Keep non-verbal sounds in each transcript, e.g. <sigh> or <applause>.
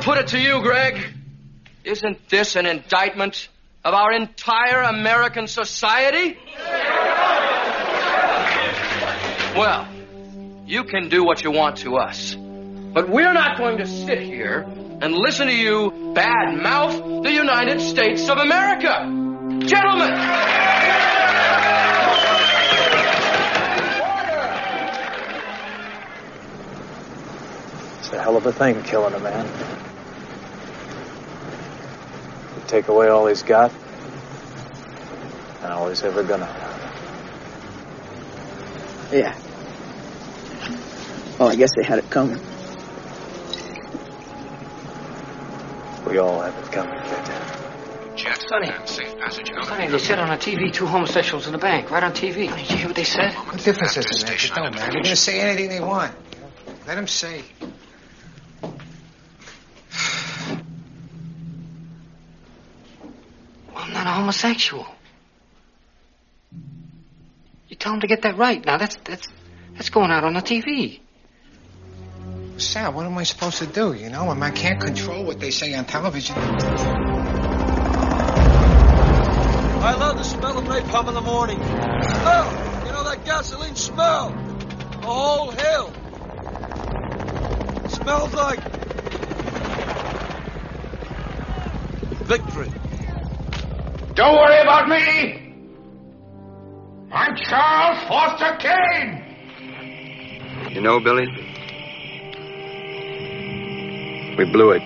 put it to you, Greg. Isn't this an indictment of our entire American society? Well, you can do what you want to us. But we're not going to sit here and listen to you badmouth the United States of America. Gentlemen! It's a hell of a thing, killing a man. You take away all he's got, and all he's ever gonna have. Yeah. Well, I guess they had it coming. We all have it coming, kid. Sonny. Sonny, they said on the TV two homosexuals in the bank, right on TV. Did you hear what they said? What difference does it make? It don't matter. They're going to say anything they want. Let them say. Well, I'm not a homosexual. You tell them to get that right. Now, that's, that's, that's going out on the TV. Sal, what am I supposed to do? You know, I can't control what they say on television. I love the smell of napalm in the morning. Smell! You know that gasoline smell? The whole hill. Smells like victory. Don't worry about me. I'm Charles Foster Kane. You know, Billy, we blew it.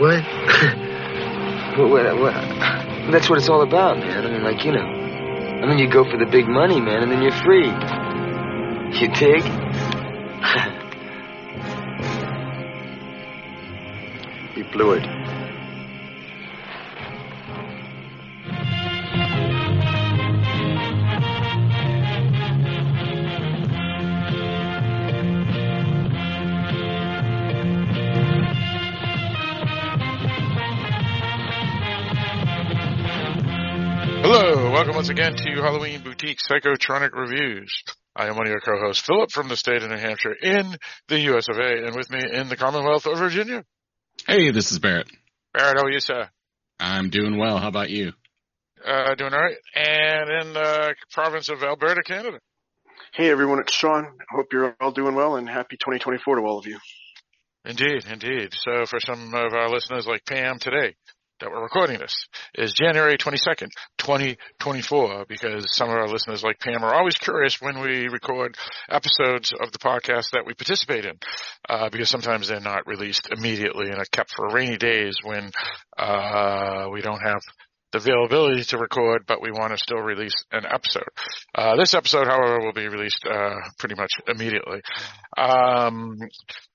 What? <laughs> what, what, what? That's what it's all about, man. I mean, like, you know. I mean, you go for the big money, man, and then you're free. You dig? <laughs> We blew it. Once again to Halloween Boutique Psychotronic Reviews. I am one of your co-hosts, Philip, from the state of New Hampshire in the US of A, and with me in the Commonwealth of Virginia. Hey, this is Barrett. Barrett, how are you, sir? I'm doing well. How about you? Uh, doing all right. And in the province of Alberta, Canada. Hey everyone, it's Sean. Hope you're all doing well and happy 2024 to all of you. Indeed, indeed. So for some of our listeners like Pam today, that we're recording this is January 22nd, 2024, because some of our listeners like Pam are always curious when we record episodes of the podcast that we participate in, uh, because sometimes they're not released immediately and are kept for rainy days when, uh, we don't have the availability to record, but we want to still release an episode. Uh, this episode, however, will be released, uh, pretty much immediately. Um,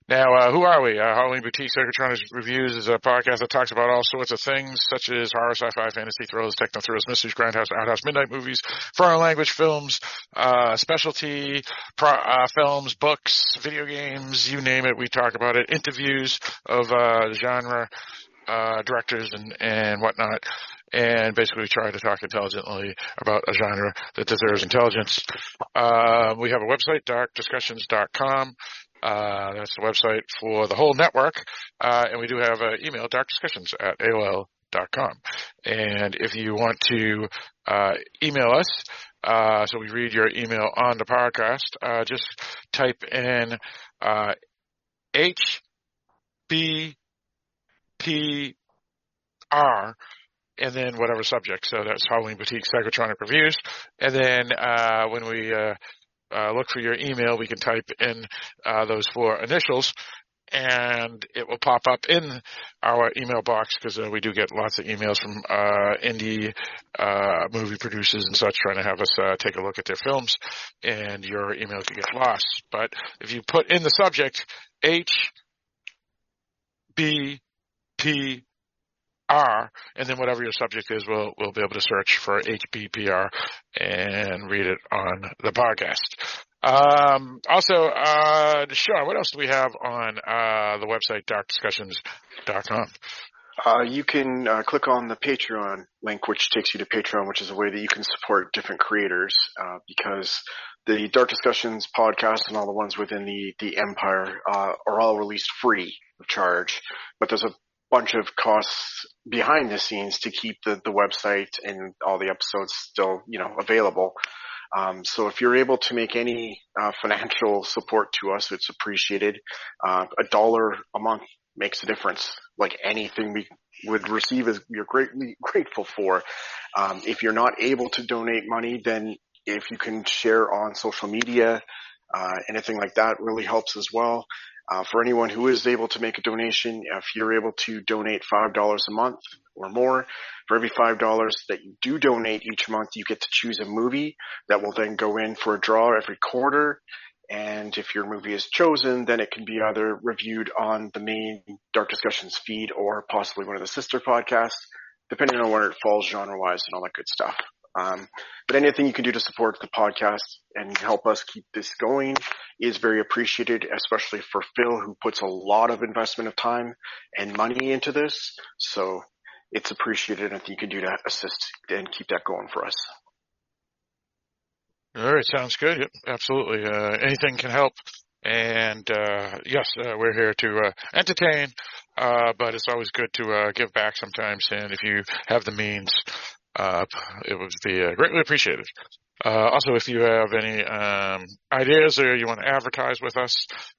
now, uh, who are we? Uh, Halloween Boutique Psychotronics Reviews is a podcast that talks about all sorts of things, such as horror, sci-fi, fantasy, thrillers, techno thrillers, mysteries, grindhouse, outhouse, midnight movies, foreign language films, uh, specialty pro- uh, films, books, video games, you name it, we talk about it. Interviews of uh, genre uh, directors and and whatnot. And basically we try to talk intelligently about a genre that deserves intelligence. We have a website, darkdiscussions.com. Uh, that's the website for the whole network. Uh, and we do have an email, darkdiscussions at AOL.com. And if you want to, uh, email us, uh, so we read your email on the podcast, uh, just type in, uh, H, B, P, R, and then whatever subject. So that's Halloween Boutique Psychotronic Reviews. And then, uh, when we, uh, uh, look for your email, we can type in uh, those four initials, and it will pop up in our email box because uh, we do get lots of emails from uh, indie uh, movie producers and such trying to have us uh, take a look at their films, and your email could get lost. But if you put in the subject H B P R, and then whatever your subject is, we'll we'll be able to search for HBPR and read it on the podcast. Um, also, uh, Sean, what else do we have on uh, the website darkdiscussions.com? Uh, you can uh, click on the Patreon link, which takes you to Patreon, which is a way that you can support different creators. Uh, because the Dark Discussions podcast and all the ones within the the Empire uh, are all released free of charge, but there's a bunch of costs behind the scenes to keep the the website and all the episodes still you know available. Um, so if you're able to make any uh, financial support to us, it's appreciated. Uh, a dollar a month makes a difference. Like anything we would receive is you're greatly <laughs> grateful for. Um, if you're not able to donate money, then if you can share on social media, uh, anything like that really helps as well. Uh, for anyone who is able to make a donation, if you're able to donate $5 a month or more, for every $5 that you do donate each month, you get to choose a movie that will then go in for a draw every quarter. And if your movie is chosen, then it can be either reviewed on the main Dark Discussions feed or possibly one of the sister podcasts, depending on where it falls genre wise and all that good stuff. Um, but anything you can do to support the podcast and help us keep this going is very appreciated, especially for Phil, who puts a lot of investment of time and money into this. So it's appreciated if you can do to assist and keep that going for us. All right, sounds good. Absolutely. Uh, anything can help. And uh, yes, uh, we're here to uh, entertain, uh, but it's always good to uh, give back sometimes. And if you have the means, uh, it would be uh, greatly appreciated. Uh, also, if you have any um, ideas or you want to advertise with us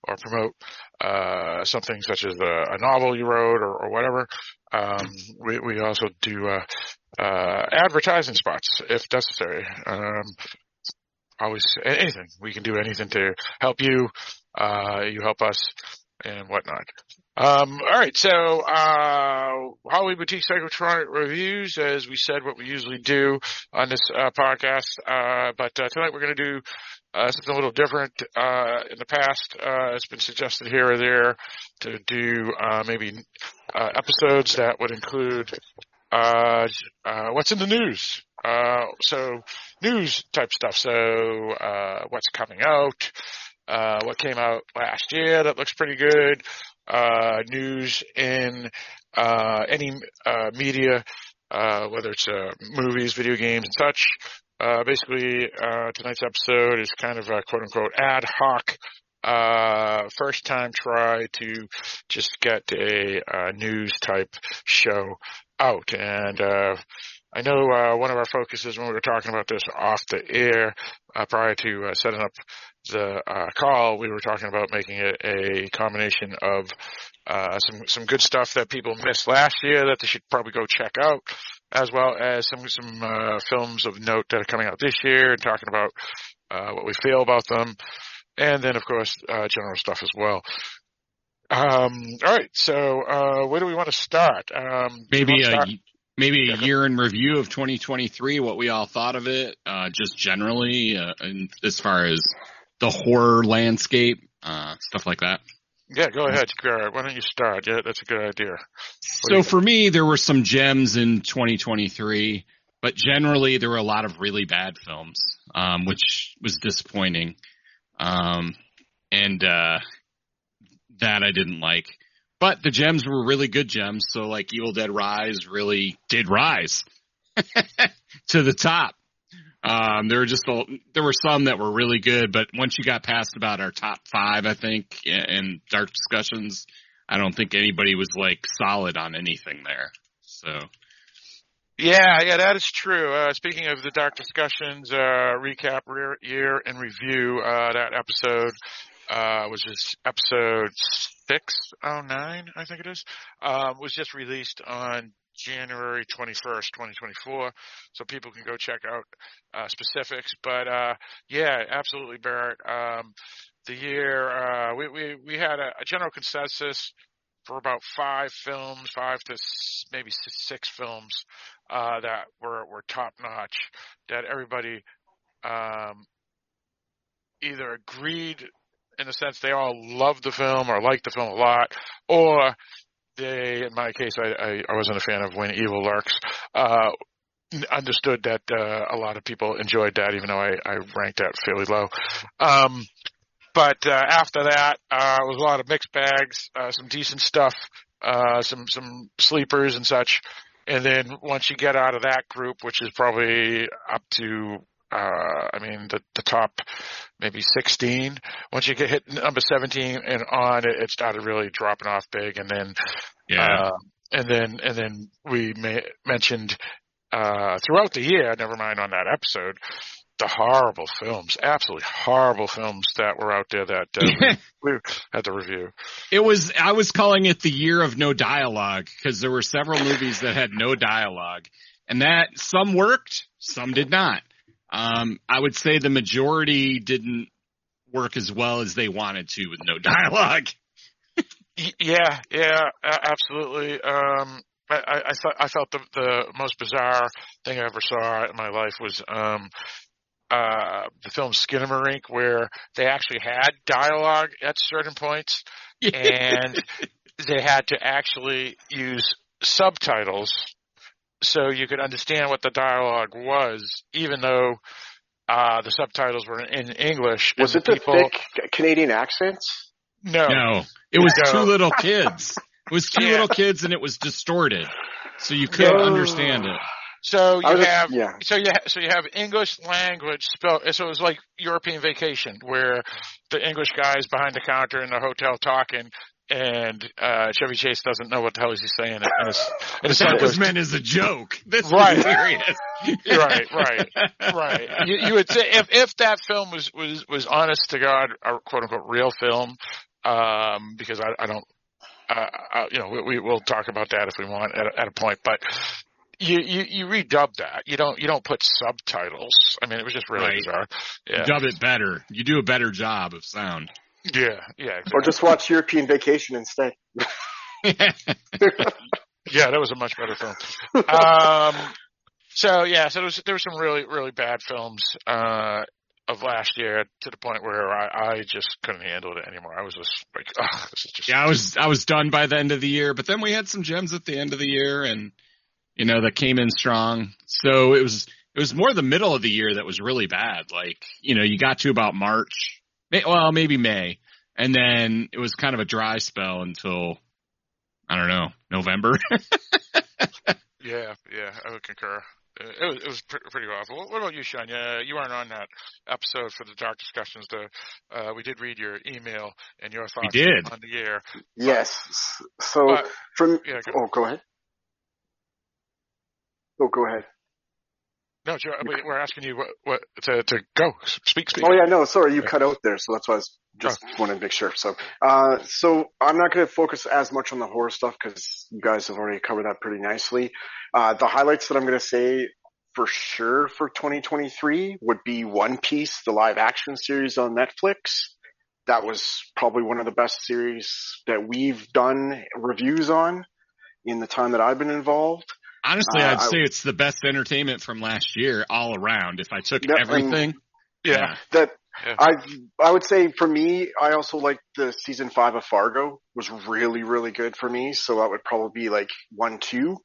or promote uh, something such as a, a novel you wrote or, or whatever, um, we, we also do uh, uh, advertising spots if necessary. Um, always anything we can do anything to help you. Uh, you help us and whatnot. Um, all right, so uh, Halloween Boutique Psychotronic reviews, as we said, what we usually do on this uh, podcast. Uh, but uh, tonight we're going to do uh, something a little different. Uh, in the past, uh, it's been suggested here or there to do uh, maybe episodes that would include what's in the news. Uh, so news type stuff. So uh, what's coming out? Uh, what came out last year that looks pretty good? Uh, news in uh, any uh, media, uh, whether it's uh, movies, video games, and such. Uh, basically, uh, tonight's episode is kind of a quote unquote ad hoc uh, first time try to just get a, uh news type show out. And, uh, I know, uh, one of our focuses when we were talking about this off the air, uh, prior to uh, setting up the, uh, call, we were talking about making it a combination of, uh, some, some good stuff that people missed last year that they should probably go check out, as well as some, some, uh, films of note that are coming out this year and talking about, uh, what we feel about them and then of course uh, general stuff as well. Um, all right, so uh, where do we want to start? Um, maybe start? a maybe a year in review of 2023, what we all thought of it, uh, just generally, uh, and as far as the horror landscape, uh, stuff like that. Yeah, go ahead. Garrett. Why don't you start? Yeah, that's a good idea. What so for me, there were some gems in 2023, but generally there were a lot of really bad films, um, which was disappointing. Um, and, uh, that I didn't like. But the gems were really good gems. So like Evil Dead Rise really did rise <laughs> to the top. Um, there were just a, there were some that were really good, but once you got past about our top five, I think, and dark discussions, I don't think anybody was like solid on anything there. So. Yeah, yeah, that is true. Uh, speaking of the dark discussions, uh, recap year and review, uh, that episode, uh, was just episode 609, I think it is, um, was just released on January 21st, 2024. So people can go check out, uh, specifics. But, uh, yeah, absolutely, Barrett. Um, the year, uh, we, we, we had a, a general consensus for about five films, five to maybe six films, uh, that were, were top notch, that everybody, um, either agreed in the sense they all loved the film or liked the film a lot, or they, in my case, I, I, I wasn't a fan of When Evil Lurks, uh, understood that, uh, a lot of people enjoyed that, even though I, I ranked that fairly low. Um, but, uh, after that, uh, it was a lot of mixed bags, uh, some decent stuff, uh, some, some sleepers and such. And then once you get out of that group, which is probably up to uh, I mean, the, the top maybe 16. Once you get hit number 17 and on, it, it started really dropping off big. And then, Yeah. uh, and then, and then we ma- mentioned, uh, throughout the year, never mind on that episode, the horrible films, absolutely horrible films that were out there that uh, we, <laughs> we had to review. It was I was calling it the year of no dialogue because there were several movies that had no dialogue, and that some worked, some did not. Um, I would say the majority didn't work as well as they wanted to with no <laughs> dialogue. Yeah, yeah, absolutely. Um, I, I, I thought I felt the the most bizarre thing I ever saw in my life was um, uh, the film Skinamarink, where they actually had dialogue at certain points, <laughs> and they had to actually use subtitles so you could understand what the dialogue was, even though uh, the subtitles were in English. Was it the people, thick Canadian accents? No, No, it was No. two little kids. It was two <laughs> Yeah. little kids, and it was distorted, so you couldn't No. understand it. So you was- have yeah. so you ha- so you have English language spell. So it was like European Vacation, where the English guy's behind the counter in the hotel talking, and uh Chevy Chase doesn't know what the hell he's saying. And it's, and it's That was meant as a joke. This Right. serious. <laughs> right, right, right. You, you would say if if that film was was was honest to God, a quote unquote real film, um, because I, I don't, uh, uh, you know, we, we will talk about that if we want at, a- at a point, but. You, you you redub that. You don't you don't put subtitles. I mean, it was just really Right. bizarre. Yeah, Dub it better. You do a better job of sound. Yeah, yeah. Or just watch European Vacation instead. <laughs> Yeah, that was a much better film. um, so yeah, so there was there were some really really bad films uh, of last year to the point where I, I just couldn't handle it anymore. I was just like, oh, this is just yeah, I was I was done by the end of the year, but then we had some gems at the end of the year, and you know that came in strong. So it was it was more the middle of the year that was really bad. Like you know you got to about March, May, well maybe May, and then it was kind of a dry spell until I don't know November. <laughs> yeah, yeah. I would concur. It was, it was pretty awful. What what about you, Sean? You weren't on that episode for the dark discussions. The uh, we did read your email and your thoughts did. on the year. Yes. So But- from Yeah, go. oh, go ahead. Oh, go ahead. No, Joe, we- we're asking you what, what to to go speak speak. Oh yeah, no, sorry, you cut out there, so that's why I was just wanted to make sure. So, uh, so I'm not going to focus as much on the horror stuff because you guys have already covered that pretty nicely. Uh, the highlights that I'm going to say for sure for 2023 would be One Piece, the live action series on Netflix. That was probably one of the best series that we've done reviews on in the time that I've been involved. Honestly, Uh, I'd I- say it's the best entertainment from last year all around. If I took Yeah, and- everything, Yeah. that Yeah. I I would say for me, I also like the season five of Fargo was really really good for me. So that would probably be like one two.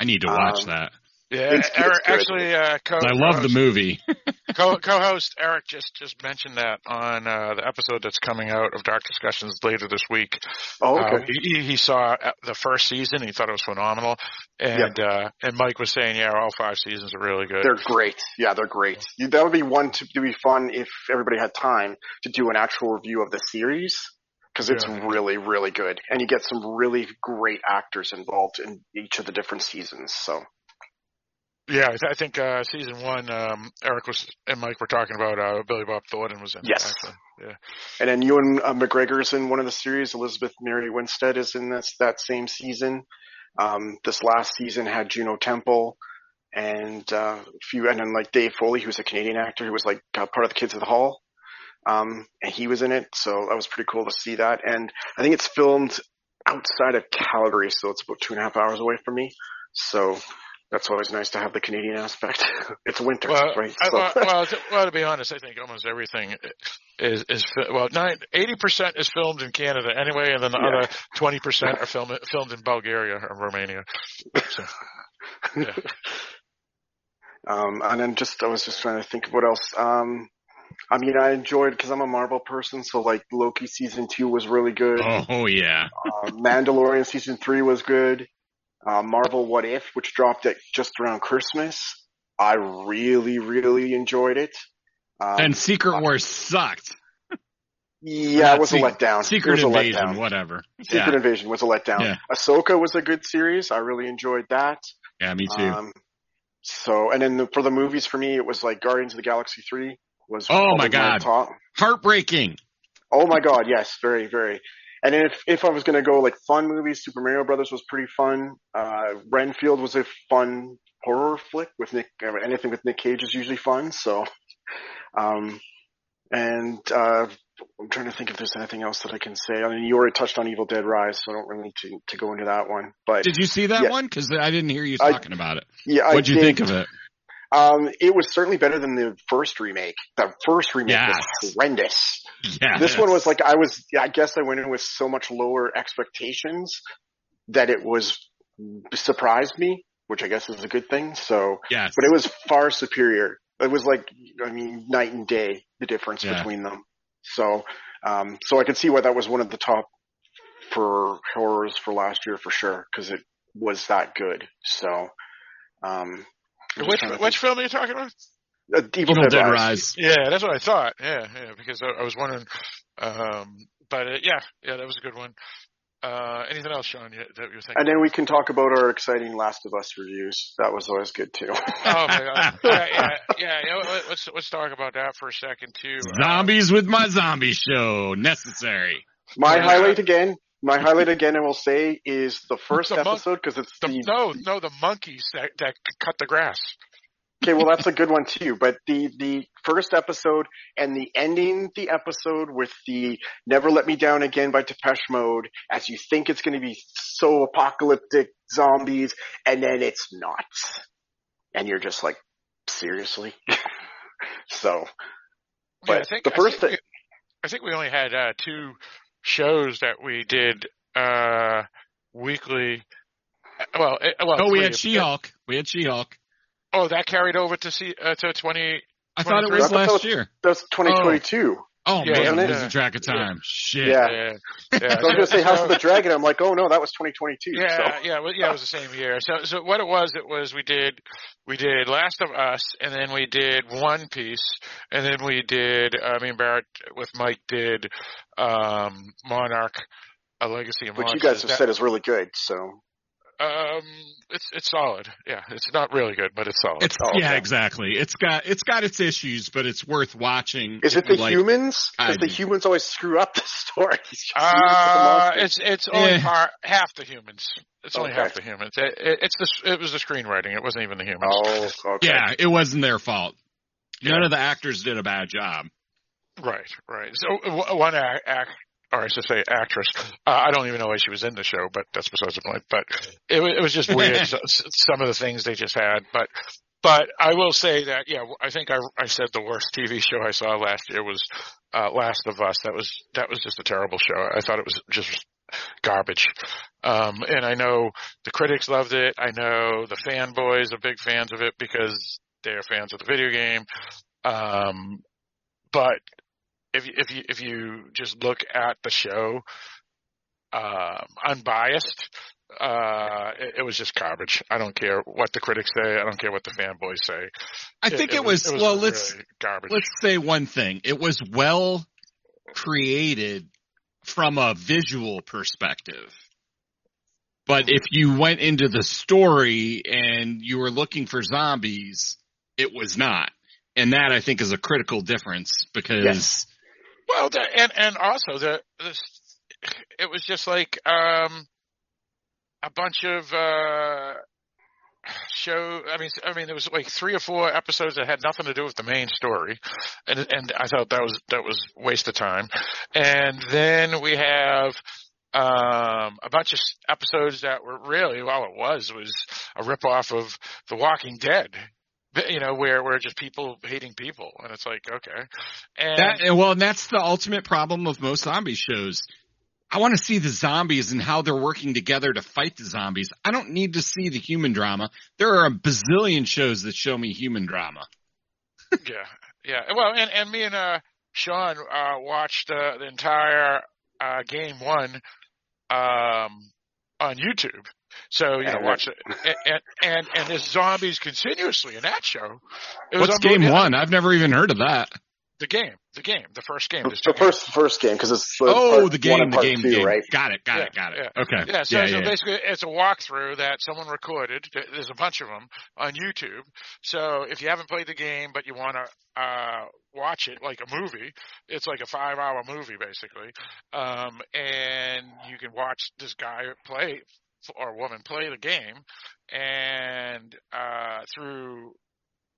I need to watch Um, that. Yeah, It's- it's Eric, good. actually, uh, co- I love the movie. <laughs> <laughs> co- co-host Eric just just mentioned that on uh, the episode that's coming out of Dark Discussions later this week. Oh, Uh, okay. he, he saw uh, the first season. He thought it was phenomenal, and uh, and Mike was saying, yeah, all five seasons are really good. They're great. Yeah, they're great. That would be one to, to be fun if everybody had time to do an actual review of the series because it's Yeah. really really good, and you get some really great actors involved in each of the different seasons. So yeah, I, th- I think uh, season one, um, Eric was and Mike were talking about uh, Billy Bob Thornton was in. it, Yes. actually. Yeah. And then Ewan uh, McGregor's in one of the series. Elizabeth Mary Winstead is in this that same season. Um, this last season had Juno Temple and uh, a few, and then like Dave Foley, who's a Canadian actor who was like uh, part of the Kids of the Hall. Um, and he was in it, so that was pretty cool to see that. And I think it's filmed outside of Calgary, so it's about two and a half hours away from me. So that's always nice to have the Canadian aspect. <laughs> it's winter, Well, right? I, So- well, well, <laughs> to, well, to be honest, I think almost everything is is fi- well, nine eighty percent is filmed in Canada anyway, and then the Yeah. other twenty percent are filmed filmed in Bulgaria or Romania. So, <laughs> yeah. Um, and then just, I was just trying to think of what else. Um, I mean, I enjoyed, cause I'm a Marvel person, so like Loki season two was really good. Oh, oh yeah. Uh, Mandalorian season three was good. Uh, Marvel What If, which dropped at just around Christmas. I really, really enjoyed it. Um, and Secret Wars sucked. yeah, it was a Se- letdown. Secret it was a Invasion, letdown. whatever. Secret yeah. Invasion was a letdown. Yeah. Ahsoka was a good series. I really enjoyed that. yeah, me too. Um, so, and then the, for the movies, for me, it was like Guardians of the Galaxy three was. Oh my God. Heartbreaking. Oh my god, yes, very, very. And if if I was gonna go like fun movies, Super Mario Brothers was pretty fun. Uh, Renfield was a fun horror flick with Nick. uh, Anything with Nick Cage is usually fun. So, um, and uh, I'm trying to think if there's anything else that I can say. I mean, you already touched on Evil Dead Rise, so I don't really need to to go into that one. But Did you see that yeah. one? Because I didn't hear you I- talking about it. Yeah, What'd you did. think of it? Um, it was certainly better than the first remake. The first remake Yes. was horrendous. Yeah. This one was like I was. I guess I went in with so much lower expectations that it was surprised me, which I guess is a good thing. So, Yes. but it was far superior. It was like I mean night and day the difference Yeah. between them. So, um, so I could see why that was one of the top for horrors for last year for sure because it was that good. So, um, Which which film are you talking about? think. Uh, Evil, Evil Dead, Dead Rise. Rise. Yeah, that's what I thought. Yeah, yeah, because I, I was wondering. Um, but uh, yeah, yeah, that was a good one. Uh, anything else, Sean, you, that you were thinking? And then we can talk about our exciting Last of Us reviews. That was always good too. Oh my god! <laughs> Yeah, yeah, yeah. You let- let's let's talk about that for a second too. Uh, Zombies with my zombie show. Necessary. My Yeah. highlight again, my highlight again, I will say, is the first The episode because it's the, the, no, no, the monkeys that that cut the grass. okay. Well, that's a good one too. But the the first episode and the ending the episode with the "Never Let Me Down Again" by Depeche Mode, as you think it's going to be so apocalyptic zombies, and then it's not, and you're just like, seriously. <laughs> so, Yeah, I But think the first I think, we, I think we only had uh, two shows that we did uh, weekly. Well, eh, well, Oh, we had She-Hulk. We had She-Hulk. Oh, that carried over to see uh, to twenty. I thought it was I thought that last year. that's 2022. Oh Yeah, man, yeah, I'm yeah. losing track of time. Shit. Yeah. Yeah, yeah. I was going to say House So- of the Dragon. I'm like, oh no, that was 2022. Yeah, so. yeah, well, yeah. It was the same year. So, so what it was, it was we did, we did Last of Us, and then we did One Piece, and then we did. I mean, Barrett with Mike did um, Monarch, a Legacy of which you guys have That- said is really good. So Um, it's it's solid. Yeah, it's not really good, but it's solid. It's Oh, yeah, okay. exactly. It's got it's got its issues, but it's worth watching. is it the like- humans? Because the humans always screw up the <laughs> stories. Uh, it's it's only Eh. part half the humans. It's only Okay. half the humans. It, it, it's the it was the screenwriting. It wasn't even the humans. oh, okay. Yeah, it wasn't their fault. None of the actors did a bad job. Right, right. So one act, act or I should say actress. Uh, I don't even know why she was in the show, but that's besides the point. But it, it was just weird. <laughs> so, some of the things they just had, but. But I will say that, yeah, I think I, I said the worst TV show I saw last year was uh, Last of Us. That was that was just a terrible show. I thought it was just garbage. Um, and I know the critics loved it. I know the fanboys are big fans of it because they are fans of the video game. Um, but if you, if you if you just look at the show, um, unbiased, uh, it, it was just garbage. I don't care what the critics say. I don't care what the fanboys say. I think it, was, it well. Let's garbage. let's say one thing. It was well created from a visual perspective. But if you went into the story and you were looking for zombies, it was not. And that I think is a critical difference because Yes. Well, the, and and also the, the it was just like um a bunch of uh show. I mean, I mean, there was like three or four episodes that had nothing to do with the main story, and and I thought that was that was waste of time. And then we have um a bunch of episodes that were really all it was was a rip off of The Walking Dead. <laughs> You know, where where just people hating people, and it's like okay, and That well, and that's the ultimate problem of most zombie shows. I want to see the zombies and how they're working together to fight the zombies. I don't need to see the human drama. There are a bazillion shows that show me human drama. <laughs> Yeah, yeah. Well, and and me and uh Sean uh watched uh, the entire uh game one um on YouTube. So you know, watch it, and and and there's zombies continuously in that show. It was What's game one? I've never even heard of that. The game, the game, the first game. The, There's two first first game because it's the Oh, part the game, the game, two, game. right? Got it, got Yeah, it, got it. yeah. Okay. Yeah, so, yeah, so yeah. basically it's a walkthrough that someone recorded. There's a bunch of them on YouTube. So if you haven't played the game but you want to uh, watch it like a movie, it's like a five-hour movie basically, um, and you can watch this guy play or woman play the game, and uh, through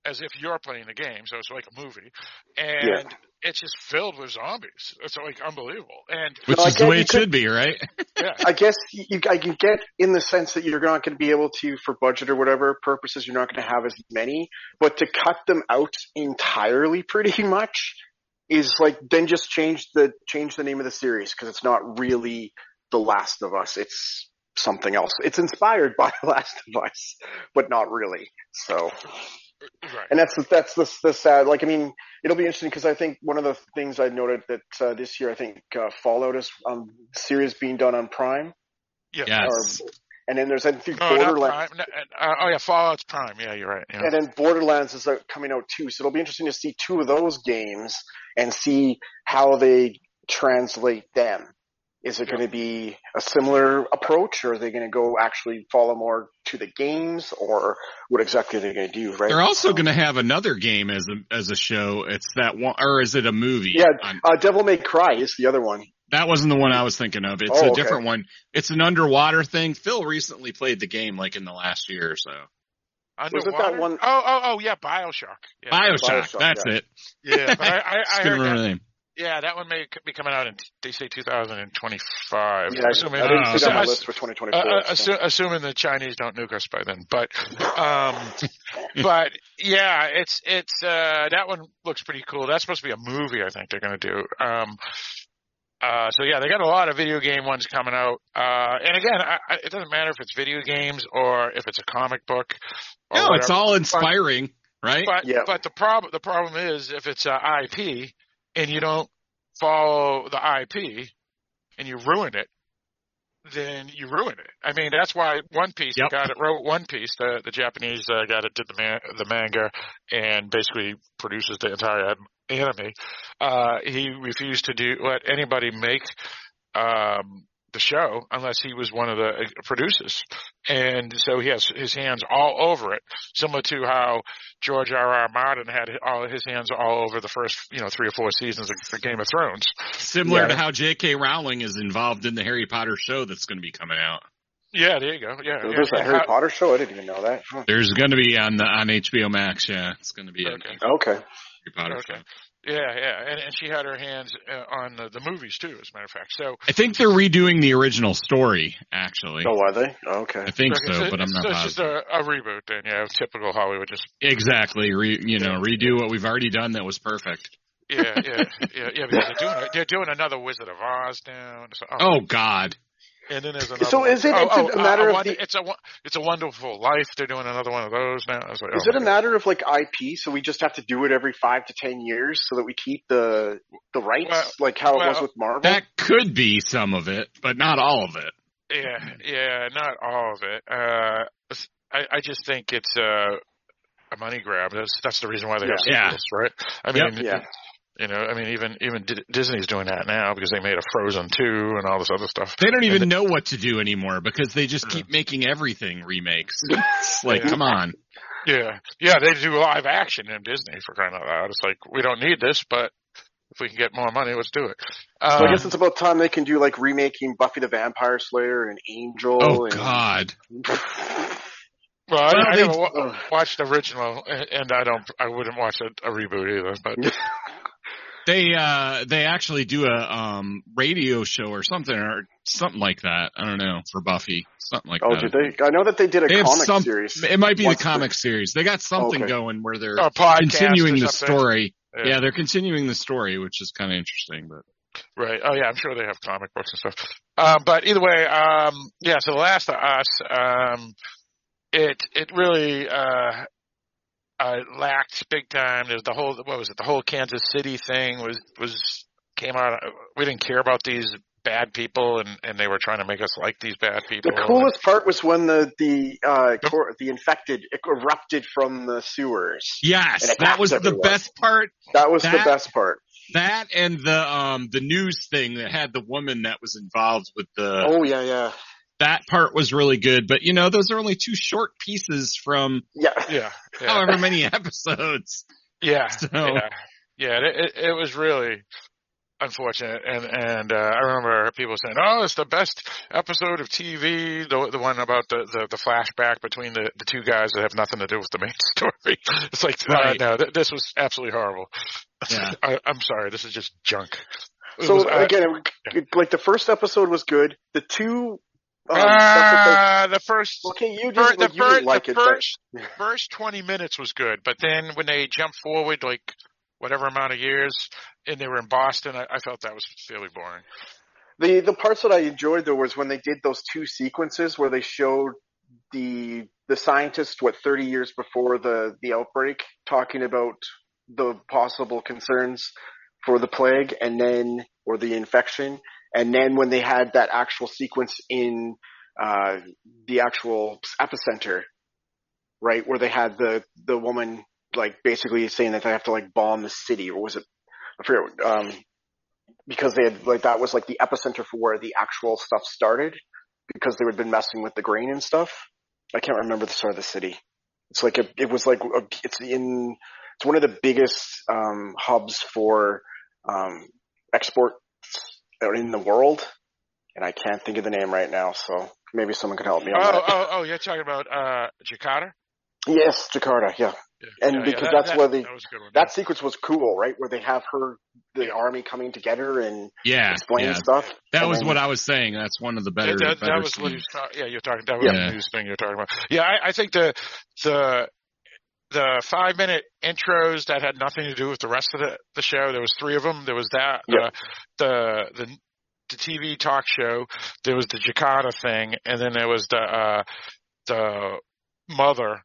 as if you're playing the game, so it's like a movie, and it's just filled with zombies. It's like unbelievable, and Which No, I is the way it could- should be, right? <laughs> yeah, I guess you, you I can get in the sense that you're not going to be able to, for budget or whatever purposes, you're not going to have as many. But to cut them out entirely, pretty <laughs> much, is like then just change the change the name of the series because it's not really The Last of Us. It's something else. It's inspired <laughs> by The Last of Us, but not really. So, right. and that's that's the, the sad. Like, I mean, it'll be interesting because I think one of the things I noted that uh, this year, I think uh, Fallout is um, series being done on Prime. Yeah. Yes. Or- and then there's I think No, Borderlands, Prime. No, uh, oh yeah, Fallout's Prime. Yeah, you're right. Yeah. and then Borderlands is uh, coming out too. So it'll be interesting to see two of those games and see how they translate them. Is it going to be a similar approach, or are they going to go actually follow more to the games, or what exactly are they going to do? Right? They're also going to have another game as a as a show. It's that one, or is it a movie? yeah, uh, Devil May Cry is the other one. that wasn't the one I was thinking of. It's Oh, a okay. different one. It's an underwater thing. Phil recently played the game, like in the last year or so. Was it that Underwater? one- Oh, oh, oh, yeah, Bioshock. Yeah, Bioshock. Bioshock, that's yeah. it. yeah but I, I, <laughs> Just I couldn't heard remember that. The name. Yeah, that one may be coming out in they say 2025. Yeah, I, assuming, I didn't uh, see that on my list for 2024. uh, uh, so. assu- assuming the Chinese don't nuke us by then. But, um, <laughs> but yeah, it's it's uh, that one looks pretty cool. That's supposed to be a movie. I think they're going to do. Um, uh, so yeah, they got a lot of video game ones coming out. Uh, and again, I, I, it doesn't matter if it's video games or if it's a comic book. Or No, it's all inspiring, right? But Yeah. but the problem the problem is if it's a IP and you don't follow the IP and you ruin it, then you ruin it. I mean that's why One Piece Yep. guy that wrote One Piece, the the Japanese uh, guy that did the man, the manga and basically produces the entire anime, uh, he refused to do let anybody make um, the show unless he was one of the uh, producers, and so he has his hands all over it, similar to how George R. R. Martin had all his hands all over the first, you know, three or four seasons of the Game of Thrones. Similar Yeah. to how J.K. Rowling is involved in the Harry Potter show that's going to be coming out. Yeah, there you go. Yeah, yeah. There's a Harry how- Potter show. I didn't even know that. Huh. There's going to be on the on HBO Max. Yeah, it's going to be a Okay. Okay. Harry Potter Okay. show. Yeah, yeah, and and she had her hands uh, on the, the movies too, as a matter of fact. So I think they're redoing the original story. Actually, Oh, are they? Okay. I think okay, so, but I'm not so it's positive. just a, a reboot then. Yeah, typical Hollywood. Just Exactly. Re, you know, redo what we've already done that was perfect. yeah, yeah, yeah, yeah. Because they're doing they're doing another Wizard of Oz now. So, Oh God. And then there's another. So is it- Oh, it's a oh, matter uh, of one- the- It's a it's a wonderful life. They're doing another one of those now. I was like, Is oh it a my matter of like IP, so we just have to do it every five to ten years, so that we keep the the rights, Well- like how it was with Marvel? That could be some of it, but not all of it. Yeah, yeah, not all of it. Uh, I, I just think it's uh, a money grab. That's that's the reason why they have Yeah. sequels, right? I mean, Yep. Yeah. You know, I mean, even even Di- Disney's doing that now because they made a Frozen two and all this other stuff. They don't even know what to do anymore because they just keep making everything remakes. <laughs> It's like, Yeah. come on. Yeah, yeah, they do live action in Disney for crying out loud. It's like we don't need this, but if we can get more money, let's do it. So Uh, I guess it's about time they can do like remaking Buffy the Vampire Slayer and Angel. Oh and, God. well, I, Well, I they- never wa- watched the original, and and I don't, I wouldn't watch a, a reboot either. But <laughs> They uh they actually do a um radio show or something or something like that. I don't know for Buffy, something like Oh, that. Oh, did they? I know that they did a They comic some- series. It might be What's the comic series. They got something Okay. going where they're continuing the story. Yeah. Yeah, they're continuing the story, which is kind of interesting. But Right. Oh yeah, I'm sure they have comic books and stuff. Um, but either way, um, yeah. So The Last of Us, um, it it really uh, uh, lacked big time. There's the whole what was it? The whole Kansas City thing was was came out. We didn't care about these bad people, and and they were trying to make us like these bad people. The coolest part was when the the uh, cor- the infected erupted from the sewers. Yes, that attacked was the best part. That was the best part. That and the um the news thing that had the woman that was involved with the Oh yeah, yeah, that part was really good. But you know, those are only two short pieces from yeah. yeah, yeah. however many episodes. Yeah, So- yeah, yeah. It, it, it was really unfortunate, and and uh, I remember people saying, "Oh, it's the best episode of TV." The the one about the the, the flashback between the the two guys that have nothing to do with the main <laughs> story. It's like, Right. uh, no, th- this was absolutely horrible. Yeah. <laughs> I, I'm sorry, this is just junk. It So was, uh, again, it- like the first episode was good. The two um, uh, the first they, okay, you didn't, the, like, you fir- didn't like the it, but first first 20 minutes was good, but then when they jumped forward like whatever amount of years and they were in Boston, I, I felt that was fairly boring. The the parts that I enjoyed though was when they did those two sequences where they showed the the scientist what 30 years before the the outbreak talking about the possible concerns for the plague and then or the infection and then when they had that actual sequence in uh the actual epicenter right where they had the the woman like basically saying that they have to like bomb the city or was it I forget um because they had like that was like the epicenter for where the actual stuff started because they had been messing with the grain and stuff. I can't remember the start of the city. It's like a, it was like a, it's in it's one of the biggest um, hubs for um, exports in the world, and I can't think of the name right now. So maybe someone could help me on Oh, that. oh, oh, you're talking about uh Jakarta? Yes, Jakarta. Yeah, Yeah, and yeah, because yeah, that- that's that- where the that was a good one. that sequence was cool, right? Where they have her the army coming together and Yeah, explain yeah. stuff. That was then- what I was saying. That's one of the better. that, that, better that was what he scenes. was talking. Yeah, you're talking. That was Yeah. the news thing you're talking about. Yeah, I, I think the the the five minute intros that had nothing to do with the rest of the the show. There was three of them. There was that Yep. the the the the TV talk show. There was the Jakarta thing, and then there was the uh the mother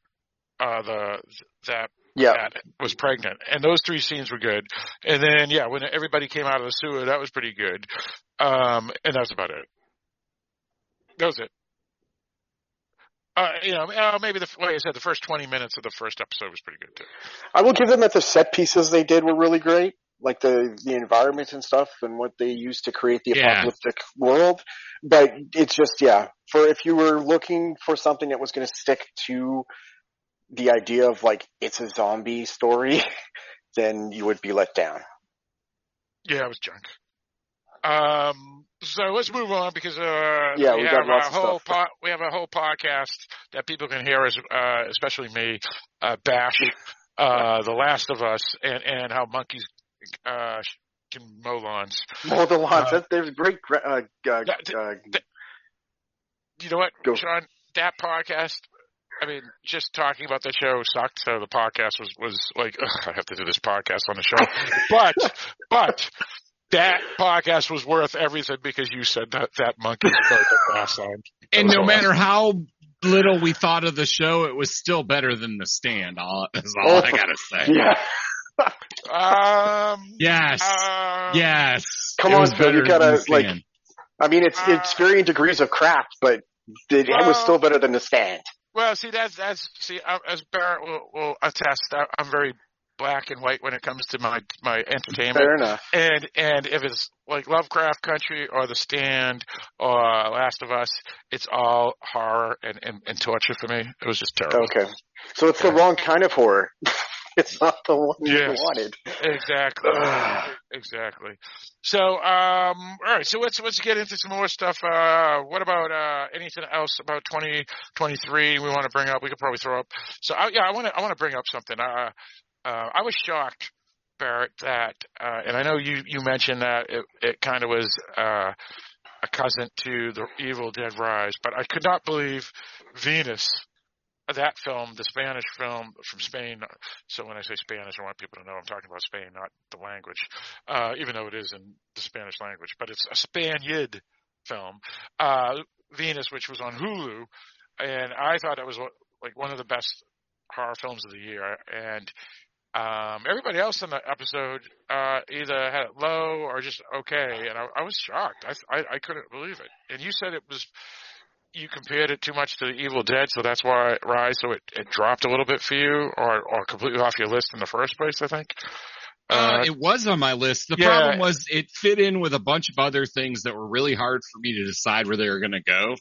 uh the that Yeah. that was pregnant. And those three scenes were good. And then yeah, when everybody came out of the sewer, that was pretty good. Um and that's about it. That was it. Uh, you know, uh, maybe the like I said, the first twenty minutes of the first episode was pretty good too. I will give them that the set pieces they did were really great, like the the environment and stuff, and what they used to create the Yeah. apocalyptic world. But it's just yeah, for if you were looking for something that was going to stick to the idea of like it's a zombie story, <laughs> then you would be let down. Yeah, it was junk. Um, so let's move on because uh, Yeah, we, we have a whole po- we have a whole podcast that people can hear, as uh, especially me, uh, bash <laughs> uh, The Last of Us and and how monkeys uh, can mow lawns. Mow the lawns. Uh, that, there's great. Uh, uh, that- uh, You know what, Go. Sean? That podcast. I mean, just talking about the show sucked. So the podcast was was like, I have to do this podcast on the show. <laughs> but but that podcast was worth everything because you said that that monkey <laughs> spoke the last time. That And no awesome. matter how little we thought of the show, it was still better than the stand. All is all Oh, I gotta say. yeah. <laughs> Um. Yes. uh, yes. Come It on, was Phil, you better gotta, than the like, stand. I mean, it's it's varying degrees of crap, but it, it was still better than the stand. Well, see, that's that's see, as Barrett will, will attest, I, I'm very black and white when it comes to my my entertainment. Fair enough. And and if it's like Lovecraft Country or The Stand or Last of Us, it's all horror and, and, and torture for me. It was just terrible. Okay. So it's the wrong kind of horror. <laughs> it's not the one Yes. you wanted. Exactly. exactly. So, um, all right. So let's let's get into some more stuff. Uh, what about uh, anything else about 2023 we want to bring up? We could probably throw up. So, I, yeah, I want to I want to bring up something. Uh, uh, I was shocked, Barrett, that uh, and I know you you mentioned that it it kind of was uh, a cousin to the Evil Dead Rise, but I could not believe Venus that film, the Spanish film from Spain. So when I say Spanish, I want people to know I'm talking about Spain, not the language, uh, even though it is in the Spanish language. But it's a Spaniard film, uh, Venus, which was on Hulu, and I thought it was like one of the best horror films of the year. And Um, everybody else in the episode uh, either had it low or just okay, and I, I was shocked. I, I I couldn't believe it. And you said it was you compared it too much to the Evil Dead, so that's why rise. So it, it dropped a little bit for you, or or completely off your list in the first place. I think. Uh, it was on my list. The yeah. problem was it fit in with a bunch of other things that were really hard for me to decide where they were going to go.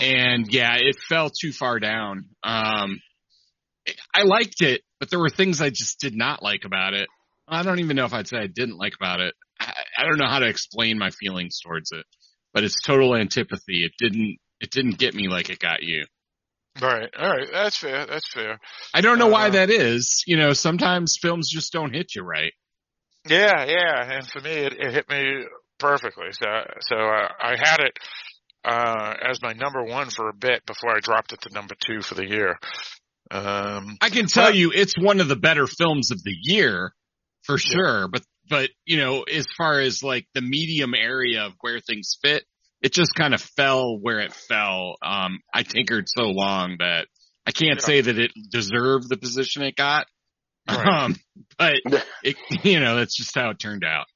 And yeah, it fell too far down. Um, I liked it, but there were things I just did not like about it. I don't even know if I'd say I didn't like about it. I, I don't know how to explain my feelings towards it, but it's total antipathy. It didn't, it didn't get me like it got you. All right, all right, that's fair. That's fair. I don't know Uh, why that is. You know, sometimes films just don't hit you right. Yeah, yeah, and for me, it, it hit me perfectly. So, so uh, I had it uh, as my number one for a bit before I dropped it to number two for the year. Um, I can tell you it's one of the better films of the year for sure, but but you know, as far as like the medium area of where things fit, it just kind of fell where it fell. Um I tinkered so long that I can't Yeah. say that it deserved the position it got. Right. Um but <laughs> it you know, that's just how it turned out.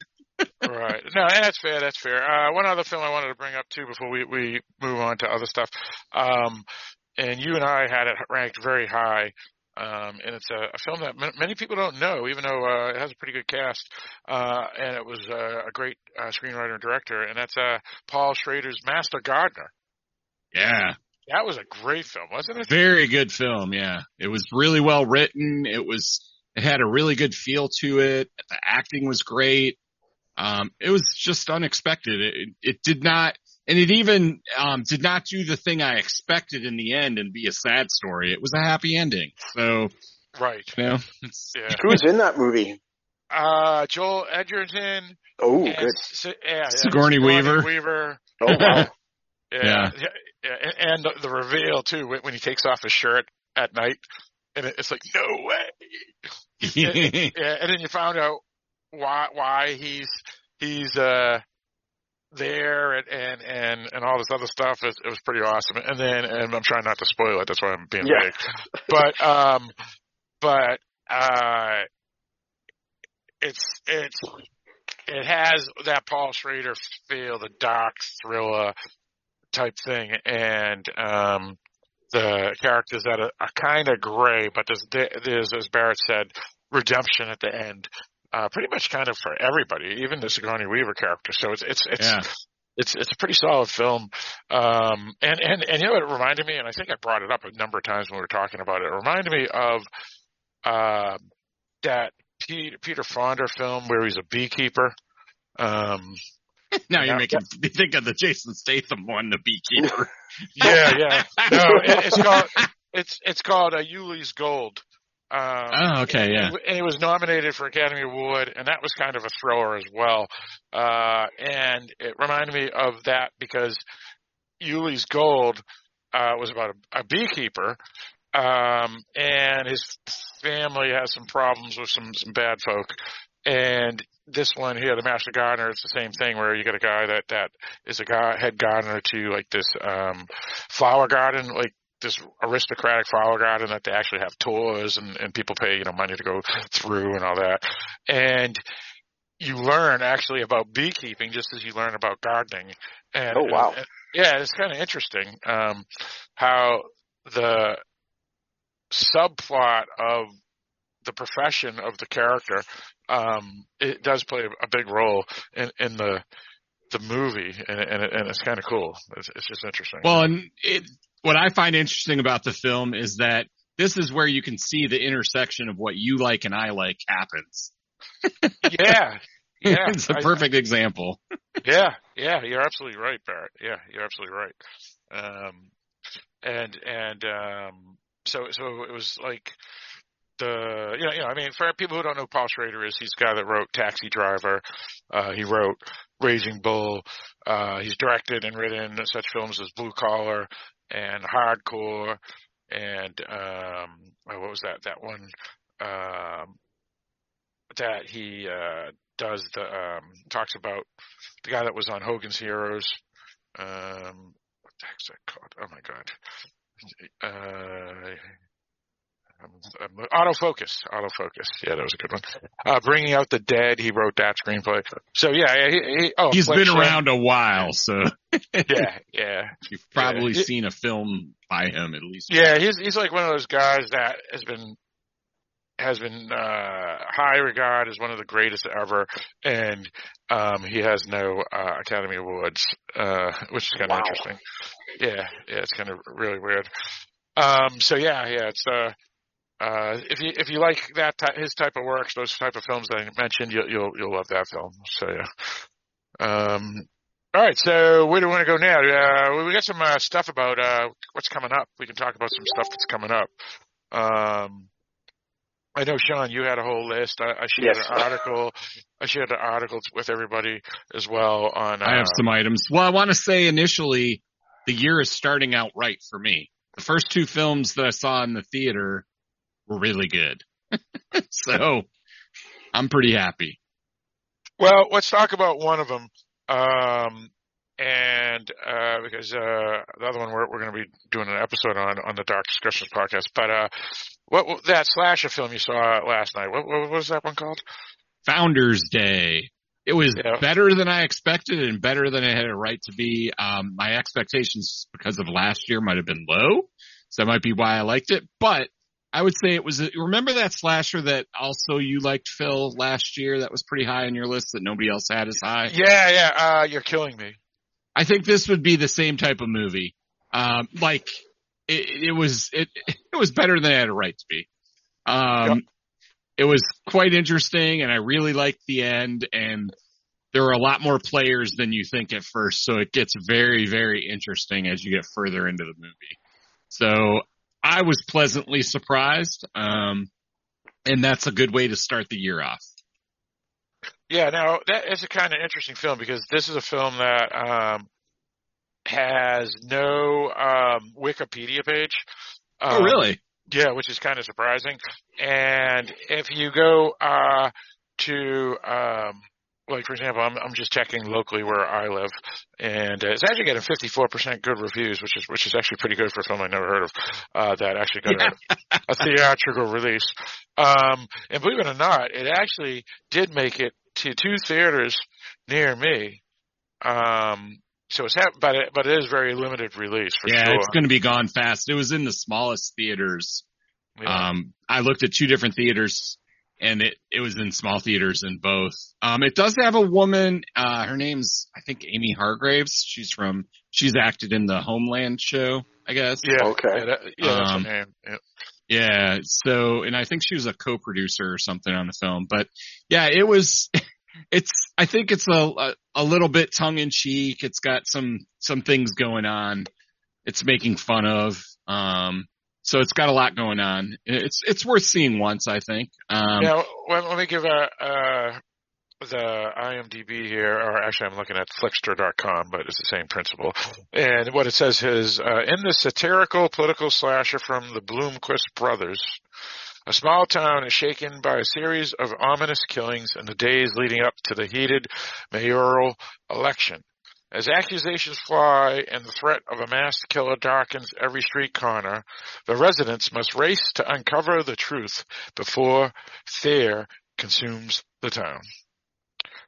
right. No, and that's fair. That's fair. Uh, one other film I wanted to bring up too before we, we move on to other stuff. Um, and you and I had it ranked very high. Um, and it's a, a film that m- many people don't know, even though uh, it has a pretty good cast. Uh, and it was uh, a great uh, screenwriter and director, and that's uh, Paul Schrader's Master Gardener. Yeah. That was a great film, wasn't it? Very good film, yeah. It was really well written. It was it had a really good feel to it. The acting was great. Um it was just unexpected. It it did not and it even um did not do the thing I expected in the end and be a sad story. It was a happy ending. So, Right. you know, Yeah. Who's in that movie? Uh, Joel Edgerton. Oh, good. S- yeah, yeah, Sigourney Weaver. Weaver. Oh, wow. Yeah, <laughs> Yeah. yeah, yeah, and- and the, the reveal too when, when he takes off his shirt at night, and it's like no way. <laughs> yeah, and then you found out why why he's he's uh there and and and, and all this other stuff. It, it was pretty awesome. And then and I'm trying not to spoil it. That's why I'm being Yeah. vague. But um, but uh, it's it's it has that Paul Schrader feel, the dark thriller type thing, and um, the characters that are, are kind of gray, but there's there's as Barrett said, redemption at the end. Uh, pretty much kind of for everybody, even the Sigourney Weaver character. So it's it's it's Yeah. it's it's a pretty solid film. Um, and and and you know what it reminded me, and I think I brought it up a number of times when we were talking about it. It reminded me of uh, that Peter, Peter Fonda film where he's a beekeeper. Um, <laughs> now you're making me think of the Jason Statham one, the beekeeper. <laughs> yeah, yeah. No, it, it's <laughs> called it's it's called uh, Ulee's Gold. Um, Oh, okay, yeah. and, it was nominated for Academy Award, and that was kind of a thrower as well. Uh, and it reminded me of that because Ulee's Gold uh, was about a, a beekeeper, um, and his family has some problems with some some bad folk. And this one here, the Master Gardener, it's the same thing where you got a guy that that is a guy, head gardener to like this um, flower garden, like this aristocratic flower garden that they actually have tours and, and people pay you know money to go through and all that. And you learn actually about beekeeping just as you learn about gardening. And Oh, wow. and- yeah, it's kind of interesting um, how the subplot of the profession of the character um, it does play a big role in, in the the movie, and, and, it, and it's kind of cool. It's, it's just interesting. Well, and it, what I find interesting about the film is that this is where you can see the intersection of what you like and I like happens. <laughs> yeah, yeah, it's a I- perfect example. yeah, yeah, you're absolutely right, Barrett. Yeah, you're absolutely right. Um, and and um, so so it was like the you know you know I mean for people who don't know who Paul Schrader is, he's the guy that wrote Taxi Driver. Uh, he wrote Raging Bull. Uh, he's directed and written such films as Blue Collar and Hardcore and um, oh, what was that that one um, that he uh, does the um, talks about the guy that was on Hogan's Heroes. Um, what the heck's that called? Oh my god. Uh, Um, autofocus, autofocus. Yeah, that was a good one. Uh, Bringing Out the Dead. He wrote that screenplay. So yeah, he, he, oh, He's been Affliction. around a while, so Yeah, yeah. you've probably Yeah. seen a film by him at least. Yeah, he's he's like one of those guys that has been has been uh high regard as one of the greatest ever and um he has no uh Academy Awards uh which is kind of Wow. interesting. Yeah, yeah, it's kind of really weird. Um so yeah, yeah, it's uh uh if you if you like that ty- his type of works, those type of films that I mentioned, you'll you'll you'll love that film. So yeah. Um all right, so where do we want to go now? Uh, we got some uh, stuff about uh, what's coming up. We can talk about some stuff that's coming up. Um, I know, Sean, you had a whole list. I, I shared Yes. an article. I shared an article with everybody as well on. Uh, I have some items. Well, I want to say initially, the year is starting out right for me. The first two films that I saw in the theater were really good. <laughs> so I'm pretty happy. Well, let's talk about one of them. Um, and uh, because uh, the other one we're, we're going to be doing an episode on on the Dark Discussions podcast. But uh, what what- that slasher film you saw last night? What, what was that one called? Founders Day. It was Yeah. better than I expected and better than it had a right to be. Um, my expectations because of last year might have been low. So that might be why I liked it, but I would say it was, a, remember that slasher that also you liked Phil last year that was pretty high on your list that nobody else had as high? Yeah, yeah. Uh, you're killing me. I think this would be the same type of movie. Um, like it, it was, it, it was better than I had a right to be. Um, it was quite interesting and I really liked the end and there are a lot more players than you think at first. So it gets very, very interesting as you get further into the movie. So I was pleasantly surprised. Um, and that's a good way to start the year off. Yeah, now that is a kind of interesting film because this is a film that um, has no um, Wikipedia page. Oh, Um, really? Yeah, which is kind of surprising. And if you go uh, to, um, like for example, I'm I'm just checking locally where I live, and uh, it's actually getting 54% good reviews, which is which is actually pretty good for a film I never heard of. Uh, that actually got a, <laughs> a theatrical release. Um, and believe it or not, it actually did make it to two theaters near me. Um, so it's hap- but it, but it is very limited release for yeah, sure. it's going to be gone fast. It was in the smallest theaters. Yeah. Um, I looked at two different theaters and it, it was in small theaters in both. Um, it does have a woman, uh, her name's, I think Amy Hargreaves. She's from, she's acted in the Homeland show, I guess. Yeah. Okay. Yeah, that, yeah that's Um, her name. Yeah. Yeah. So, and I think she was a co-producer or something on the film, but yeah, it was, <laughs> it's, I think it's a, a, a little bit tongue in cheek. It's got some, some things going on. It's making fun of, um, so it's got a lot going on. It's, it's worth seeing once, I think. Um, Now, let, let me give a, uh, the IMDb here, or actually I'm looking at Flixster.com, but it's the same principle. And what it says is, uh, in the satirical political slasher from the Bloomquist brothers, a small town is shaken by a series of ominous killings in the days leading up to the heated mayoral election. As accusations fly and the threat of a masked killer darkens every street corner, the residents must race to uncover the truth before fear consumes the town.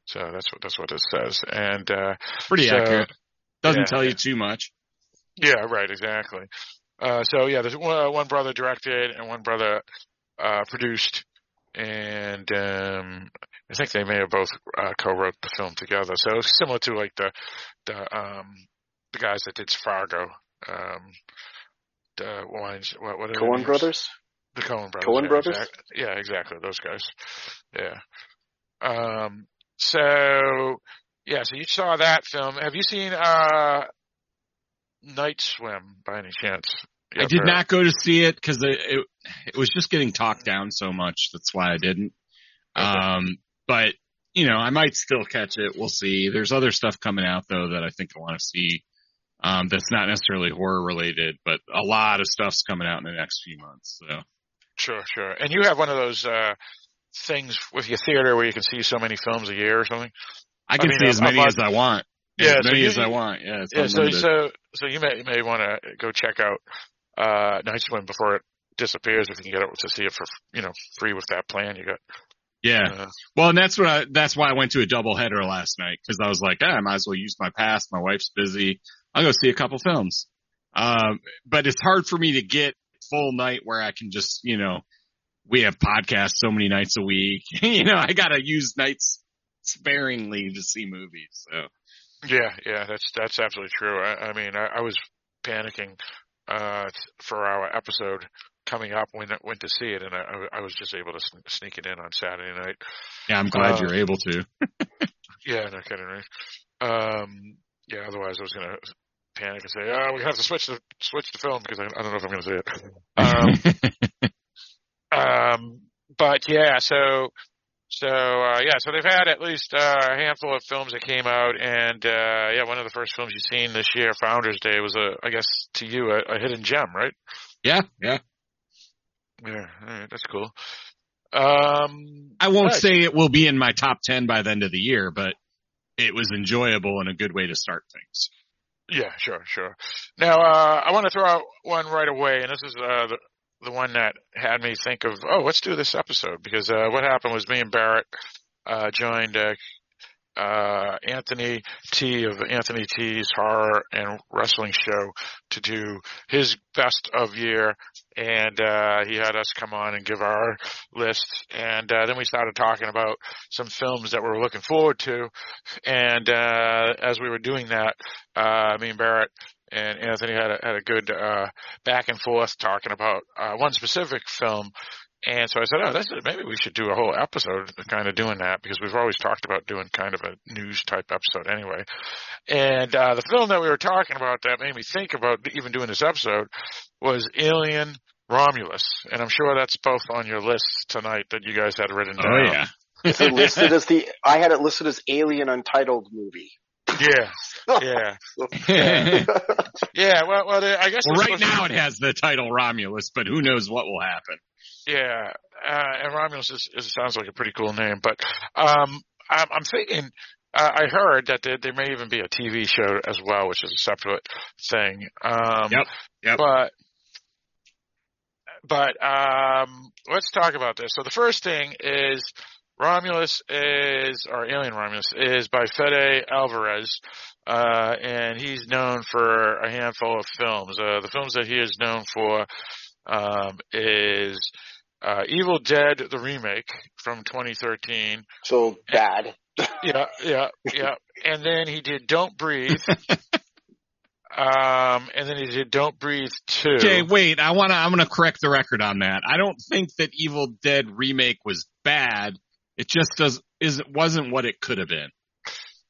So that's what that's what it says, and uh, pretty so- accurate. Doesn't yeah, tell you too much. Yeah, right, exactly. Uh, so yeah, there's one, one brother directed and one brother uh, produced, and um, I think they may have both uh, co-wrote the film together. So it's similar to like the the um, the guys that did Fargo. Um, the wines, what, what are Coen names? Brothers? The Coen brothers. Coen yeah, brothers? exact- yeah, exactly. Those guys. Yeah. Um. So yeah. So you saw that film. Have you seen uh Night Swim by any chance? I did Barrett. not go to see it because it, it it was just getting talked down so much. That's why I didn't. Um, but you know, I might still catch it. We'll see. There's other stuff coming out though that I think I want to see. Um, that's not necessarily horror related, but a lot of stuff's coming out in the next few months. So Sure, sure. And you have one of those uh things with your theater where you can see so many films a year or something. I can mean, see as many as I want. Yeah, as so many you- as I want. Yeah, it's Yeah, so so so you may you may want to go check out uh Night Swim before it disappears if you can get it to see it for you know free with that plan you got. Yeah. Uh, Well, and that's what I, that's why I went to a double header last night because I was like, ah, I might as well use my pass. My wife's busy. I'll go see a couple films. Um, but it's hard for me to get full night where I can just, you know, we have podcasts so many nights a week. <laughs> you know, I gotta use nights sparingly to see movies. So Yeah, yeah, that's that's absolutely true. I, I mean, I, I was panicking uh for our episode coming up when went to see it, and I, I was just able to sneak it in on Saturday night. yeah, I'm glad Uh, you're able to. <laughs> Yeah, no kidding, right? Um, yeah, otherwise I was gonna panic and say, "Oh, we have to switch the switch the film because I, I don't know if I'm gonna see it." <laughs> Um, um, but yeah, so so uh, yeah, so they've had at least uh, a handful of films that came out, and uh, yeah, one of the first films you've seen this year, Founders Day, was a, I guess to you, a, a hidden gem, right? yeah, yeah. Yeah, all right, that's cool. Um, I won't say it will be in my top 10 by the end of the year, but it was enjoyable and a good way to start things. Yeah, sure, sure. Now, uh, I want to throw out one right away, and this is, uh, the, the one that had me think of, oh, let's do this episode, because, uh, what happened was me and Barrett, uh, joined, uh, Anthony T of Anthony T's horror and wrestling show to do his best of year. And, uh, he had us come on and give our list. And, uh, then we started talking about some films that we were looking forward to. And, uh, as we were doing that, uh, me and Barrett and Anthony had a, had a good, uh, back and forth talking about, one specific film. And so I said, oh, that's, maybe we should do a whole episode kind of doing that because we've always talked about doing kind of a news type episode anyway. And, uh, the film that we were talking about that made me think about even doing this episode was Alien Romulus. And I'm sure that's both on your list tonight that you guys had written down. Oh yeah. Is it listed as the? I had it listed as Alien Untitled movie. Yeah. Yeah. <laughs> Yeah. Well, well, I guess Well, right supposed to- now it has the title Romulus, but who knows what will happen. Yeah, uh, and Romulus is, is sounds like a pretty cool name, but um, I'm, I'm thinking. Uh, I heard that there, there may even be a TV show as well, which is a separate thing. Um, Yep, yep. But but um, let's talk about this. So the first thing is Romulus is or Alien Romulus is by Fede Alvarez, uh, and he's known for a handful of films. Uh, the films that he is known for um, is uh, Evil Dead the remake from 2013. So bad. <laughs> Yeah, yeah, yeah. And then he did Don't Breathe. <laughs> um, and then he did Don't Breathe 2. Okay, wait. I want to. I'm going to correct the record on that. I don't think that Evil Dead remake was bad. It just does is wasn't what it could have been.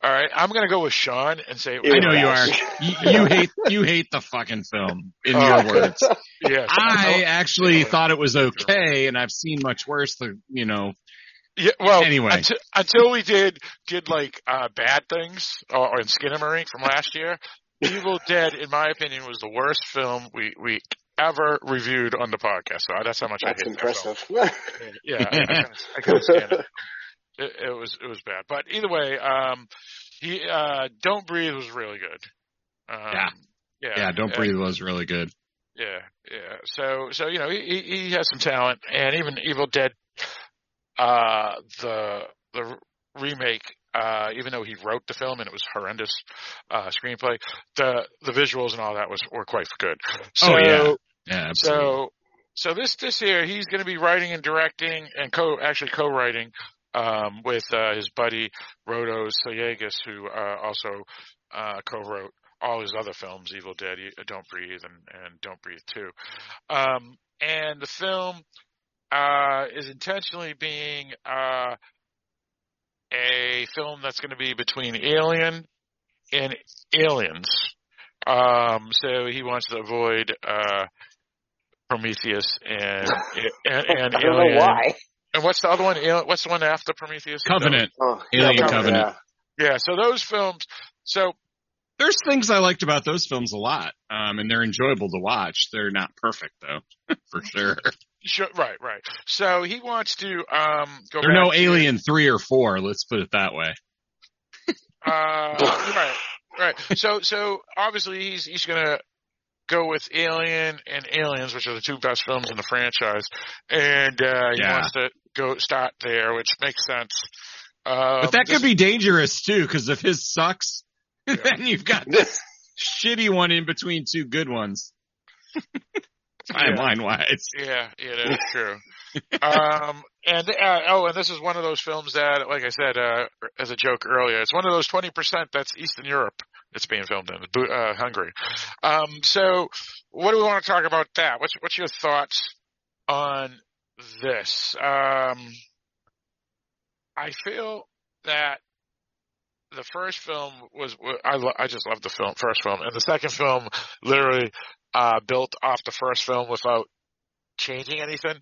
All right, I'm gonna go with Sean and say I know you are. You, you hate you hate the fucking film. In Oh. your words, <laughs> Yes. I actually thought it was okay, and I've seen much worse. The you know. Yeah, well, Anyway. until, until we did did like uh bad things or, or in Skinamarink from last year, Evil Dead, in my opinion, was the worst film we we ever reviewed on the podcast. So that's how much That's I hate that film. impressive. <laughs> Yeah, I, I, couldn't- stand it. it. It was it was bad, but either way, um, he uh, Don't Breathe was really good. Um, Yeah. yeah, Yeah, Don't and- Breathe was really good. Yeah, yeah. So, so you know, he he he has some talent, and even Evil Dead, uh, the the remake, uh, even though he wrote the film and it was horrendous, uh, screenplay, the the visuals and all that was were quite good. So, Oh, yeah. Yeah, absolutely. so, so this this year he's going to be writing and directing and co actually co-writing um, with uh, his buddy Rodo Sayagues, who uh, also uh, co-wrote all his other films, Evil Dead, Don't Breathe, and, and Don't Breathe Two. Um, and the film uh, is intentionally being uh, a film that's going to be between Alien and Aliens. Um, so he wants to avoid uh, Prometheus and <laughs> and, and I don't Alien. know why. And what's the other one? Al- What's the one after Prometheus? Covenant. Oh, Alien yeah, Covenant. yeah. Yeah. So those films. So There's things I liked about those films a lot, um, and they're enjoyable to watch. They're not perfect though, <laughs> for sure. Sure, right, right. So he wants to um go. There are no to- Alien three or four. Let's put it that way. Uh, right, right. So, so obviously he's he's gonna go with Alien and Aliens, which are the two best films in the franchise, and uh, he Yeah. wants to go start there, which makes sense. Um, But that could be dangerous too, because if his sucks, <laughs> then you've got this <laughs> shitty one in between two good ones. <laughs> Timeline wise. Yeah, yeah, that is <laughs> true. um, and uh, oh, and this is one of those films that, like I said, uh, as a joke earlier, it's one of those twenty percent that's Eastern Europe. It's being filmed in uh, Hungary. Um, so, what do we want to talk about that? What's what's your thoughts on this? Um, I feel that the first film was I lo- I just loved the film first film, and the second film literally uh, built off the first film without changing anything.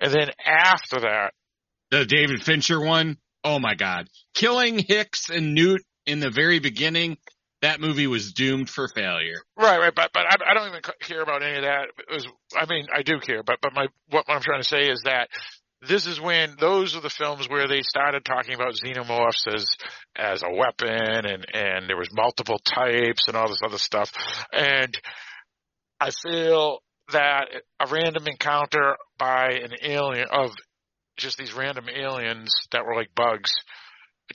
And then after that, The David Fincher one. Oh my God. Killing Hicks and Newt in the very beginning. That movie was doomed for failure. right, right, but but I, I don't even care about any of that. It was, I mean, I do care, but but my what, what I'm trying to say is that this is when those are the films where they started talking about xenomorphs as as a weapon, and and there was multiple types and all this other stuff, and I feel that a random encounter by an alien of just these random aliens that were like bugs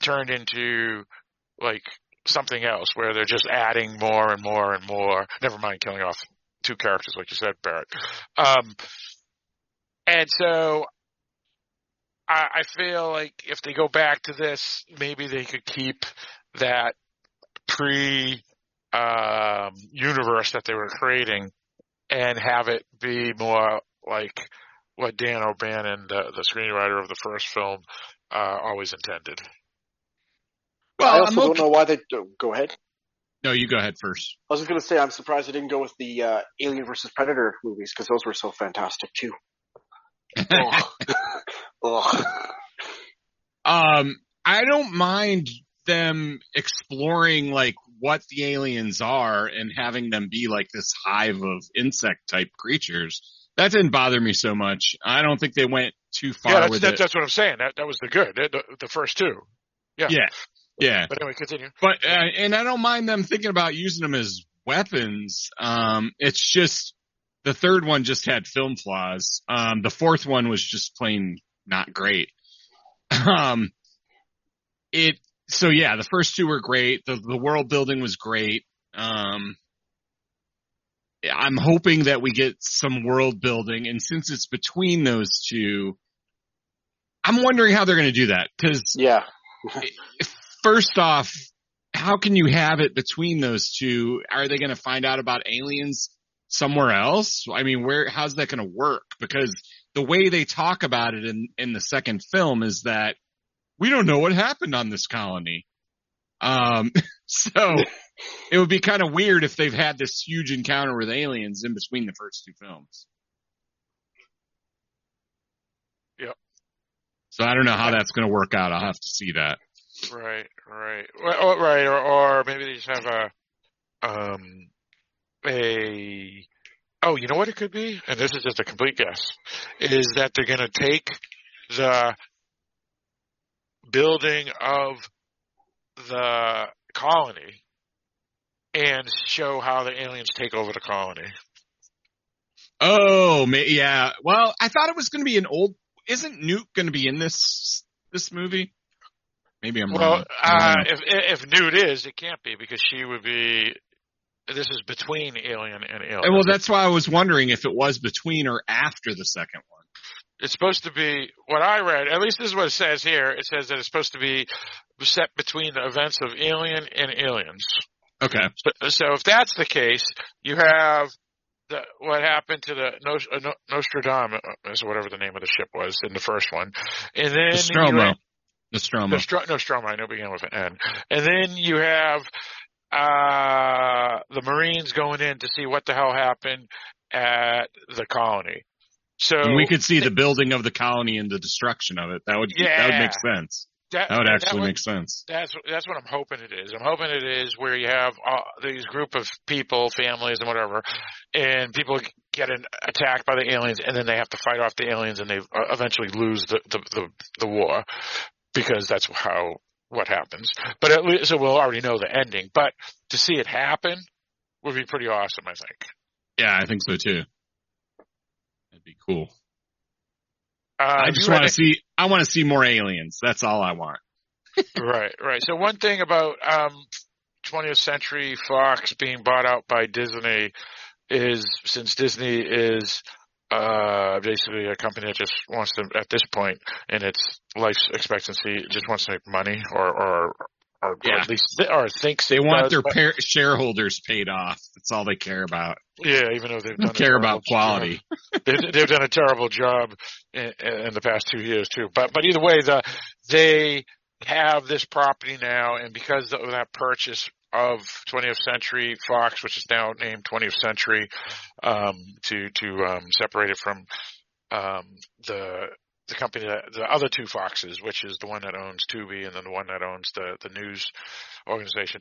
turned into like something else where they're just adding more and more and more. Never mind killing off two characters like you said, Barrett. Um, and so I, I feel like if they go back to this, maybe they could keep that pre um, universe that they were creating and have it be more like what Dan O'Bannon, the, the screenwriter of the first film, uh, always intended. I Well, also I'm don't okay- know why they oh, go ahead. No, you go ahead first. I was just going to say I'm surprised they didn't go with the uh, Alien versus Predator movies because those were so fantastic too. <laughs> Ugh. Ugh. Um, I don't mind them exploring like what the aliens are and having them be like this hive of insect type creatures. That didn't bother me so much. I don't think they went too far yeah, that's, with that, it. that's what I'm saying. That that was the good, the, the first two. Yeah. Yeah, yeah. But anyway, continue. But uh, and I don't mind them thinking about using them as weapons. Um, it's just the third one just had film flaws. Um, the fourth one was just plain not great. <laughs> Um, it so yeah, the first two were great. The the world building was great. Um, I'm hoping that we get some world building, and since it's between those two, I'm wondering how they're going to do that because Yeah. <laughs> first off, how can you have it between those two? Are they going to find out about aliens somewhere else? I mean, where, how's that going to work? Because the way they talk about it in, in the second film is that we don't know what happened on this colony. Um, <laughs> so it would be kind of weird if they've had this huge encounter with aliens in between the first two films. Yep. So I don't know how that's going to work out. I'll have to see that. Right, right, well, oh, right, or, or maybe they just have a, um, a. Oh, you know what it could be, and this is just a complete guess, is that they're going to take the building of the colony and show how the aliens take over the colony. Oh, yeah. Well, I thought it was going to be an old. Isn't Newt going to be in this this movie? Maybe I'm Well, wrong. I uh, if if Newt is, it can't be because she would be. This is between Alien and Alien. well, that's why I was wondering if it was between or after the second one. It's supposed to be what I read. At least this is what it says here. It says that it's supposed to be set between the events of Alien and Aliens. Okay. So, so if that's the case, you have the what happened to the uh, Nostradamus, or whatever the name of the ship was in the first one, and then Nostromo. Nostromo. Nostro- Nostromo, I know began with an N. And then you have uh the Marines going in to see what the hell happened at the colony. So And we could see the building of the colony and the destruction of it. That would yeah, that would make sense. That would actually make sense. That's that's what I'm hoping it is. I'm hoping it is where you have uh, these group of people, families, and whatever, and people get an, attacked by the aliens, and then they have to fight off the aliens, and they uh, eventually lose the the, the, the war because that's how what happens. But at least so we'll already know the ending. But to see it happen would be pretty awesome, I think. Yeah, I think so too. That'd be cool. Uh, I just want to see. I want to see more aliens. That's all I want. <laughs> right, right. So one thing about um, 20th Century Fox being bought out by Disney is since Disney is uh, basically a company that just wants to, at this point in its life expectancy, just wants to make money or, or, or Yeah. at least, or thinks They want their par- shareholders paid off. That's all they care about. Yeah, even though they've done don't care about quality. <laughs> job. they, they've done a terrible job in, in the past two years too. But but either way, the they have this property now, and because of that purchase of 20th Century Fox, which is now named 20th Century, um, to to um, separate it from um, the the company that the other two Foxes, which is the one that owns Tubi and then the one that owns the the news organization.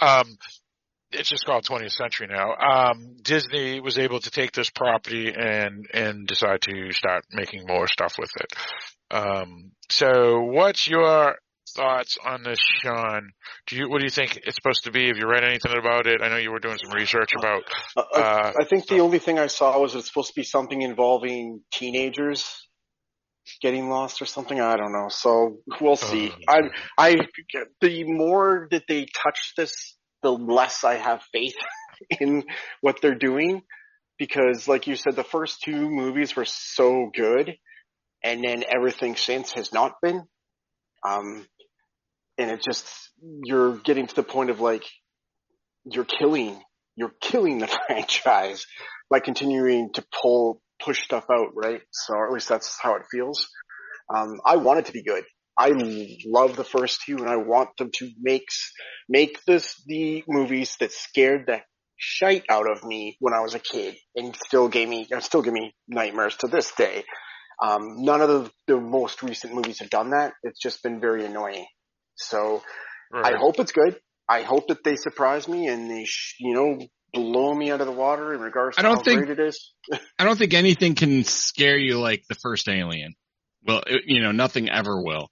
Um, it's just called 20th Century now. Um, Disney was able to take this property and and decide to start making more stuff with it. Um, so, what's your thoughts on this, Sean? Do you what do you think it's supposed to be? Have you read anything about it? I know you were doing some research about. Uh, Uh, I think the only thing I saw was it's supposed to be something involving teenagers getting lost or something. I don't know. So we'll see. I, I, the more that they touch this, the less I have faith <laughs> in what they're doing. Because like you said, the first two movies were so good and then everything since has not been. Um, and it just, you're getting to the point of like, you're killing, you're killing the <laughs> franchise by continuing to pull, push stuff out, right? So, or at least that's how it feels. Um, I want it to be good. I love the first two and I want them to make, make this the movies that scared the shite out of me when I was a kid and still gave me, still give me nightmares to this day. Um, none of the, the most recent movies have done that. It's just been very annoying. So I hope it's good. I hope that they surprise me and they, sh- you know, blow me out of the water in regards to I don't how think- great it is. <laughs> I don't think anything can scare you like the first Alien. Well, it, you know, nothing ever will,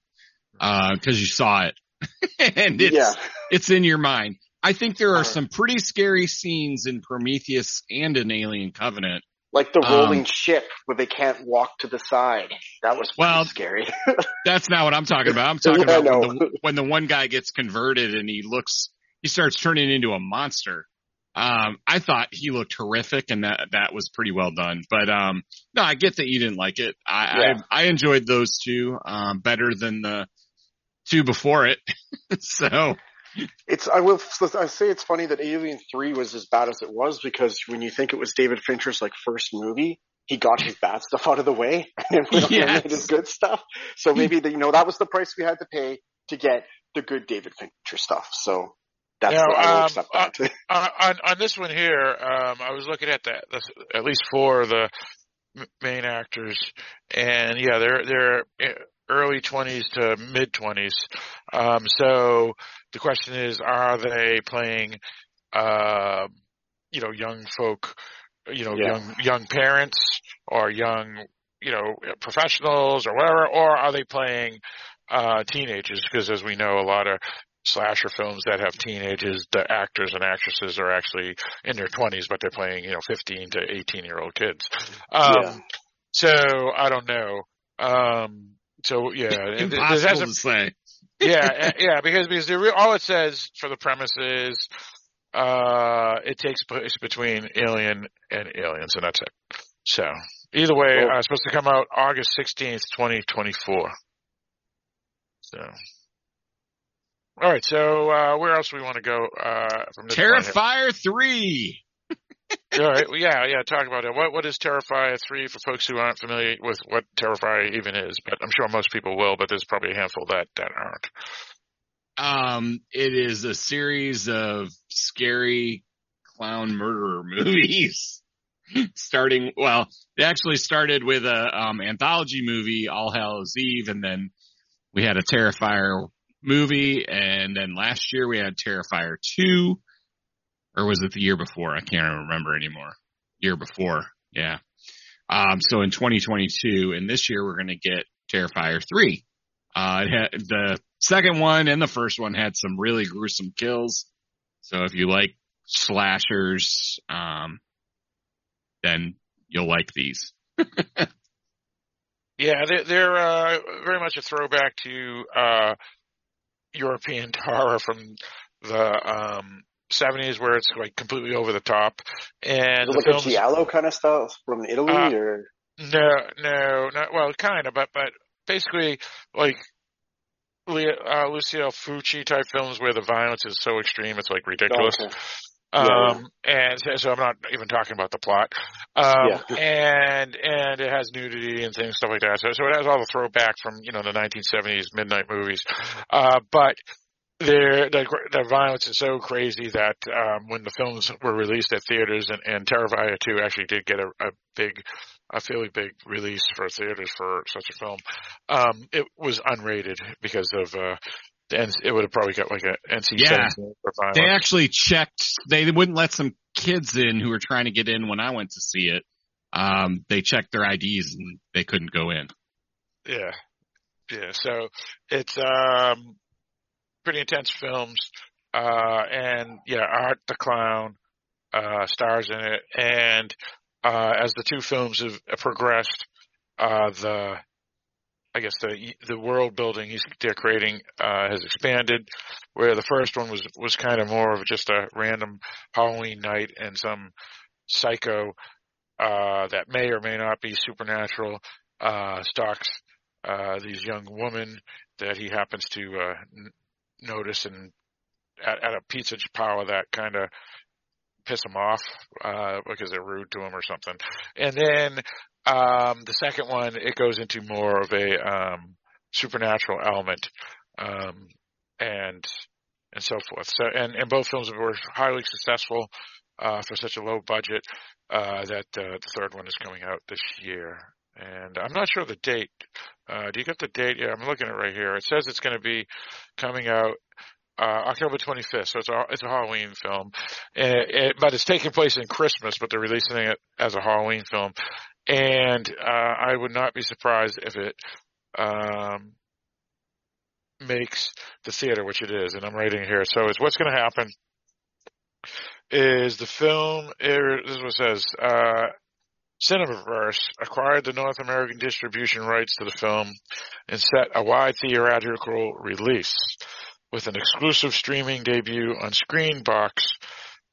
Uh because you saw it, <laughs> and it's Yeah. it's in your mind. I think there are some pretty scary scenes in Prometheus and in Alien Covenant. Like the Um, rolling ship where they can't walk to the side. That was pretty Well, scary. <laughs> That's not what I'm talking about. I'm talking Yeah, about when the, when the one guy gets converted and he looks, he starts turning into a monster. Um, I thought he looked horrific and that, that was pretty well done. But, um, no, I get that you didn't like it. I, Yeah. I, I enjoyed those two, um, better than the two before it. <laughs> so, It's I will I say it's funny that Alien Three was as bad as it was because when you think it was David Fincher's like first movie, he got his bad stuff out of the way <laughs> and went Yes. his good stuff. So maybe the, you know that was the price we had to pay to get the good David Fincher stuff. So that's Now, what I will um, <laughs> on, on on this one here, um, I was looking at that at least four of the main actors, and yeah, they're they're eh, early twenties to mid twenties. Um, so the question is, are they playing, uh, you know, young folk, you know, Yeah. young young parents or young, you know, professionals or whatever, or are they playing uh, teenagers? Because as we know, a lot of slasher films that have teenagers, the actors and actresses are actually in their 20s, but they're playing, you know, 15 to 18 year old kids. Um, Yeah. So I don't know. Um, so yeah, <laughs> impossible to say. <laughs> yeah, <laughs> eh, yeah, because because the real, all it says for the premise is uh it takes place between Alien and Aliens, and that's it. So either way, Cool. uh, it's supposed to come out August sixteenth, twenty twenty four. So. All right, so uh where else do we want to go uh from this? Terrifier 3. <laughs> All right, well, yeah, yeah. Talk about it. What what is Terrifier three for folks who aren't familiar with what Terrifier even is? But I'm sure most people will. But there's probably a handful that that aren't. Um, it is a series of scary clown murderer <laughs> movies. Starting, well, it actually started with a um, anthology movie, All Hallows Eve, and then we had a Terrifier movie, and then last year we had Terrifier two, or was it the year before? I can't remember anymore. Year before, yeah. Um, so in 2022, and this year we're going to get Terrifier three. Uh, it had, the second one and the first one had some really gruesome kills. So if you like slashers, um, then you'll like these. <laughs> Yeah, they're, they're uh, very much a throwback to uh, European <laughs> horror from the um, 70s, where it's like completely over the top. And like films, a giallo kind of stuff from Italy, Uh, or no, no, not well, kind of, but but basically like uh, Lucio Fulci type films where the violence is so extreme, it's like ridiculous. Okay. Um, and so, so I'm not even talking about the plot. Um, Yeah. and, and it has nudity and things, stuff like that. So, so it has all the throwback from, you know, the 1970s midnight movies. Uh, but there, the, the violence is so crazy that, um, when the films were released at theaters and, and Terrifier 2 actually did get a, a big, a fairly big release for theaters for such a film, um, it was unrated because of, uh, N- it would have probably got like a NC-17 Yeah. They actually checked. They wouldn't let some kids in who were trying to get in when I went to see it. Um, they checked their IDs and they couldn't go in. Yeah. Yeah. So it's um pretty intense films. Uh and yeah, Art the Clown uh stars in it and uh as the two films have progressed, uh the I guess the the world building he's they're creating uh has expanded where the first one was was kind of more of just a random Halloween night and some psycho uh that may or may not be supernatural uh stalks uh, these young women that he happens to uh, n- notice and at, at a pizza power that kind of piss him off uh, because they're rude to him or something. And then um, the second one, it goes into more of a um, supernatural element um, and and so forth. So and, and both films were highly successful uh, for such a low budget uh, that uh, the third one is coming out this year. And I'm not sure the date. Uh, do you get the date? Yeah, I'm looking at it right here. It says it's going to be coming out uh, October 25th, so it's a it's a Halloween film, it, it, but it's taking place in Christmas, but they're releasing it as a Halloween film, and uh, I would not be surprised if it um, makes the theater, which it is, and I'm writing here. So it's what's going to happen is the film. er, This is what it says. Uh, Cineverse acquired the North American distribution rights to the film and set a wide theatrical release with an exclusive streaming debut on Screambox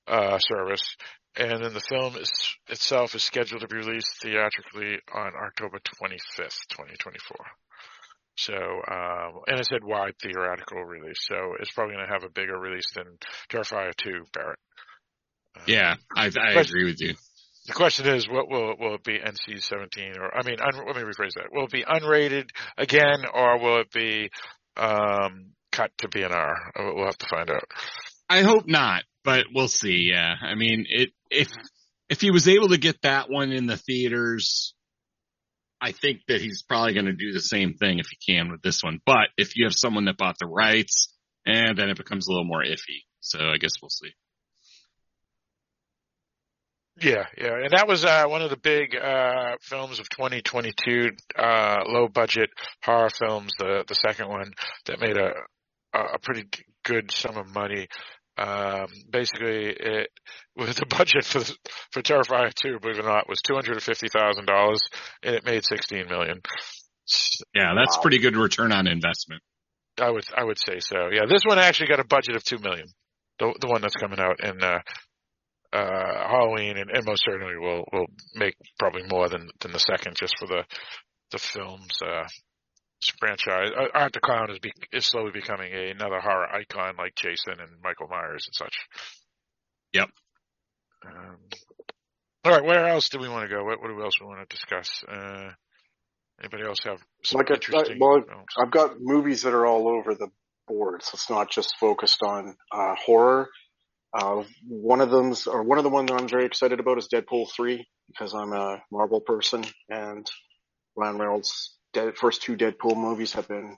uh, service. And then the film is, itself is scheduled to be released theatrically on October 25th, 2024. So, um, and it said wide theoretical release, so it's probably going to have a bigger release than Terrifier 2, Barrett. Yeah, I, I agree with you. The question is, what will it, will it be NC-17 or, I mean, un, let me rephrase that. Will it be unrated again or will it be, um, cut to be an R? We'll have to find out. I hope not, but we'll see. Yeah, I mean, it if if he was able to get that one in the theaters, I think that he's probably going to do the same thing if he can with this one. But if you have someone that bought the rights, and then it becomes a little more iffy. So I guess we'll see. Yeah, yeah, and that was uh, one of the big uh, films of 2022, uh, low budget horror films. The the second one that made a a pretty good sum of money. Um, basically, it with the budget for for Terrifier 2, believe it or not, was two hundred and fifty thousand dollars, and it made sixteen million. Yeah, that's pretty good return on investment. I would I would say so. Yeah, this one actually got a budget of two million. The the one that's coming out in uh, uh, Halloween, and, and most certainly will will make probably more than than the second, just for the the film's uh, franchise. Uh, Art the Clown is be, is slowly becoming a, another horror icon like Jason and Michael Myers and such. Yep. Um, all right, where else do we want to go? What, what else we want to discuss? Uh, anybody else have some like I, I, interesting? well, films? I've got movies that are all over the board, so it's not just focused on uh, horror. Uh, one of them's, or one of the ones that I'm very excited about is Deadpool 3, because I'm a Marvel person, and Ryan Reynolds' dead, first two Deadpool movies have been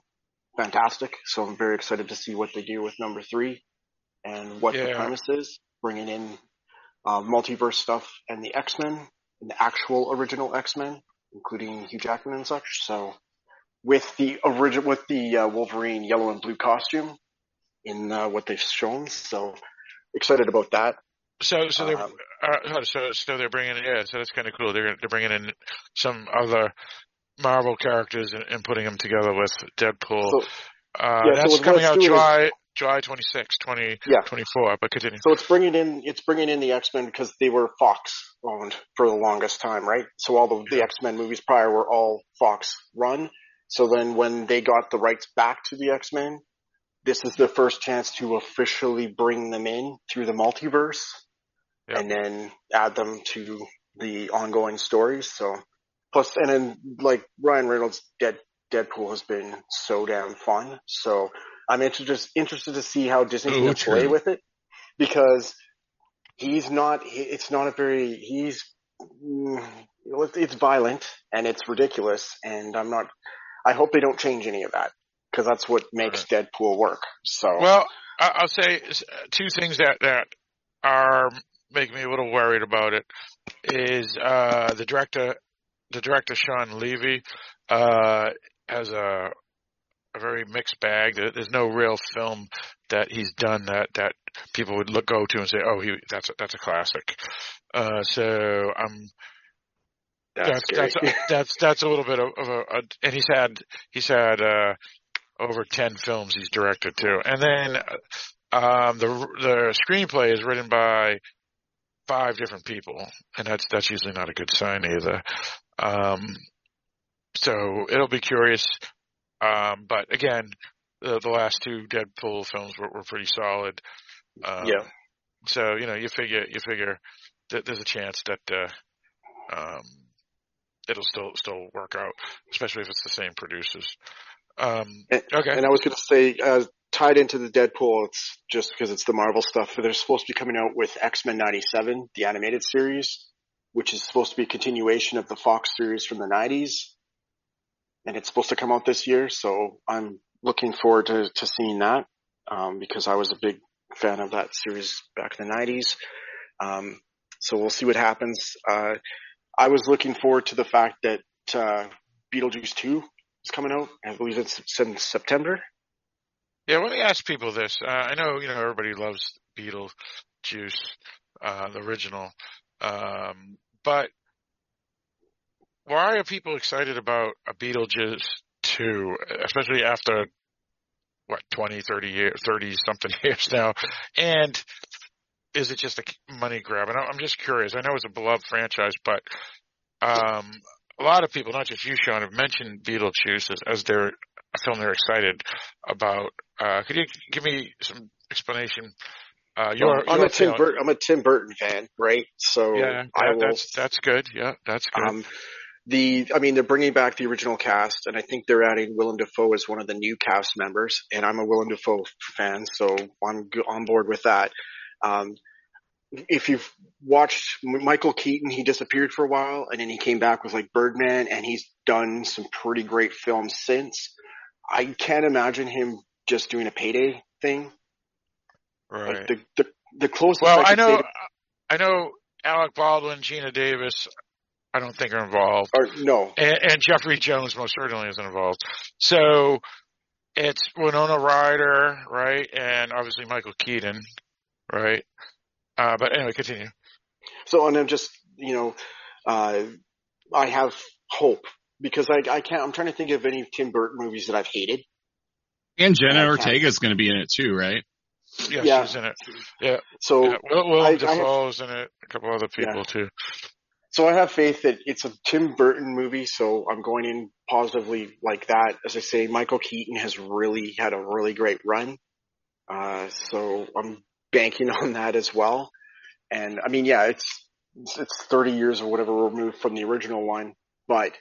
fantastic, so I'm very excited to see what they do with number three, and what the premise is, bringing in uh, multiverse stuff and the X-Men, and the actual original X-Men, including Hugh Jackman and such, so with the original, with the uh, Wolverine yellow and blue costume in uh, what they've shown. So excited about that. So, so they're Um, uh, so so they're bringing yeah, so that's kind of cool. They're they're bringing in some other Marvel characters and, and putting them together with Deadpool. So- uh, yeah, that's what coming out is- July July 26, 2024. Yeah. But continue. So it's bringing in it's bringing in the X Men because they were Fox owned for the longest time, right? So all the, the X Men movies prior were all Fox run. So then when they got the rights back to the X Men, this is the first chance to officially bring them in through the multiverse, Yep. and then add them to the ongoing stories. So plus, and then like Ryan Reynolds, Dead Deadpool has been so damn fun. So I'm interested interested to see how Disney's Oh, going play with it because he's not. It's not a very. He's. mm, It's violent and it's ridiculous, and I'm not. I hope they don't change any of that because that's what makes Deadpool work. So Well, I- I'll say two things that that are making me a little worried about it is uh, the director, the director Shawn Levy, uh, has a a very mixed bag. There's no real film that he's done that that people would look go to and say, "Oh, he that's a, that's a classic." Uh, so I'm that's that's that's, that's that's a little bit of, of a, a and he's had he's had uh over 10 films he's directed too and then um the the screenplay is written by five different people and that's that's usually not a good sign either um so it'll be curious um but again the, the last two Deadpool films were, were pretty solid um, yeah. so you know, you figure you figure that there's a chance that uh, um, it'll still still work out, especially if it's the same producers. Um, And, okay, and I was going to say, uh, tied into the Deadpool, it's just because it's the Marvel stuff. They're supposed to be coming out with X Men '97, the animated series, which is supposed to be a continuation of the Fox series from the '90s, and it's supposed to come out this year. So I'm looking forward to to seeing that um, because I was a big fan of that series back in the '90s. Um, so we'll see what happens. Uh, I was looking forward to the fact that uh, Beetlejuice 2 is coming out. I believe it's in September. yeah. Let me ask people this. Uh, I know you know everybody loves Beetlejuice, uh, the original, um, but why are people excited about a Beetlejuice two, especially after what 20, 30 years, 30 something <laughs> years now, and is it just a money grab? And I'm just curious. I know it's a beloved franchise, but um, a lot of people, not just you, Sean, have mentioned Beetlejuice as, as their a film they're excited about. Uh, could you give me some explanation? Uh, your, I'm your a Tim Burton. I'm a Tim Burton fan, right? So Yeah, I will. that's that's good. Yeah, that's good. Um, the, I mean, they're bringing back the original cast, and I think they're adding Willem Dafoe as one of the new cast members. And I'm a Willem Dafoe fan, so I'm on board with that. Um, if you've watched Michael Keaton, he disappeared for a while, and then he came back with like Birdman, and he's done some pretty great films since. I can't imagine him just doing a payday thing. Right. Like the the the closest well, I, I know, to- I know Alec Baldwin, Geena Davis. I don't think are involved. or no, and, and Jeffrey Jones most certainly isn't involved. So it's Winona Ryder, right, and obviously Michael Keaton, right. Uh, but anyway, continue. So, and I'm just, you know, uh, I have hope because I, I can't, I'm trying to think of any Tim Burton movies that I've hated. And Jenna Ortega is going to be in it too, right? Yeah, Yeah. she's in it. Yeah, So, yeah. Will, Willem I- I have- in it. A couple other people too. so I have faith that it's a Tim Burton movie. So I'm going in positively like that. As I say, Michael Keaton has really had a really great run. Uh, so I'm banking <laughs> on that as well. And I mean, yeah, it's, it's, it's 30 years or whatever removed from the original one, but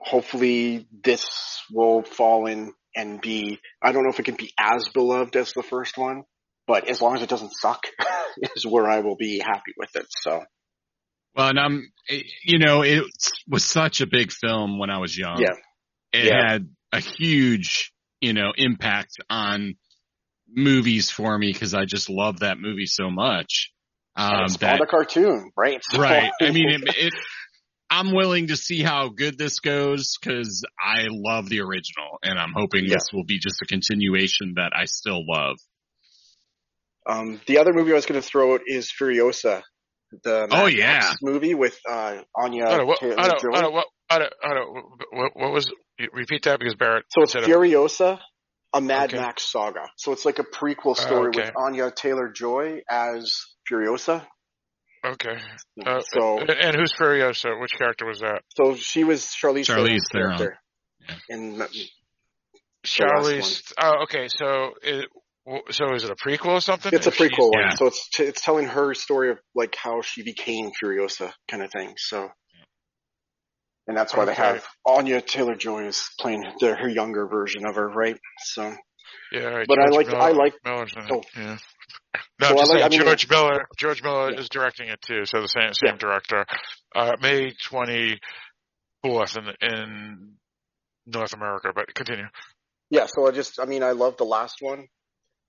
hopefully this will fall in and be, I don't know if it can be as beloved as the first one, but as long as it doesn't suck <laughs> is where I will be happy with it. So Well, and I'm, you know, it was such a big film when I was young. yeah, It Yeah. had a huge, you know, impact on movies for me because I just love that movie so much. Um, it's that, called a cartoon, right? So- <laughs> right. I mean, it, it, I'm willing to see how good this goes because I love the original and I'm hoping Yeah. this will be just a continuation that I still love. Um, the other movie I was going to throw out is Furiosa, the Oh, Mad yeah. Max movie with uh, Anya I don't, what, Taylor I don't, Joy. I don't, what, I don't, I don't, what, what was, repeat that because Barrett So it's said. Furiosa, a Mad Okay. Max saga. So it's like a prequel story okay. with Anya Taylor Joy as Furiosa. Okay. Uh, So- and, and who's Furiosa? Which character was that? So she was Charlize, Charlize Theron's Theron. character in the last Charlie's. Oh, okay. So, it, so is it a prequel or something? It's a prequel one, Yeah. so it's t- it's telling her story of like how she became Furiosa, kind of thing. So, and that's why they have Anya Taylor Joy is playing the, her younger version of her, right? So, Yeah, right, But I like- Miller, I like- Miller's oh. Yeah. No, just like- saying I mean- George Miller. George Miller Yeah. is directing it too, so the same same Yeah. director. Uh, May twenty fourth in in North America, but continue. yeah. So I just, I mean, I love the last one.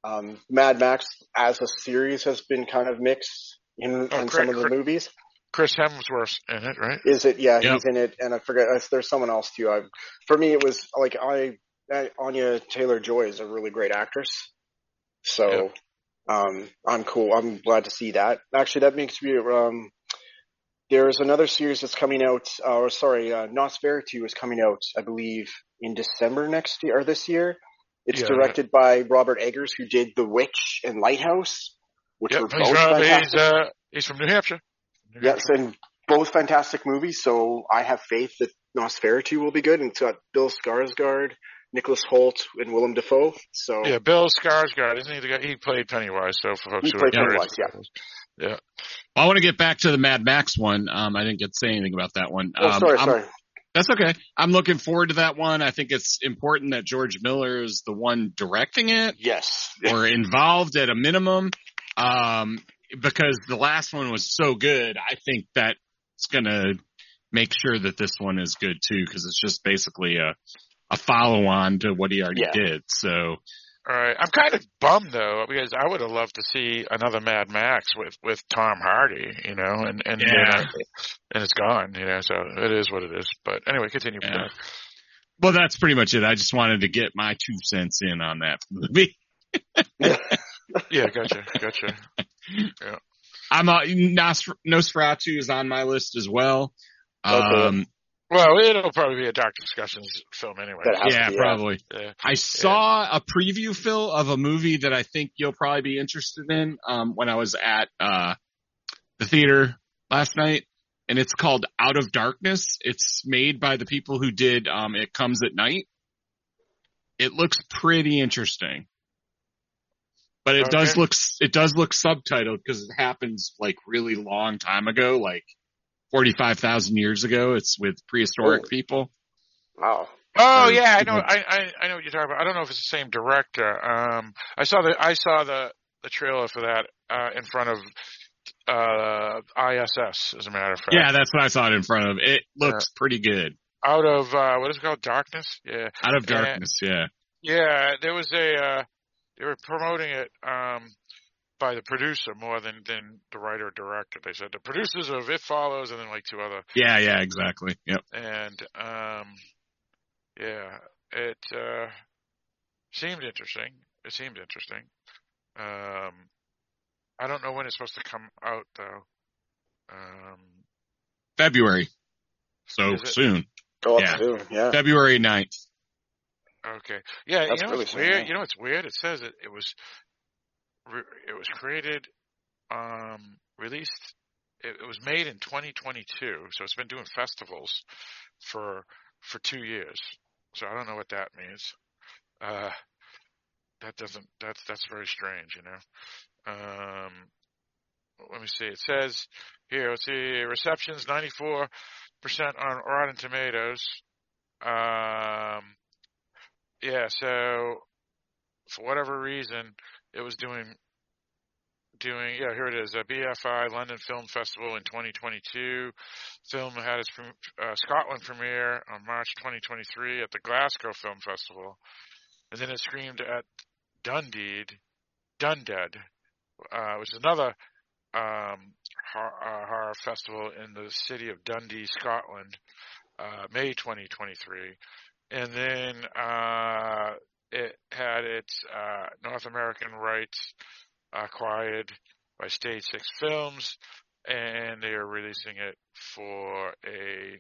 Um, Mad Max as a series has been kind of mixed in, Oh, in great, some of the great. movies. Chris Hemsworth's in it, right? Is it? Yeah, Yep. he's in it, and I forget. There's someone else too. I, for me, it was like I, I Anya Taylor Joy is a really great actress. So, um, I'm cool. I'm glad to see that. Actually, that makes me. Um, there's another series that's coming out. Uh, or sorry, uh, Nosferatu is coming out. I believe in December next year or this year. It's Yeah. directed by Robert Eggers, who did The Witch and Lighthouse, which Yep, were both from, fantastic. he's uh he's from New Hampshire. New Yes, and both fantastic movies. So I have faith that Nosferatu will be good. And it's got Bill Skarsgård, Nicholas Hoult, and Willem Dafoe. So Yeah, Bill Skarsgård, isn't he the guy? He played Pennywise. So for folks He who played are Pennywise, curious. yeah. yeah. I want to get back to the Mad Max one. Um, I didn't get to say anything about that one. oh, Um, sorry, I'm- sorry. That's okay. I'm looking forward to that one. I think it's important that George Miller is the one directing it Yes, <laughs> or involved at a minimum. Um, because the last one was so good. I think that it's going to make sure that this one is good too, because it's just basically a, a follow on to what he already Yeah. did. So, All right. I'm kind of bummed though because I would have loved to see another Mad Max with with Tom Hardy, you know, and and Yeah. you know, and it's gone, you know. So it is what it is. But anyway, continue. Yeah. well, that's pretty much it. I just wanted to get my two cents in on that movie. that. <laughs> Yeah, gotcha, gotcha. Yeah. <laughs> I'm uh, Nosfer- Nosferatu is on my list as well. Okay. Um, Well, it'll probably be a Dark Discussions film anyway. Yeah, be, probably. Yeah. I saw a preview Phil of a movie that I think you'll probably be interested in um, when I was at uh, the theater last night, and it's called Out of Darkness. It's made by the people who did um, It Comes at Night. It looks pretty interesting, but it does Okay. look it does look subtitled because it happens like really long time ago, like forty five thousand years ago. It's with prehistoric Oh. people. Wow. Oh Or- yeah, I know. I, I I know what you're talking about. I don't know if it's the same director. Um, I saw the I saw the the trailer for that uh, in front of uh ISS, as a matter of fact. Yeah, that's what I saw it in front of. It looks pretty good. Out of uh, what is it called? Darkness. Yeah. Out of Yeah. darkness, yeah. Yeah, there was a uh they were promoting it um by the producer more than than the writer or director. They said the producers of It Follows and then like two other Yeah, yeah, exactly. Yep. and um yeah, it uh seemed interesting. It seemed interesting. Um I don't know when it's supposed to come out though. Um February. So soon. Go up Yeah. soon. Yeah. February 9th. Okay. Yeah, That's you know really what's weird? yeah. You know what's weird? It says it, it was re- it was created um released it, it was made in 2022, so it's been doing festivals for for 2 years. So I don't know what that means. Uh that doesn't that's that's very strange, you know. Um let me see. It says here, let's see, receptions 94% on Rotten Tomatoes. Um yeah, so for whatever reason, it was doing doing yeah here it is a BFI London Film Festival in 2022. Film had its uh, Scotland premiere on March 2023 at the Glasgow Film Festival, and then it screamed at Dundee, Dundead, uh, which is another um, horror, uh, horror festival in the city of Dundee, Scotland, uh, May 2023 and then uh, it had its uh, North American rights acquired by Stage Six Films, and they are releasing it for a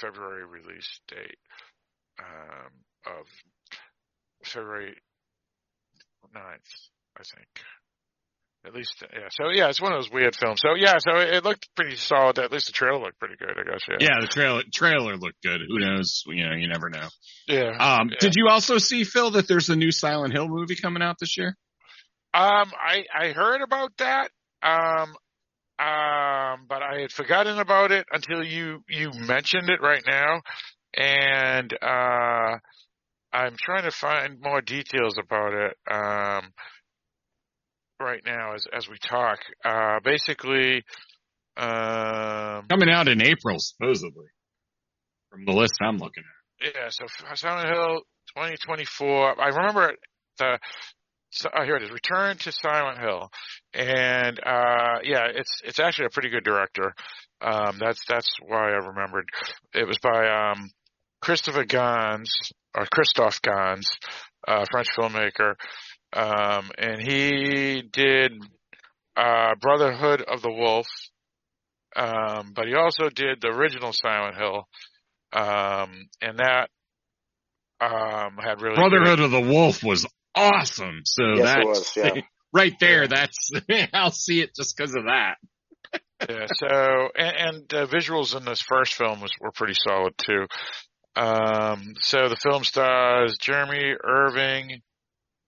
February release date um, of February 9th, I think. At least, yeah. So yeah, it's one of those weird films. So yeah, so it, it looked pretty solid. At least the trailer looked pretty good, I guess. Yeah. Yeah, the trailer trailer looked good. Who knows? You know, you never know. Yeah. Um, yeah. did you also see Phil that there's a new Silent Hill movie coming out this year? Um, I I heard about that. Um, um, but I had forgotten about it until you you mentioned it right now, and uh, I'm trying to find more details about it. Um, right now as as we talk. Uh, basically, um, Coming out in April, supposedly, from the list I'm looking at. yeah. So Silent Hill 2024. I remember the. So, oh, here it is. Return to Silent Hill, and uh, yeah, it's it's actually a pretty good director. Um, that's that's why I remembered. It was by um, Christopher Gans or Christophe Gans, uh, French filmmaker, um, and he did uh, Brotherhood of the Wolf, um, but he also did the original Silent Hill, um, and that um, had really Brotherhood great- of the Wolf was awesome. So Yes, it that's was, yeah. <laughs> right there. That's <laughs> I'll see it just because of that. <laughs> yeah. So and, and the visuals in this first film was were pretty solid too. Um, so the film stars Jeremy Irvine.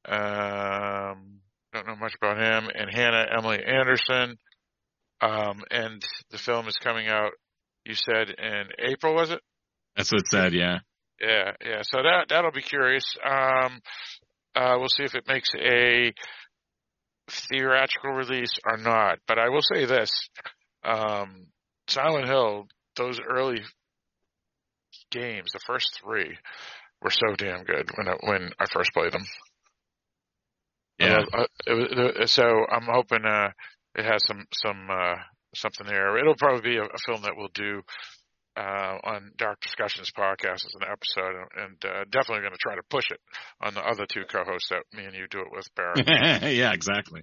Um, don't know much about him, and Hannah Emily Anderson. Um, and the film is coming out. You said in April, was it? That's what it said. Yeah. Yeah, yeah. So that that'll be curious. Um, uh, we'll see if it makes a theatrical release or not. But I will say this: um, Silent Hill, those early games, the first three, were so damn good when I, when I first played them. Yeah. Uh, uh, so I'm hoping uh, it has some some uh, something there. It'll probably be a, a film that we'll do uh, on Dark Discussions podcast as an episode, and, uh, definitely going to try to push it on the other two co-hosts that me and you do it with, Barrett. <laughs> yeah, exactly.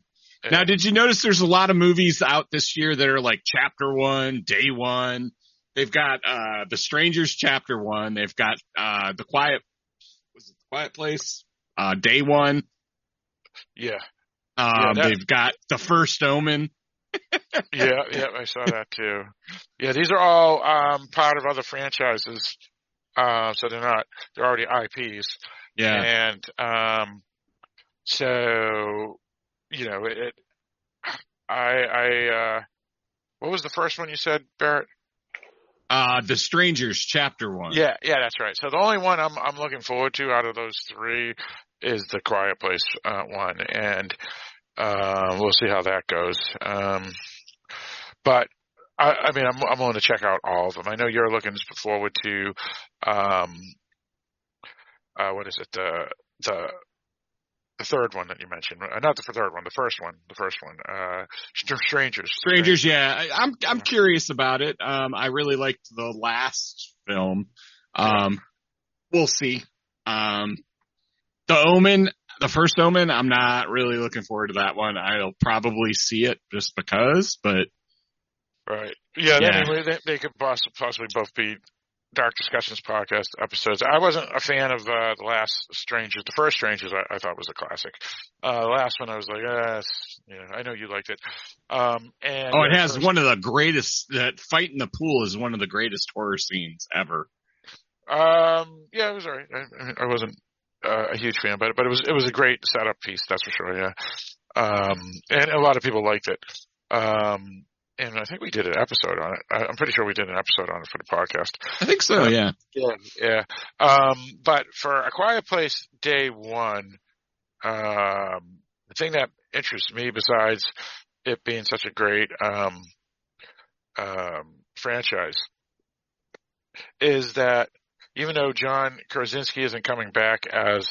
Now, did you notice there's a lot of movies out this year that are like chapter one, day one? They've got, uh, The Strangers chapter one. They've got, uh, The Quiet, was it The Quiet Place? Uh, day one. Yeah. Um, Yeah, they've got The First Omen. <laughs> yeah, yeah, I saw that too. Yeah, these are all um, part of other franchises, uh, so they're not they're already IPs. Yeah. and um, so you know it. I I uh, what was the first one you said, Barrett? Uh, The Strangers chapter one. Yeah, yeah, that's right. So the only one I'm I'm looking forward to out of those three is the Quiet Place uh, one, and uh, we'll see how that goes. Um, but I, I mean, I'm I'm willing to check out all of them. I know you're looking forward to, um, uh, what is it? The the the third one that you mentioned, uh, not the third one, the first one, the first one, uh, Str- Strangers. Strangers, yeah. I, I'm I'm curious about it. Um, I really liked the last film. Um, we'll see. Um, the Omen, the first Omen, I'm not really looking forward to that one. I'll probably see it just because, but Right. Yeah, Yeah. anyway, they, they could possibly, possibly both be Dark Discussions podcast episodes. I wasn't a fan of uh, the last Strangers. The first Strangers I, I thought was a classic. Uh, the last one I was like, eh, you know, I know you liked it. Um, and oh, it has first- one of the greatest. That fight in the pool is one of the greatest horror scenes ever. Um, yeah, it was alright. I, I wasn't uh, a huge fan, but but it was it was a great setup piece, that's for sure. Yeah. Um, and a lot of people liked it. Um, and I think we did an episode on it. I- I'm pretty sure we did an episode on it for the podcast. I think so. Yeah. Yeah, yeah. Um, but for A Quiet Place Day One, um, the thing that interests me, besides it being such a great um, um, franchise, is that even though John Krasinski isn't coming back as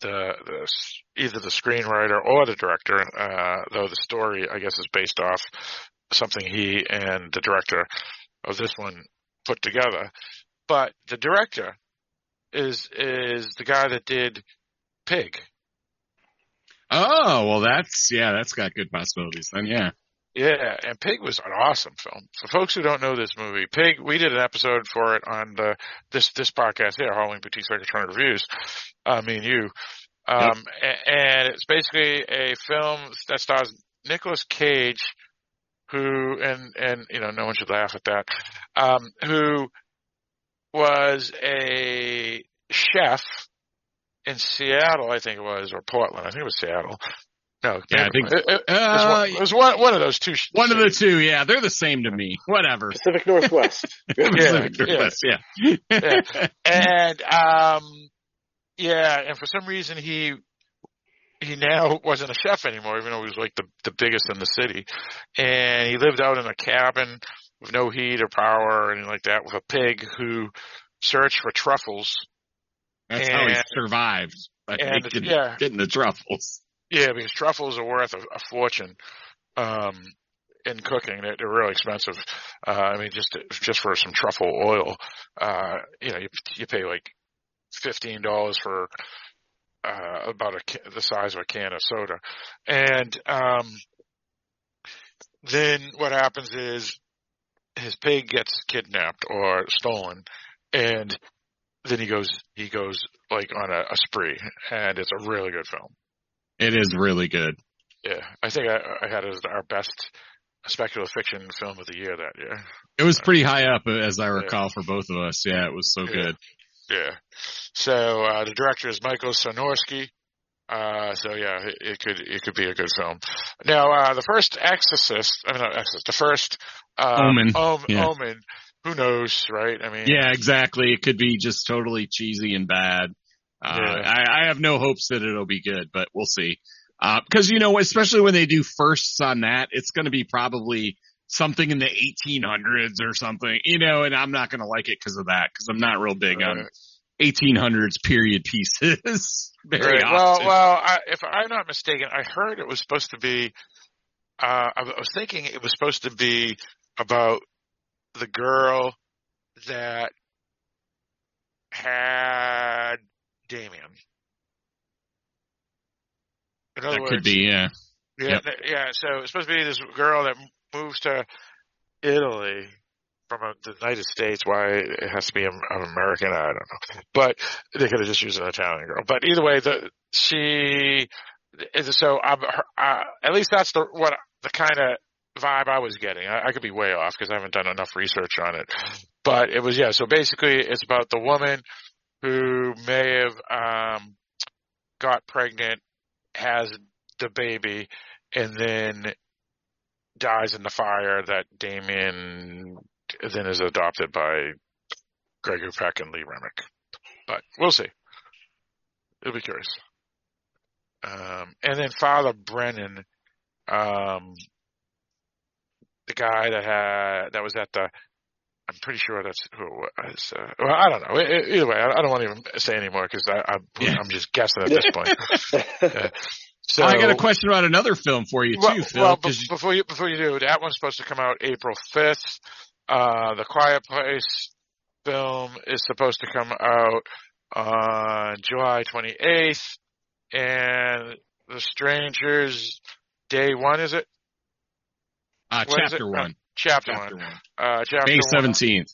the, the either the screenwriter or the director, uh, though the story I guess is based off something he and the director of this one put together but the director is is the guy that did Pig. Oh well, that's yeah, that's got good possibilities then. Yeah. Yeah, and Pig was an awesome film. For folks who don't know this movie, Pig, we did an episode for it on the this this podcast here, Halloween Boutique Psychotronic Reviews. Uh, me and you, um, a- and it's basically a film that stars Nicolas Cage, who and and you know no one should laugh at that, um, who was a chef in Seattle, I think it was, or Portland. I think it was Seattle. No, Yeah, I think- it, it- it was Uh, one, it was one, one of those two. sh- One of the two. Yeah, they're the same to me. Whatever. Pacific Northwest. <laughs> Pacific yeah. Northwest, yeah. yeah. And um yeah, and for some reason he he now wasn't a chef anymore, even though he was like the the biggest in the city. And he lived out in a cabin with no heat or power or anything like that with a pig who searched for truffles. That's how he And- survived. By and, making- yeah. getting the truffles. Yeah, because truffles are worth a, a fortune um, in cooking. They're, they're really expensive. Uh, I mean, just just for some truffle oil, uh, you know, you you pay like fifteen dollars for uh, about a the size of a can of soda, and um, then what happens is his pig gets kidnapped or stolen, and then he goes he goes like on a, a spree, and it's a really good film. It is really good. Yeah, I think I, I had it as our best speculative fiction film of the year that year. It was pretty high up, as I recall, for both of us. Yeah, it was so good. Yeah. So uh, the director is Michael Sarnoski. Uh, so yeah, it, it could it could be a good film. Now uh, the first Exorcist, I mean not Exorcist, the first uh, Omen. Om- Yeah. Omen. Who knows, right? I mean, Yeah, exactly. It could be just totally cheesy and bad. Uh, Yeah. I, I have no hopes that it'll be good, but we'll see. Uh, cause you know, especially when they do firsts on that, it's going to be probably something in the 1800s or something, you know, and I'm not going to like it because of that, cause I'm not real big on 1800s period pieces. <laughs> Very Right. Well, often. well, I, if I'm not mistaken, I heard it was supposed to be. Uh, I was thinking it was supposed to be about the girl that had Damien. In other that words, could be, yeah. yeah, Yep. th- yeah. So it's supposed to be this girl that moves to Italy from uh the United States. Why it has to be an American, I don't know. But they could have just used an Italian girl. But either way, the she is so. I'm, her- uh, at least that's the what the kind of vibe I was getting. I, I could be way off because I haven't done enough research on it. But it was yeah. So basically, it's about the woman who may have um, got pregnant, has the baby, and then dies in the fire that Damien then is adopted by Gregory Peck and Lee Remick. But we'll see. It'll be curious. Um, and then Father Brennan, um, the guy that had that was at the. I'm pretty sure that's who it was. Uh, well, I don't know. Either way, I, I don't want to even say anymore because I'm I'm just guessing at this point. Yeah. <laughs> So I got a question about another film for you too, well, Phil. well, 'cause be- before you before you do, that one's supposed to come out April fifth. Uh, the Quiet Place film is supposed to come out on July twenty eighth, and The Strangers Day One is it? uh, What is chapter it? one, Uh, chapter, Chapter one. one. Uh, chapter May one, 17th.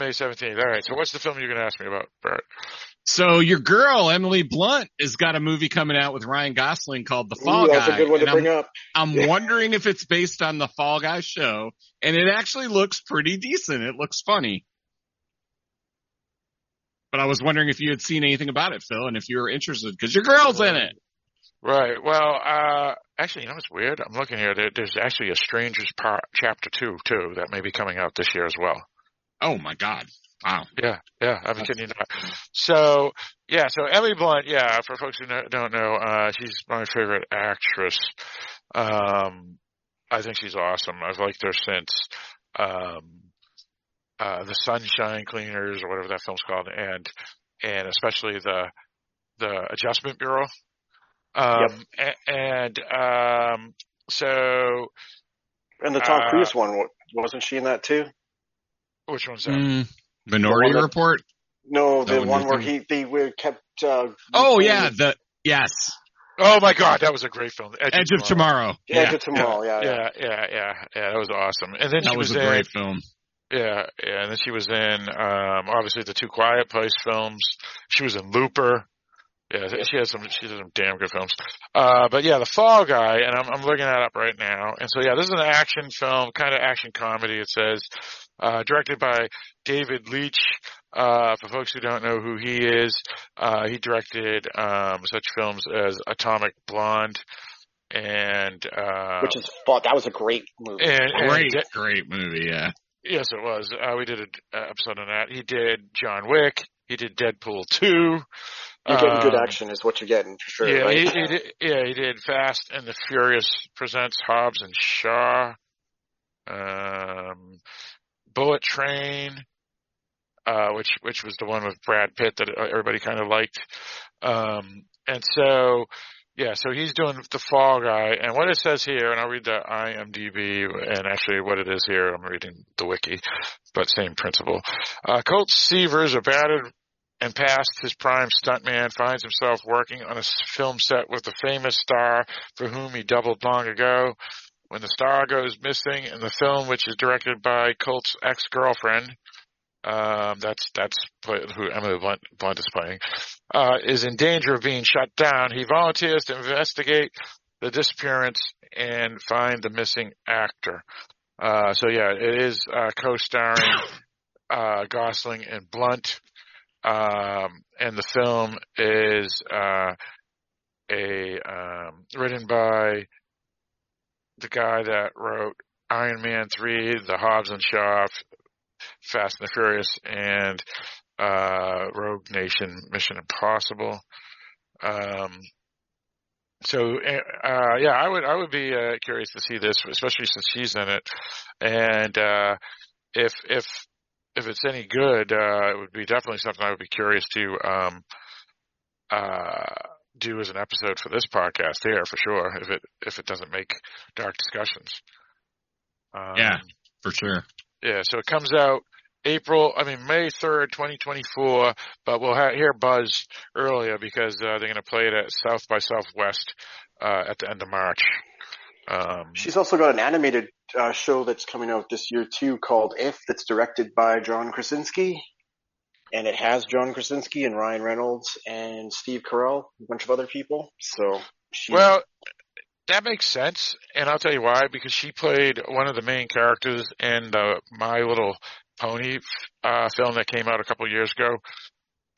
May seventeenth. All right. So what's the film you're going to ask me about, Bert? So your girl Emily Blunt has got a movie coming out with Ryan Gosling called The Fall Ooh, that's Guy. a good one to bring I'm, up. I'm Yeah. wondering if it's based on the Fall Guy show, and it actually looks pretty decent. It looks funny. But I was wondering if you had seen anything about it, Phil, and if you were interested because your girl's in it. Right. Well, uh, actually, you know it's weird? I'm looking here. There, there's actually a Strangers Part Chapter Two too that may be coming out this year as well. Oh my God! Wow. Yeah, yeah, I'm kidding you not. So, yeah, so Emily Blunt, yeah, for folks who don't know, uh, she's my favorite actress. Um, I think she's awesome. I've liked her since, um, uh, the Sunshine Cleaners or whatever that film's called and, and especially the, the Adjustment Bureau. Um, a- and, um, so, And the Tom Uh, Cruise one, wasn't she in that too? which one's that? Mm, Minority The one that- Report. No, the one one where thinking- he they were kept. Uh, Oh yeah, the- the yes. Oh my God, that was a great film. Edge, Edge of Tomorrow. Yeah, Yeah. Edge of Tomorrow. Yeah, yeah. Yeah, yeah, yeah, yeah. That was awesome. And then That she was was, a in. great film. Yeah, yeah. And then she was in um obviously the two Quiet Place films. She was in Looper. Yeah, she has some she has some damn good films. Uh but yeah, The Fall Guy, and I'm I'm looking that up right now. And so yeah, this is an action film, kind of action comedy. It says uh directed by David Leitch. Uh for folks who don't know who he is, uh he directed um such films as Atomic Blonde and uh Which is fun. That was a great movie. and, and Great, De- great movie. Yeah. Yes, it was. Uh, we did an episode on that. He did John Wick. He did Deadpool 2. You're getting good Um, action, is what you're getting for sure. Yeah, right? he, he did, yeah, he did Fast and the Furious presents Hobbs and Shaw. Um, Bullet Train, uh, which which was the one with Brad Pitt that everybody kind of liked. Um, and so, yeah, so he's doing the Fall Guy, and what it says here, and I'll read the IMDb, and actually what it is here, I'm reading the wiki, but same principle. Uh, Colt Seavers, a battered and past his prime stuntman, finds himself working on a film set with the famous star for whom he doubled long ago. When the star goes missing in the film, which is directed by Colt's ex-girlfriend, um, that's that's who Emily Blunt, Blunt is playing, uh, is in danger of being shut down. He volunteers to investigate the disappearance and find the missing actor. Uh, so yeah, it is uh, co-starring uh, Gosling and Blunt, um, and the film is uh, a um, written by the guy that wrote Iron Man three, The Hobbs and Shaw, Fast and the Furious, and uh, Rogue Nation, Mission Impossible. Um, so uh, yeah, I would I would be uh, curious to see this, especially since she's in it, and uh, if if if it's any good, uh, it would be definitely something I would be curious to um, uh, do as an episode for this podcast here for sure. If it if it doesn't make dark discussions. Um, Yeah, for sure. yeah, so it comes out April, I mean May third, twenty twenty four. But we'll ha- hear buzz earlier because uh, they're going to play it at South by Southwest uh, at the end of March. Um, She's also got an animated uh, show that's coming out this year too called If that's directed by John Krasinski. And it has John Krasinski and Ryan Reynolds and Steve Carell, a bunch of other people. So she, Well, that makes sense, and I'll tell you why. Because she played one of the main characters in the My Little Pony uh, film that came out a couple of years ago.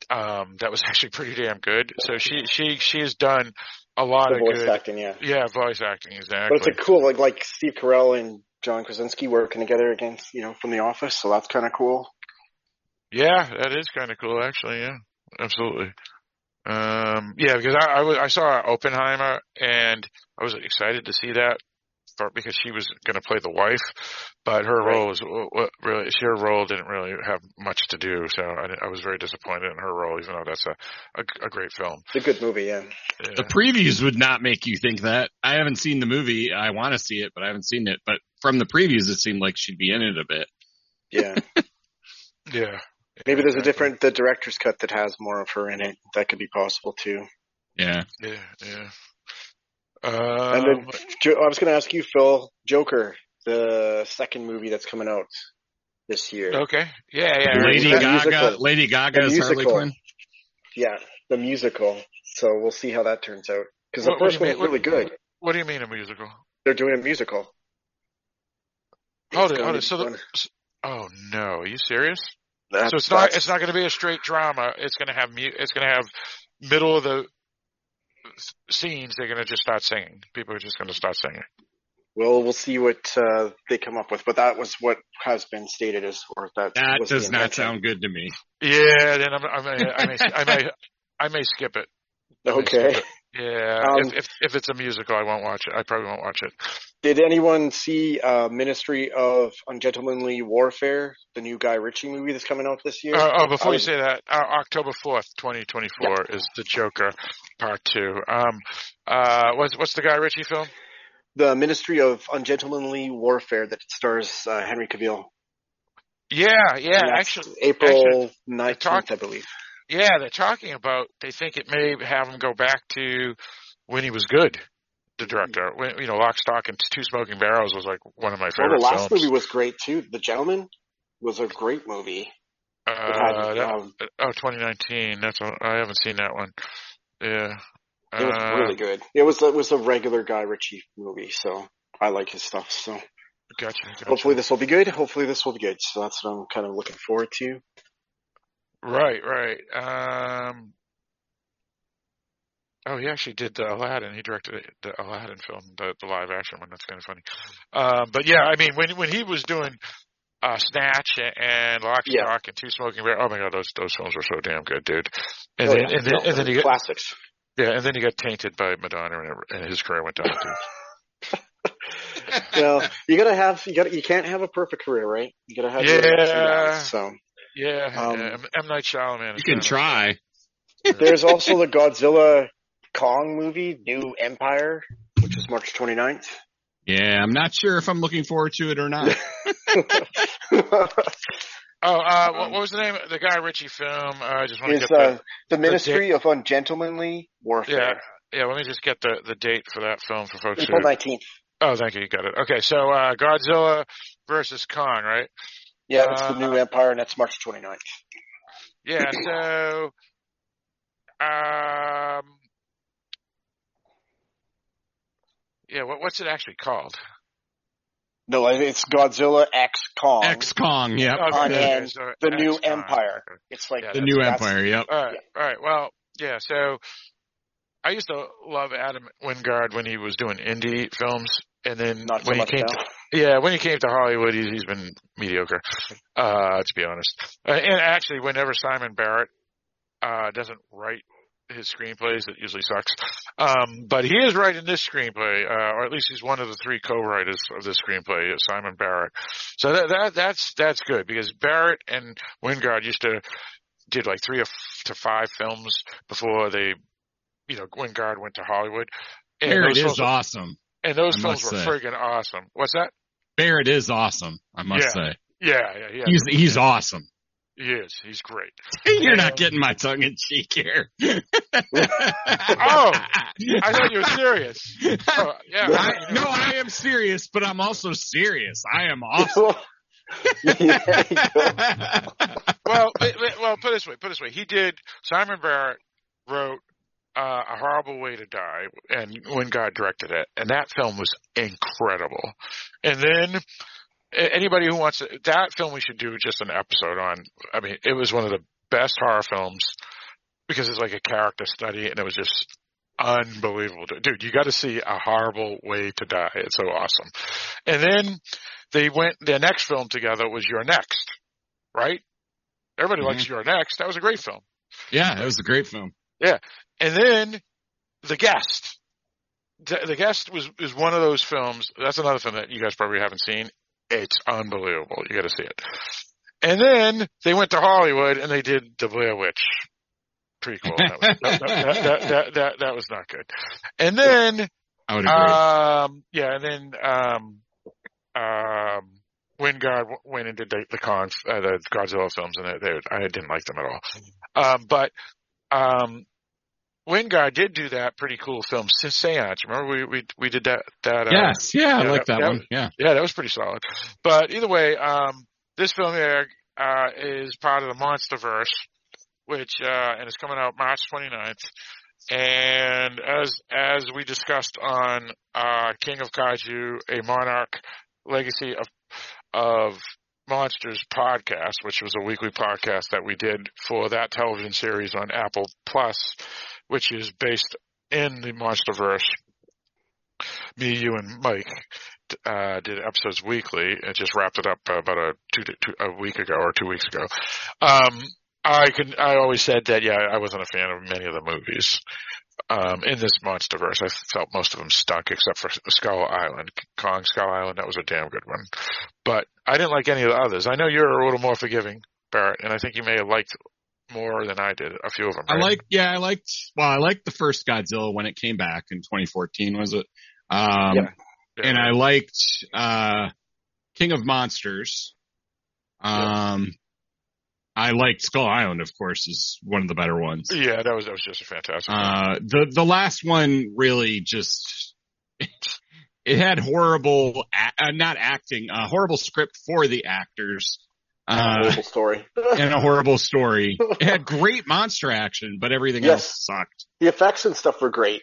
Um, that was <laughs> actually pretty damn good. So she she she has done a lot the of voice good. acting, yeah. Yeah, voice acting exactly. But it's a cool, like like Steve Carell and John Krasinski working together against, you know, from The Office. So that's kind of cool. Yeah, that is kind of cool, actually. Yeah, absolutely. Um, yeah, because I, I, was, I saw Oppenheimer and I was excited to see that for, because she was going to play the wife, but her Right. role was w- w- really her role didn't really have much to do. So I, I was very disappointed in her role, even though that's a a, a great film. It's a good movie, yeah. Yeah. The previews would not make you think that. I haven't seen the movie. I want to see it, but I haven't seen it. But from the previews, it seemed like she'd be in it a bit. Yeah. <laughs> yeah. Maybe there's a different, the director's cut that has more of her in it. That could be possible too. Yeah. Yeah, yeah. Um, And then I was going to ask you, Phil, Joker, the second movie that's coming out this year. okay, yeah, yeah. Lady Gaga. musical. Lady Gaga is Harley. Quinn. Yeah, the musical. So we'll see how that turns out. Because the What- what do first one mean- was really good. What do you mean a musical? They're doing a musical. Hold It's it, hold it. So the, oh no, are you serious? That- so it's not it's not going to be a straight drama. It's going to have mu- it's going to have middle of the s- scenes. They're going to just start singing. People are just going to start singing. Well, we'll see what uh, they come up with. But that was what has been stated as, or that That does not intention. sound good to me. Yeah, then I'm, I may I may I may I may skip it. I may skip Okay. it. Yeah, Um, if, if if it's a musical, I won't watch it. I probably won't watch it. Did anyone see uh, Ministry of Ungentlemanly Warfare, the new Guy Ritchie movie that's coming out this year? Uh, oh, before I you say that, uh, October fourth, twenty twenty four is the Joker Part Two. Um, uh, what's what's the Guy Ritchie film? the Ministry of Ungentlemanly Warfare that stars uh, Henry Cavill. Yeah, yeah, actually, April 19th, I believe. Yeah, they're talking about they think it may have him go back to when he was good. The director, when, you know, Lock, Stock, and Two Smoking Barrels was like one of my Well, favorite the last films. movie was great too. The Gentlemen was a great movie. Uh, had, that, um, oh, 2019. That's a, I haven't seen that one. Yeah. It was Uh, really good. It was it was a regular Guy Ritchie movie, so I like his stuff. So Gotcha. gotcha. hopefully this will be good. Hopefully this will be good. So that's what I'm kind of looking forward to. Right, right. Um, oh, he actually did the Aladdin. He directed the Aladdin film, the, the live action one. That's kind of funny. Um, but yeah, I mean, when when he was doing uh, Snatch and, and Lock, Yeah. Stock, and Two Smoking Barrels, oh my god, those those films were so damn good, dude. And Oh, then yeah. and then, No, and then he got classics. yeah, and then he got tainted by Madonna, and, and his career went down. <laughs> <laughs> Well, you gotta have you gotta you can't have a perfect career, right? You gotta have your ups and Yeah. So Yeah, Um, yeah, M. M. Night Shyamalan. You can try. there's also the Godzilla Kong movie, New Empire, which is March 29th. Yeah, I'm not sure if I'm looking forward to it or not. <laughs> Oh, uh, Um, what, what was the name of the Guy Ritchie film? Uh, I just want to is get the, uh, the Ministry of Ungentlemanly Warfare. Yeah, yeah. Let me just get the the date for that film for folks. April 19th. oh, thank you. You got it. Okay, so uh, Godzilla versus Kong, right? Yeah, that's the Uh, New Empire, and that's March 29th. Yeah. So, um, yeah. What, what's it actually called? No, it's Godzilla X Kong. X Kong, yep. Okay, and okay, then so the New X-Kong. Empire. Okay. It's like Yeah, The New Empire, yep. All right, all right. Well, yeah. So I used to love Adam Wingard when he was doing indie films, and then Not so when he came, now. to, yeah, when he came to Hollywood, he's, he's been mediocre, uh, to be honest. Uh, and actually, whenever Simon Barrett uh, doesn't write his screenplays, it usually sucks. Um, but he is writing this screenplay, uh, or at least he's one of the three co-writers of this screenplay, Simon Barrett. So that, that that's that's good because Barrett and Wingard used to did like three to five films before they, you know, Wingard went to Hollywood. And Barrett is films awesome. And those I films were say. friggin' awesome. What's that? Barrett is awesome, I must Yeah. say. Yeah, yeah, yeah. He's he's awesome. He is. He's great. <laughs> You're not getting my tongue in cheek here. <laughs> Oh, I thought you were serious. Oh, yeah. I, no, I am serious, but I'm also serious. I am awesome. There you go. well, <laughs> well, put it this way. Put it this way. He did. Simon Barrett wrote uh, a horrible way to die, and Wingard directed it, and that film was incredible. And then anybody who wants to, that film, we should do just an episode on. I mean, it was one of the best horror films because it's like a character study, and it was just unbelievable. Dude, you got to see a horrible way to die. It's so awesome. And then they went. Their next film together was You're Next, right? Everybody likes You're Next. That was a great film. yeah, it was a great film. And then The Guest. The, Guest was is one of those films. That's another film that you guys probably haven't seen. It's unbelievable. You got to see it. And then they went to Hollywood and they did The Blair Witch prequel. That was, that, that, that, that, was not good. And then I would agree. um, yeah, and then um, um, Wingard went and did the, the Kong uh, the Godzilla films, and they, they, I didn't like them at all. Um, but um, Wingard did do that pretty cool film, Se- Seance. Remember we we we did that that uh, yes, yeah, I like that that- one. Yeah. yeah, that was pretty solid. But either way, um, this film here uh, is part of the MonsterVerse, which uh, and it's coming out March 29th. And as as we discussed on uh, King of Kaiju, a Monarch Legacy of of Monsters podcast, which was a weekly podcast that we did for that television series on Apple Plus, which is based in the MonsterVerse. Me, you, and Mike uh, did episodes weekly. It just wrapped it up about a two, two a week ago or two weeks ago. Um, I can. I always said that. Yeah, I wasn't a fan of many of the movies. Um, in this MonsterVerse, I felt most of them stunk except for Skull Island, Kong Skull Island. That was a damn good one, but I didn't like any of the others. I know you're a little more forgiving, Barrett, and I think you may have liked more than I did a few of them. I like, yeah, I liked, well, I liked the first Godzilla when it came back in 2014, was it? Um, Yeah. and I liked, uh, King of Monsters. Um, I liked Skull Island, of course, is one of the better ones. Yeah, that was that was just a fantastic. Uh, the the last one really just it had horrible, uh, not acting, a horrible script for the actors. Uh, Horrible story. <laughs> and a horrible story. It had great monster action, but everything Yes. else sucked. The effects and stuff were great,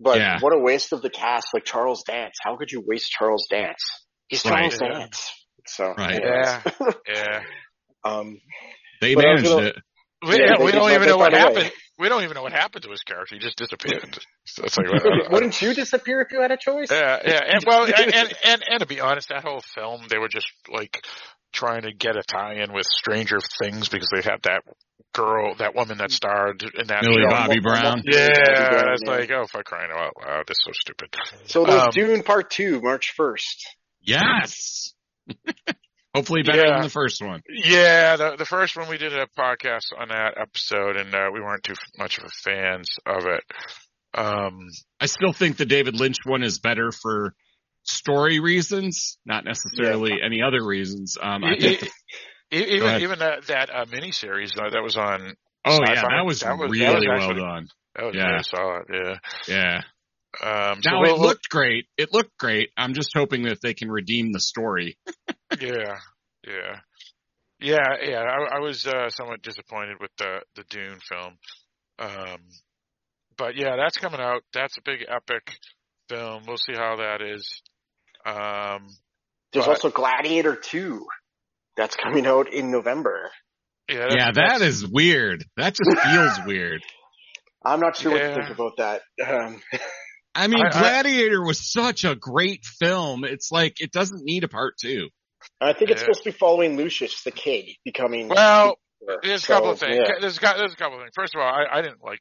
but Yeah. what a waste of the cast, like Charles Dance. How could you waste Charles Dance? He's Right. Charles Dance. So, Right. yeah, <laughs> yeah. um, They But managed gonna- it. We, Yeah, yeah, we don't even know what find a way. happened. We don't even know what happened to his character. He just disappeared. <laughs> So it's like, wouldn't you disappear if you had a choice? yeah, yeah, and well, and, and and and to be honest, that whole film they were just like trying to get a tie-in with Stranger Things because they had that girl, that woman that starred in that Millie show. Bobby Brown. Yeah, Bobby Brown, it's yeah. like, oh, for crying out loud, this is so stupid. So there's Um, Dune Part Two, March first. Yes. <laughs> Hopefully better Yeah. than the first one. Yeah, the the first one we did a podcast on that episode, and uh, we weren't too much of a fans of it. Um, I still think the David Lynch one is better for story reasons, not necessarily any other reasons. Um, I think the, e- even even that that uh, miniseries uh, that was on. oh yeah, Sci-Fi, that was, that was- that really was well done. That was Yeah. solid. Yeah. Yeah. Um, so Now we'll- it looked great. It looked great. I'm just hoping that they can redeem the story. <laughs> yeah, yeah, yeah, yeah. I, I was uh, somewhat disappointed with the the Dune film, um, but yeah, that's coming out. That's a big epic film. We'll see how that is. Um, There's but- also Gladiator Two, that's coming out in November. yeah, that's, Yeah, that is weird. That just feels <laughs> weird. I'm not sure what to think about that. Um, I mean, I- I- Gladiator was such a great film. It's like it doesn't need a part two. I think it's Yeah. supposed to be following Lucius, the kid, becoming. Well, There's a So, couple of things. yeah. There's, a, there's a couple of things. First of all, I, I didn't like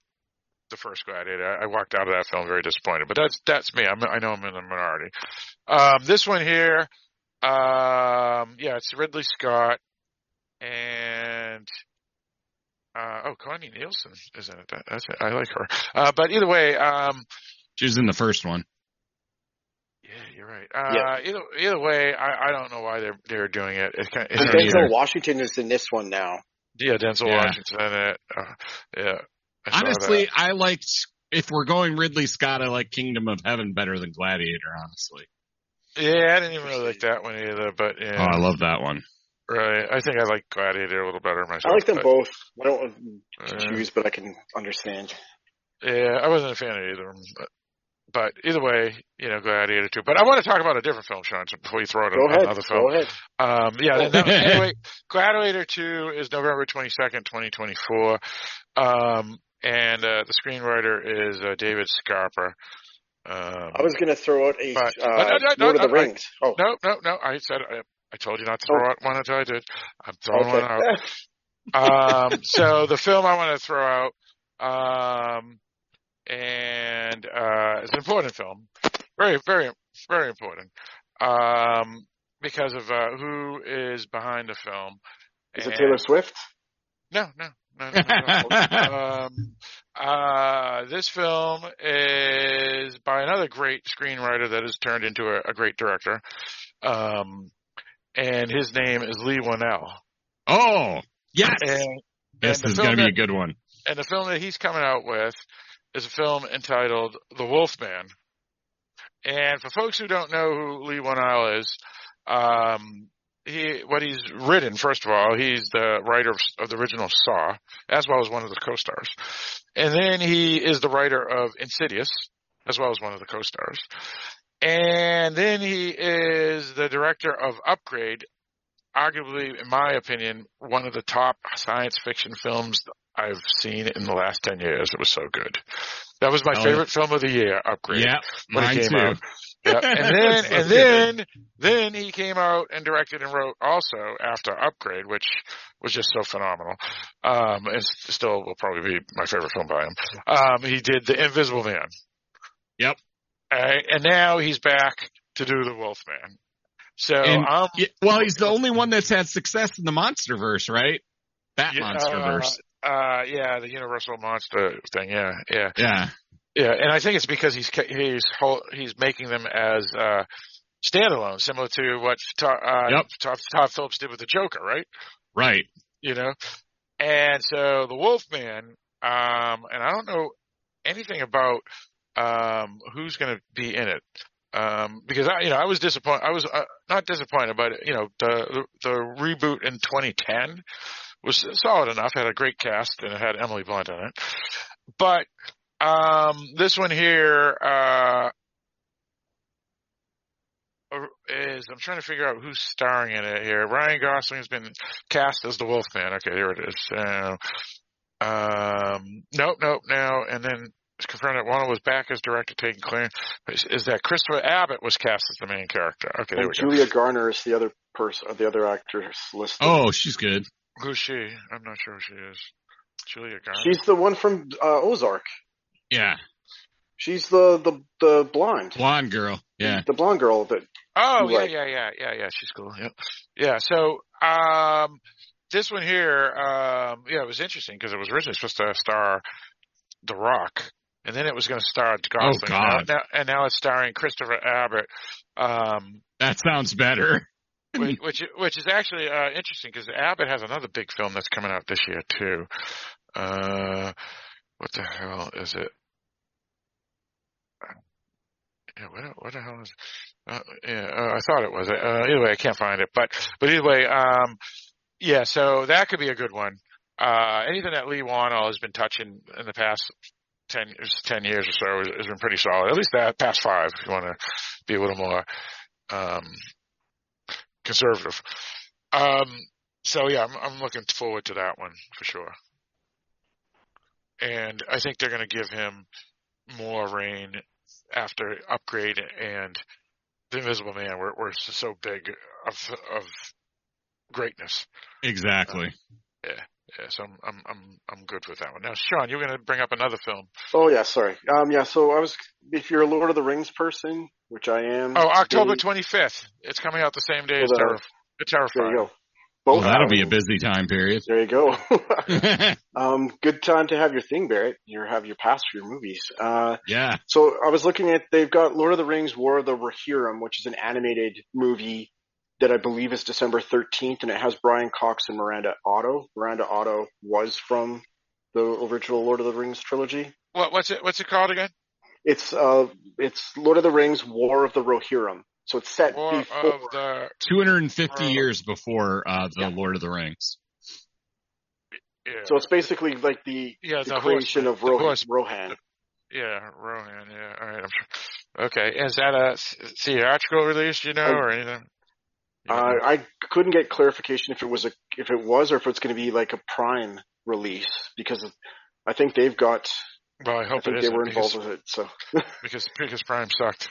the first Gladiator. I, I walked out of that film very disappointed. But that's that's me. I'm, I know I'm in the minority. Um, this one here, um, yeah, it's Ridley Scott and uh, oh, Connie Nielsen is in it. That, that's it. I like her. Uh, but either way, um, She was in the first one. yeah, you're right. Uh, Yeah. either either way, I, I don't know why they're they're doing it. It's kind And it's Denzel either. Washington is in this one now. yeah, Denzel Yeah. Washington in it. Uh, yeah. I that. Honestly, I liked. If we're going Ridley Scott, I like Kingdom of Heaven better than Gladiator. Honestly. Yeah, I didn't even really like that one either, but yeah. Oh, I love that one. Right. I think I like Gladiator a little better myself. I like them but, both. I don't uh, choose, but I can understand. Yeah, I wasn't a fan of either of them, but, but either way, you know, Gladiator too. But I want to talk about a different film, Sean, before you throw it Go ahead. another film. Go ahead. Um, yeah, then <laughs> that- anyway, Gladiator 2 is November 22nd, 2024. Um, and, uh, the screenwriter is, uh, David Scarpa. Um, I was going to throw out a But- uh, no, no, no, Lord of the no, I- Rings. oh, no, no, no, I said, I, I told you not to throw out one until I did. I'm throwing okay. one out. <laughs> um, so the film I want to throw out, um, and uh, it's an important film, very, very, very important, um, because of uh, who is behind the film. Is it Taylor Swift? No, no, no, no. no. um, uh, this film is by another great screenwriter that has turned into a, a great director, um, and his name is Leigh Whannell. Oh, yes. And this and is going to be a good one. and the film that he's coming out with is a film entitled The Wolfman. And for folks who don't know who Leigh Whannell is, um, he what he's written. First of all, he's the writer of, of the original Saw, as well as one of the co-stars. And then he is the writer of Insidious, as well as one of the co-stars. And then he is the director of Upgrade, arguably, in my opinion, one of the top science fiction films I've seen in the last 10 years. It was so good. That was my Oh, favorite film of the year, Upgrade. Yeah, mine came too. out. Yeah. <laughs> And then, So and then, then he came out and directed and wrote also after Upgrade, which was just so phenomenal. Um, and still will probably be my favorite film by him. Um, he did The Invisible Man. Yep. Alright, and now he's back to do The Wolf Man. So And- Yeah, well, he's the only one that's had success in the MonsterVerse, right? That Yeah, MonsterVerse. uh, yeah, the Universal Monster thing. Yeah, yeah. yeah. Yeah, and I think it's because he's he's he's making them as uh, standalone, similar to what Todd, uh, Yep. Todd, Todd Phillips did with the Joker, right? Right. You know, And so the Wolfman, um, and I don't know anything about um, who's going to be in it. Um, because I, you know, I was disappointed. I was uh, not disappointed, but you know, the the reboot in 2010 was solid enough. Had a great cast and it had Emily Blunt in it. But um, this one here uh, is I'm trying to figure out who's starring in it here. Ryan Gosling has been cast as the Wolfman. Okay, here it is. Uh, um, nope, nope. Now and then it's confirmed that one was back as director, taking claim is, is, that Christopher Abbott was cast as the main character. Okay, there and we Julia go. Garner is the other person, the other actress listed. Oh, she's good. Who's she? I'm not sure who she is. Julia Garner. She's the one from uh, Ozark. Yeah. She's the the the blonde. Blonde girl. Yeah. The blonde girl that. Oh yeah, like. yeah, yeah, yeah, yeah. She's cool. Yeah, yeah. So um, this one here, um, yeah, it was interesting because it was originally supposed to star The Rock, and then it was going to star Gosling. Oh God! Now, now, and now it's starring Christopher Abbott. Um, that sounds better. which, which which is actually uh, interesting because Abbott has another big film that's coming out this year too. Uh, what the hell is it? Yeah, what, what the hell is? Uh, yeah, uh, I thought it was. Uh, either way, I can't find it. But but either way, um, yeah. So that could be a good one. Uh, anything that Leigh Whannell has been touching in the past 10, 10 years or so has, been pretty solid. At least that past five, if you want to be a little more um, conservative. Um, so yeah, I'm, I'm looking forward to that one for sure. And I think they're going to give him more reign after Upgrade and The Invisible Man were, were so big of of greatness. Exactly. Uh, yeah. Yeah, so I'm I'm I'm I'm good with that one. Now, Sean, you're going to bring up another film. Oh yeah, sorry. Um, yeah. So I was, if you're a Lord of the Rings person, which I am. Oh, October 25th. It's coming out the same day as Terror, Terrifier. There you go. Both well, that'll be a busy time period. There you go. <laughs> <laughs> um, good time to have your thing, Barrett. You have your pass for your movies. Uh, yeah. So I was looking at, they've got Lord of the Rings War of the Rohirrim, which is an animated movie that I believe is December 13th, and it has Brian Cox and Miranda Otto. Miranda Otto was from the original Lord of the Rings trilogy. What, what's it? What's it called again? It's uh, it's Lord of the Rings: War of the Rohirrim. So it's set War before the, 250 uh, years before uh, the yeah. Lord of the Rings. Yeah. So it's basically like the, yeah, the, the creation horse, of Rohan. horse, Rohan. Yeah, Rohan. Yeah. All right. I'm sure. Okay. Is that a theatrical release? You know, um, or anything? Uh, I couldn't get clarification if it was a if it was or if it's going to be like a Prime release because I think they've got. Well, I hope I think it they were because, involved with it. So <laughs> because because Prime sucked.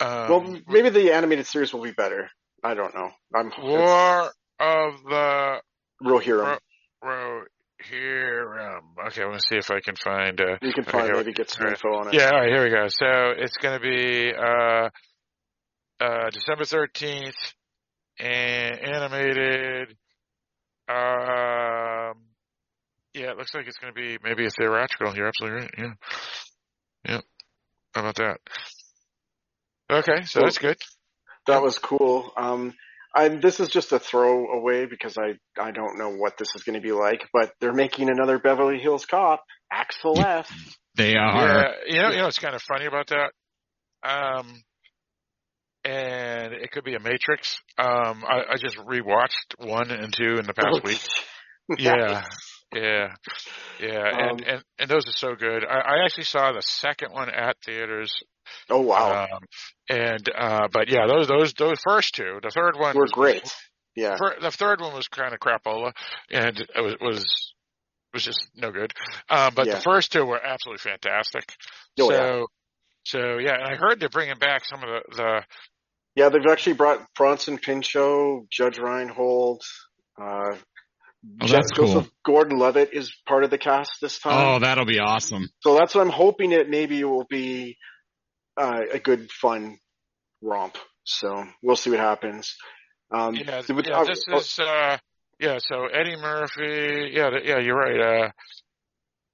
Um, well, maybe the animated series will be better. I don't know. I'm War of the Rohirrim. Ro, Rohirrim. Okay, I'm gonna see if I can find. Uh, you can find maybe get some info on it. Yeah, all right, here we go. So it's gonna be uh, uh, December 13th and animated. Um, yeah, it looks like it's going to be maybe a theatrical. You're absolutely right. Yeah. yeah. How about that? Okay, so Well, that's good. That was cool. Um, I, this is just a throwaway because I, I don't know what this is going to be like, but they're making another Beverly Hills Cop, Axel F. They are. Yeah, are. you know, you know what's kind of funny about that? Um, and it could be a Matrix. Um, I, I just rewatched one and two in the past week. <laughs> Yeah, yeah, yeah, and, Um, and and those are so good. I, I actually saw the second one at theaters. Oh wow, Um, and uh, but yeah, those those those first two. The third one we're was, great. Yeah, fir- the third one was kind of crapola, and it was was was just no good. Um, but Yeah. the first two were absolutely fantastic. Oh, so yeah. so yeah, and I heard they're bringing back some of the the yeah. They've actually brought Bronson Pinchot, Judge Reinhold. Uh, Oh, Je- that's cool. Gordon-Levitt is part of the cast this time. Oh, that'll be awesome. So that's what I'm hoping it maybe will be uh, a good fun romp. So we'll see what happens. Um, yeah, yeah this is uh yeah. So Eddie Murphy. Yeah, yeah. You're right. Uh,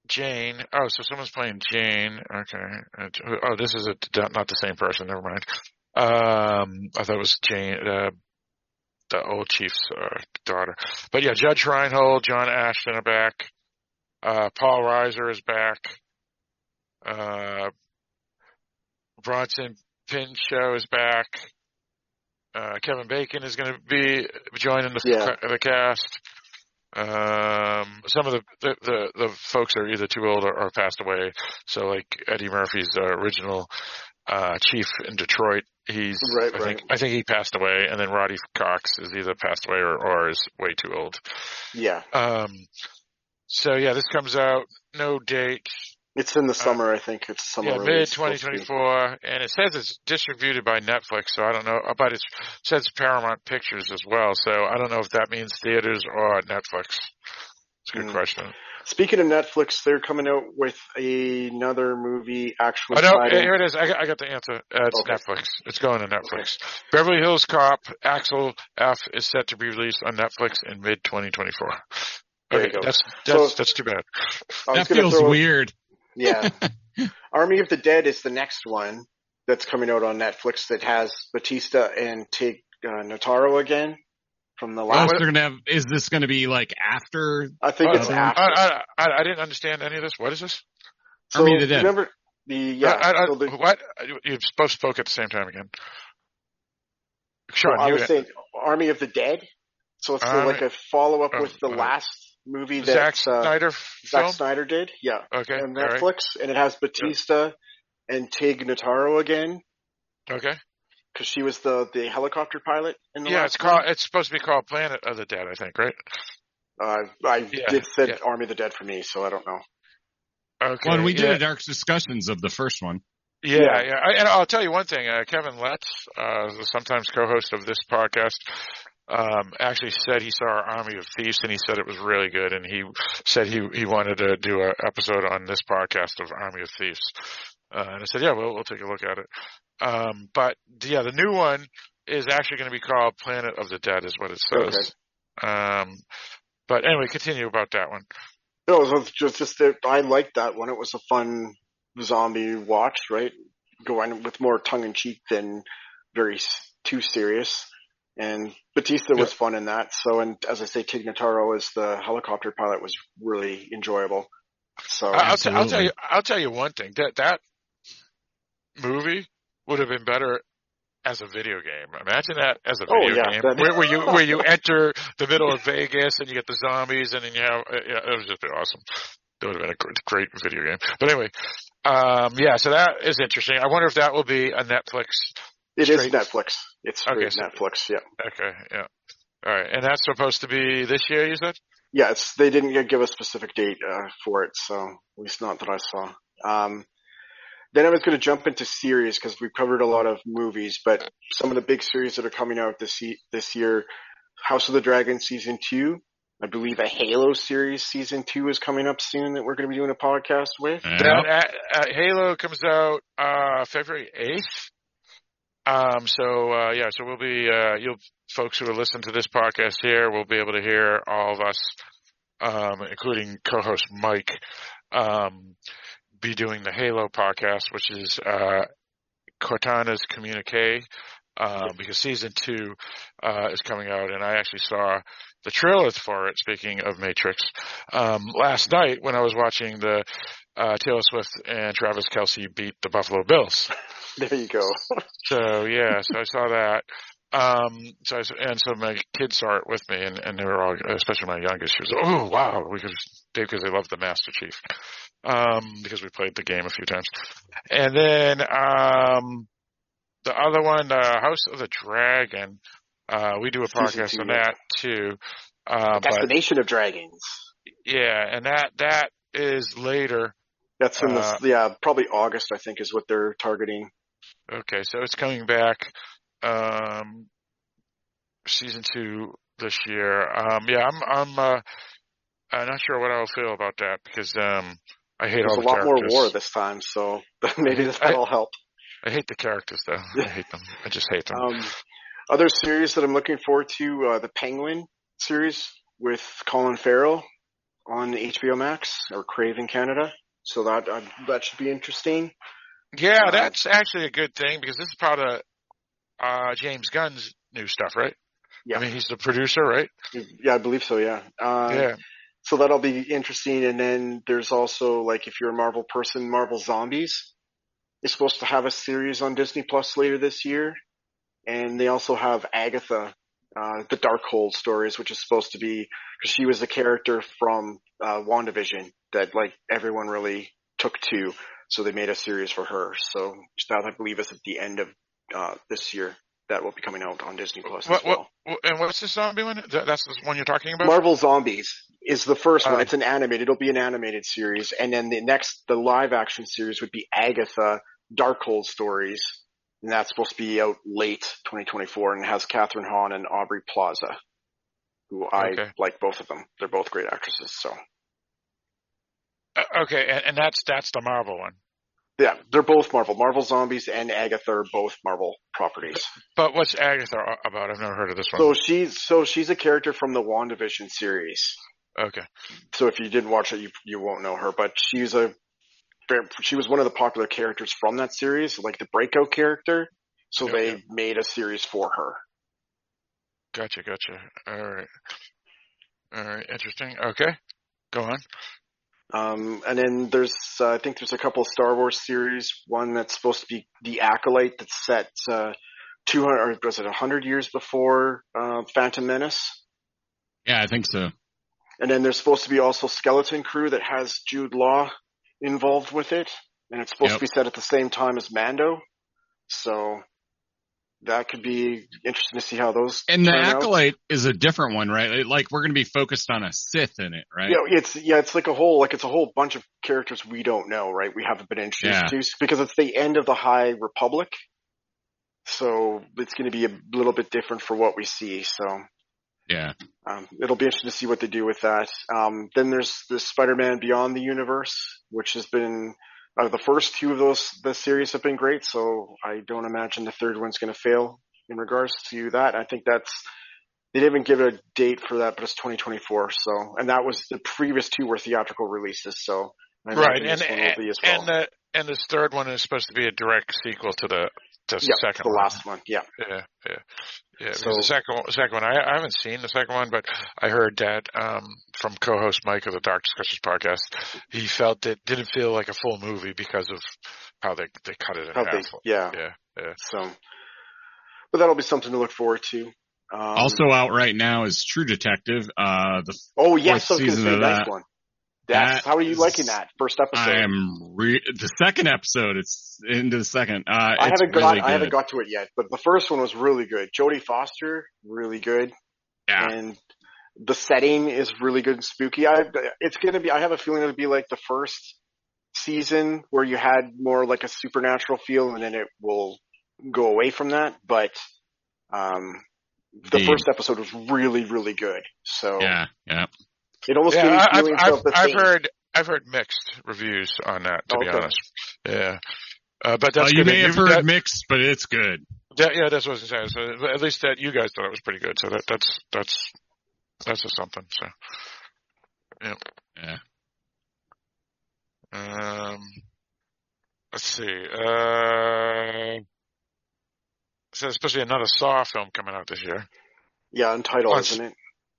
Jane. Oh, so someone's playing Jane. Okay. Uh, Oh, this is a, not the same person. Never mind. Um, I thought it was Jane. Uh, the old chief's uh, daughter. But yeah, Judge Reinhold, John Ashton are back. Uh, Paul Reiser is back. Uh, Bronson Pinchot is back. Uh, Kevin Bacon is going to be joining the, Yeah. the cast. Um, some of the, the, the, the folks are either too old or, or passed away. So like Eddie Murphy's uh, original, uh, chief in Detroit, he's, Right, I right. think, I think he passed away. And then Ronny Cox is either passed away or, or is way too old. Yeah. Um, so yeah, this comes out, no date. It's in the summer, I think. It's summer. Yeah, mid supposed to be. 2024, and it says it's distributed by Netflix, so I don't know, but it says Paramount Pictures as well, so I don't know if that means theaters or Netflix. It's a good Hmm. question. Speaking of Netflix, they're coming out with another movie. Actually, Oh no, titled- here it is. I got, I got the answer. Uh, it's Okay. Netflix. It's going to Netflix. Beverly Hills Cop, Axel F is set to be released on Netflix in mid 2024. Okay, that's that's So- that's too bad. That feels throw- weird. Yeah. <laughs> Army of the Dead is the next one that's coming out on Netflix that has Batista and Tig uh, Notaro again from the Oh, last. so they're gonna have. Is this gonna be like after? I think it's Uh, after. I, I, I, I didn't understand any of this. What is this? so, Army of the Dead. Remember the yeah. I, I, so the, what? You both spoke at the same time again. Sean, so I was saying Army of the Dead. So it's Army- like a follow up oh, with the uh, last movie that Zack uh, Snyder Zack film. Snyder did. Yeah. Okay, on all right. Netflix, and it has Batista and Tig Notaro again Okay. because she was the the helicopter pilot in the Yeah, last it's called. It's supposed to be called Planet of the Dead, I think, right? one. Uh, I Yeah, did said yeah. Army of the Dead for me, so I don't know. Okay. Well, and we did yeah. a dark discussions of the first one. Yeah, Yeah. yeah. I, and I'll tell you one thing. Uh, Kevin Letts, uh, the sometimes co-host of this podcast, um, actually said he saw Army of Thieves and he said it was really good. And he said he he wanted to do an episode on this podcast of Army of Thieves. Uh, and I said, yeah, we'll we'll take a look at it. Um, but yeah, the new one is actually going to be called Planet of the Dead, is what it says. Um, but anyway, continue about that one. No, it was just just that I liked that one. It was a fun zombie watch, right? Going with more tongue in cheek than very too serious. And Batista was fun in that. So, and as I say, Tig Notaro as the helicopter pilot was really enjoyable. So, I- I'll, t- I'll tell you. I'll tell you one thing. That that movie would have been better as a video game. Imagine that as a Oh, video yeah, game, that- where, where you <laughs> where you enter the middle of Vegas and you get the zombies, and then you have. uh, Yeah, it was just awesome. That would have been a great, great video game. But anyway, um, yeah. So that is interesting. I wonder if that will be a Netflix. It is straight- Netflix. It's straight Okay, so- Netflix. Yeah. Okay, yeah. All right, and that's supposed to be this year. You said. Yeah, it's, they didn't give a specific date, uh, for it. So, at least not that I saw. Um, then I was going to jump into series because we've covered a lot of movies, but some of the big series that are coming out this ye- this year, House of the Dragon season two. I believe a Halo series season two is coming up soon that we're going to be doing a podcast with. That uh, uh, Halo comes out uh February eighth. Um. So uh, yeah. So we'll be uh, you'll folks who are listening to this podcast here will be able to hear all of us, um, including co-host Mike, um, be doing the Halo podcast, which is uh, Cortana's communique. Um, because season two uh, is coming out, and I actually saw the trailers for it. Speaking of Matrix, um, last night when I was watching the uh, Taylor Swift and Travis Kelce beat the Buffalo Bills. <laughs> <laughs> There you go. So yeah, so I saw that. Um, so I, and so my kids saw it with me, and, and they were all, especially my youngest, she was, oh wow, because because they love the Master Chief, um, because we played the game a few times, and then um, the other one, uh, House of the Dragon, uh, we do a podcast on that too. Uh, but Destination of Dragons. yeah, and that that is later. That's in Uh, the yeah probably August I think is what they're targeting. Okay, so it's coming back, um, season two this year. Um, yeah, I'm, I'm, uh, I'm not sure what I'll feel about that because, um, I hate There's all a the lot more war this time, so <laughs> maybe I- that'll help. I hate the characters though. I hate them. I just hate them. Um, other series that I'm looking forward to, uh, the Penguin series with Colin Farrell on HBO Max or Crave in Canada. So that uh, that should be interesting. Yeah, uh, that's actually a good thing because this is part of, uh, James Gunn's new stuff, right? Yeah. I mean, he's the producer, right? Yeah, I believe so. Yeah. Uh, yeah. So that'll be interesting. And then there's also like if you're a Marvel person, Marvel Zombies is supposed to have a series on Disney Plus later this year, and they also have Agatha, uh, the Darkhold stories, which is supposed to be because she was a character from uh, WandaVision that like everyone really took to, so they made a series for her. So that I believe is at the end of uh, this year that will be coming out on Disney Plus What, as well. what, and what's the zombie one? That's the one you're talking about? Marvel Zombies is the first one. Oh. It's an animated. It'll be an animated series, and then the next, the live action series would be Agatha Darkhold Stories, and that's supposed to be out late 2024, and has Kathryn Hahn and Aubrey Plaza, who I Okay. like both of them. They're both great actresses. So Uh, okay, and, and that's that's the Marvel one. Yeah, they're both Marvel. Marvel Zombies and Agatha are both Marvel properties. But what's Agatha about? I've never heard of this one. So she's so she's a character from the WandaVision series. okay. So if you didn't watch it, you you won't know her, but she's a she was one of the popular characters from that series, like the breakout character. So Yep, they made a series for her. Gotcha, gotcha. All right. All right, interesting. Okay. Go on. Um, and then there's uh, I think there's a couple of Star Wars series. One that's supposed to be the Acolyte that's set uh, 200 or was it 100 years before uh, Phantom Menace. Yeah, I think so. And then there's supposed to be also Skeleton Crew that has Jude Law involved with it, and it's supposed Yep. to be set at the same time as Mando. So that could be interesting to see how those. And the turn out. acolyte is a different one, right? Like we're going to be focused on a Sith in it, right? Yeah, it's yeah, it's like a whole like it's a whole bunch of characters we don't know, right? We haven't been introduced Yeah. to because it's the end of the High Republic, so it's going to be a little bit different for what we see. So Yeah. um, it'll be interesting to see what they do with that. Um, then there's the Spider-Man Beyond the Universe, which has been uh, the first two of those the series have been great. So I don't imagine the third one's going to fail in regards to that. I think that's they didn't even give a date for that, but it's 2024. So and that was the previous two were theatrical releases. So Right, and this one will be as well. and the and this third one is supposed to be a direct sequel to the the Yep, second the one. last one. Yeah. Yeah, yeah, yeah. So- the second one, second one, I, I haven't seen the second one, but I heard that um, from co-host Mike of the Dark Discussions podcast. He felt it didn't feel like a full movie because of how they they cut it in half. they, yeah. yeah, yeah. So, but that'll be something to look forward to. Um, also out right now is True Detective. Uh, the oh yes, I fourth was going to season of next that. one. That's That how are you is- liking that first episode? I am re- the second episode. It's into the second. Uh, I haven't really got I haven't got to it yet, but the first one was really good. Jodie Foster, really good, Yeah. and the setting is really good and spooky. I it's gonna be. I have a feeling it'll be like the first season where you had more like a supernatural feel, and then it will go away from that. But um, the The- first episode was really really good. So Yeah, yeah. It almost gave Yeah, me I, I've, feelings I've, of the I've thing. heard I've heard mixed reviews on that. To be honest, yeah. Uh, but Uh, that's you good. may have heard got- mixed, but it's good. that- yeah, that's what I was saying. So at least that you guys thought it was pretty good. So that that's that's that's a something. So yeah. Yeah. Um, let's see. Uh, so there's supposed to be another Saw film coming out this year. Yeah, Untitled, isn't it?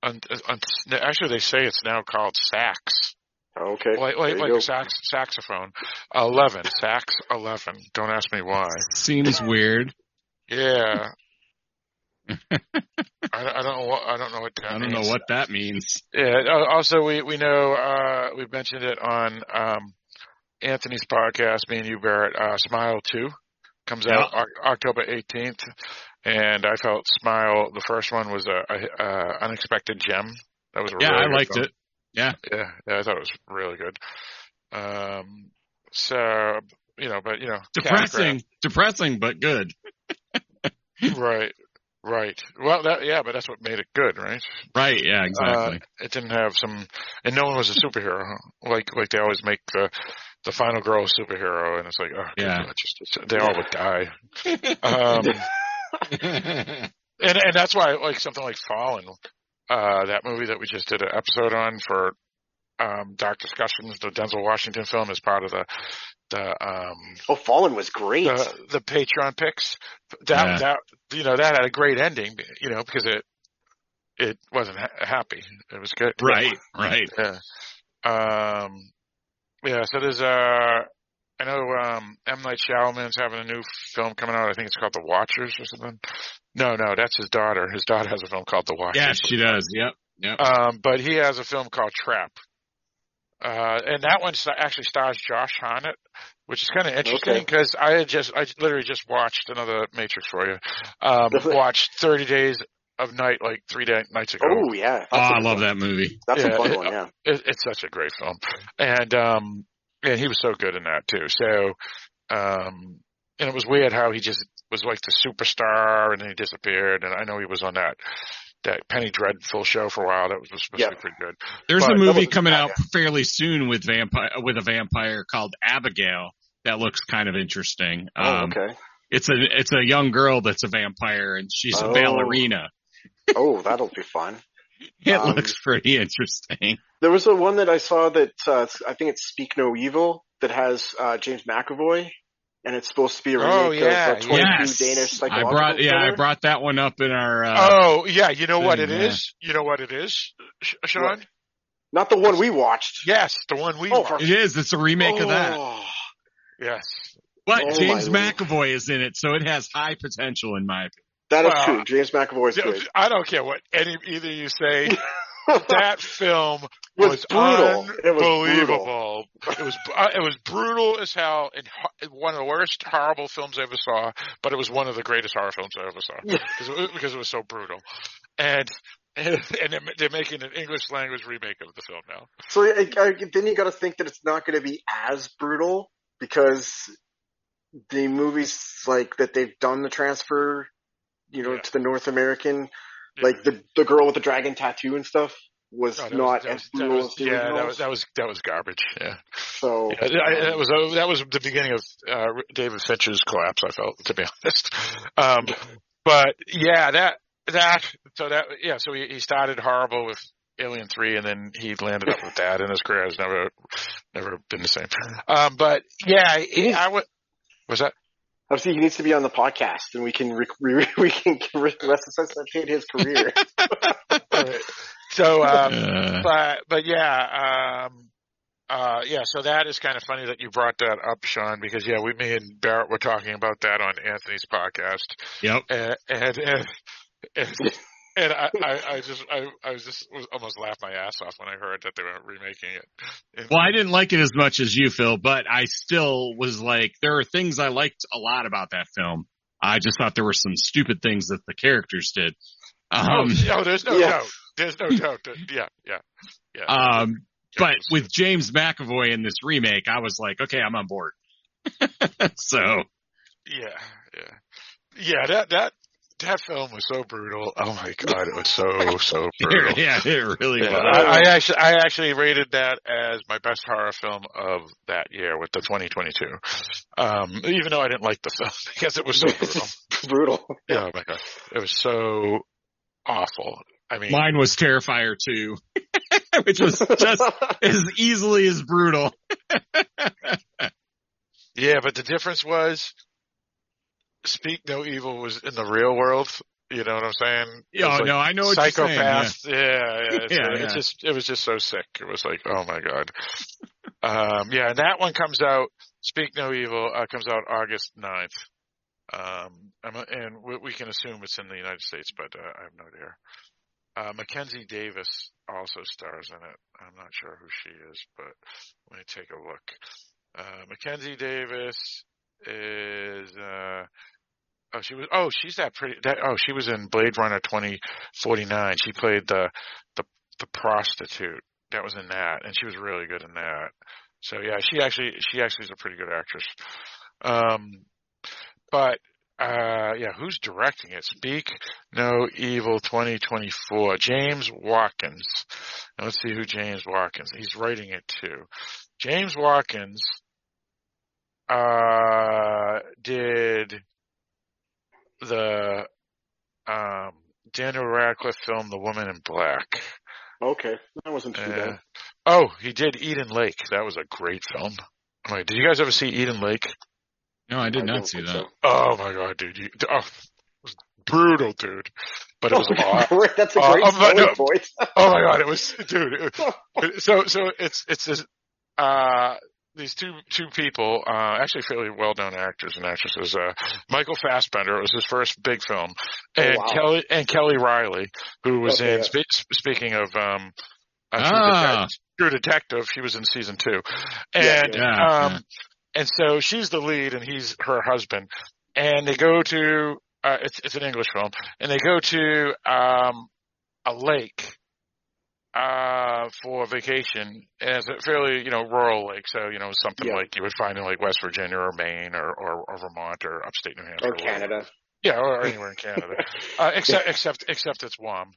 Un, un, actually, they say it's now called Sax. Okay. Like, like, like a sax, saxophone. 11. Sax 11. Don't ask me why. Seems weird. Yeah. <laughs> I, I don't know what, I don't know what that I don't means. know what that means. Yeah. uh, Also, we, we know, uh, we mentioned it on, um, Anthony's podcast, me and you, Barrett, uh, Smile 2 comes out Oc- October 18th. And I felt Smile, the first one was a, a, a unexpected gem. That was Yeah, really I liked film. it. Yeah. Yeah, yeah, I thought it was really good. Um, so you know, but you know, Depressing, depressing, but good. <laughs> Right, right. Well, that yeah, but that's what made it good, right? Right. Yeah. Exactly. Uh, it didn't have some, and no one was a superhero, like like they always make the the final girl a superhero, and it's like, oh, Yeah. God, just it's- they all would die. <laughs> Um, <laughs> and and that's why like something like Fallen, uh, that movie that we just did an episode on for um Dark Discussions, the Denzel Washington film is part of the the um Oh, Fallen was great. the the Patreon picks. That Yeah. that you know that had a great ending, you know, because it it wasn't ha- happy. It was good. Right, right. Yeah. Um, yeah. So there's uh, I know um, M Night Shyamalan's having a new film coming out. I think it's called The Watchers or something. No, no, that's his daughter. His daughter has a film called The Watchers. Yeah, she does. Yep. Yep. Um, but he has a film called Trap. Uh, and that one actually stars Josh Hartnett, which is kind of interesting Okay. because I had just, I literally just watched another Matrix for you. Um, watched 30 Days of Night like three day, nights ago. Oh yeah, that's oh, a I good love one. that movie. That's Yeah, a fun it- one. Yeah. It, it's such a great film. And, um, and he was so good in that too. So, um, and it was weird how he just was like the superstar and then he disappeared. And I know he was on that, that Penny Dreadful show for a while. That was supposed to be pretty good. There's But- a movie wasn't coming bad, out fairly soon with vampire with a vampire called Abigail that looks kind of interesting. Oh, Um, okay. It's a it's a young girl that's a vampire and she's a Oh. ballerina. Oh, that'll be fun. <laughs> It Um, looks pretty interesting. There was a one that I saw that uh, I think it's Speak No Evil that has uh, James McAvoy, and it's supposed to be a remake Oh, yeah, of uh, 22 yes. Danish I psychological brought yeah, I brought that one up in our uh, Oh yeah, you know what thing, it yeah. is. You know what it is, Sean? What? Not the one we watched. Yes, the one we Oh, watched. it is, it's a remake of that. Oh, Yes. But Oh, James my lord. McAvoy is in it, so it has high potential in my opinion. That is Well, true. James McAvoy's Yeah, good. I don't care what any either you say. <laughs> that film Was was, brutal. It was unbelievable. It was uh, it was brutal as hell and one of the worst horrible films I ever saw. But it was one of the greatest horror films I ever saw because it, was- because it was so brutal. And and, and they're- they're making an English language remake of the film now. So I, I, then you got to think that it's not going to be as brutal because the movies like that they've done the transfer, you know, Yeah. to the North American, like the the girl with the dragon tattoo and stuff was No, was- not as was- that brutal was- as the yeah, that was that was that was garbage. Yeah. so Yeah, I- that was uh, that was the beginning of uh, David Fincher's collapse. I felt, to be <laughs> honest. Um, but yeah, that that so that yeah, so he, he started horrible with Alien Three, and then he landed up with that, and his career has never never been the same. Um, but yeah, he, I would. Was that? Obviously he needs to be on the podcast and we can re- re- <laughs> we can resuscitate his career. <laughs> So, um, Uh, but but yeah, um, uh, yeah. So that is kind of funny that you brought that up, Sean, because yeah, we, me and Barrett were talking about that on Anthony's podcast, yep. and and and, and, and I, <laughs> I, I just I, I was just was almost laughed my ass off when I heard that they were remaking it. <laughs> Well, I didn't like it as much as you, Phil, but I still was like, there are things I liked a lot about that film. I just thought there were some stupid things that the characters did. Um, oh, oh, there's no Yeah. doubt. There's no doubt. That, yeah, yeah, yeah. um, but with James McAvoy in this remake, I was like, okay, I'm on board. <laughs> so Yeah, yeah, yeah. That that that film was so brutal. Oh my god, it was so <laughs> so brutal. yeah, it really Yeah, was. I, I actually I actually rated that as my best horror film of that year with the 2022. Um, even though I didn't like the film <laughs> because it was so brutal. <laughs> brutal. Yeah, oh my god, it was so awful. I mean, Mine was Terrifier 2, which was just as easily as brutal. yeah, but the difference was, Speak No Evil was in the real world. You know what I'm saying? It Oh, like no, I know what saying, psychopaths. Yeah, yeah. It's, Yeah, it's yeah. just it was just so sick. It was like, oh my god. um, yeah, and that one comes out. Speak No Evil uh, comes out August 9th. Um, and we, we can assume it's in the United States, but uh, I have no idea. Uh, Mackenzie Davis also stars in it. I'm not sure who she is, but let me take a look. Uh, Mackenzie Davis is, uh, oh, she was, oh, she's that pretty, that, oh, she was in Blade Runner 2049. She played the, the, the prostitute that was in that, and she was really good in that. So yeah, she actually, she actually is a pretty good actress. Um, but, uh, yeah, who's directing it? Speak No Evil 2024. James Watkins. Now let's see who James Watkins. He's writing it too. James Watkins uh did the um Daniel Radcliffe film The Woman in Black. Okay, that wasn't too Uh, bad. oh, he did Eden Lake. That was a great film. Wait, did you guys ever see Eden Lake? No, I did I not see that. so. Oh my god, dude! You, oh, it was brutal, dude. But it was <laughs> aw- Great, That's a uh, great oh, my- no. point. oh my god, it was, dude. It, <laughs> so, so it's it's this, uh, these two two people, uh, actually fairly well known actors and actresses. Uh, Michael Fassbender it was his first big film, Oh, and wow. Kelly and Kelly Reilly, who was Okay, in. yeah. Spe- speaking of um, uh, True, Ah. Detective, True Detective, she was in season two, and yeah. um, and so she's the lead, and he's her husband, and they go to. Uh, it's it's an English film, and they go to um, a lake uh for vacation it's a fairly you know rural lake so you know something Yeah. like you would find in like west virginia or maine or or, or vermont or upstate new hampshire Or. Canada. yeah or, or anywhere in canada <laughs> uh except except except it's warm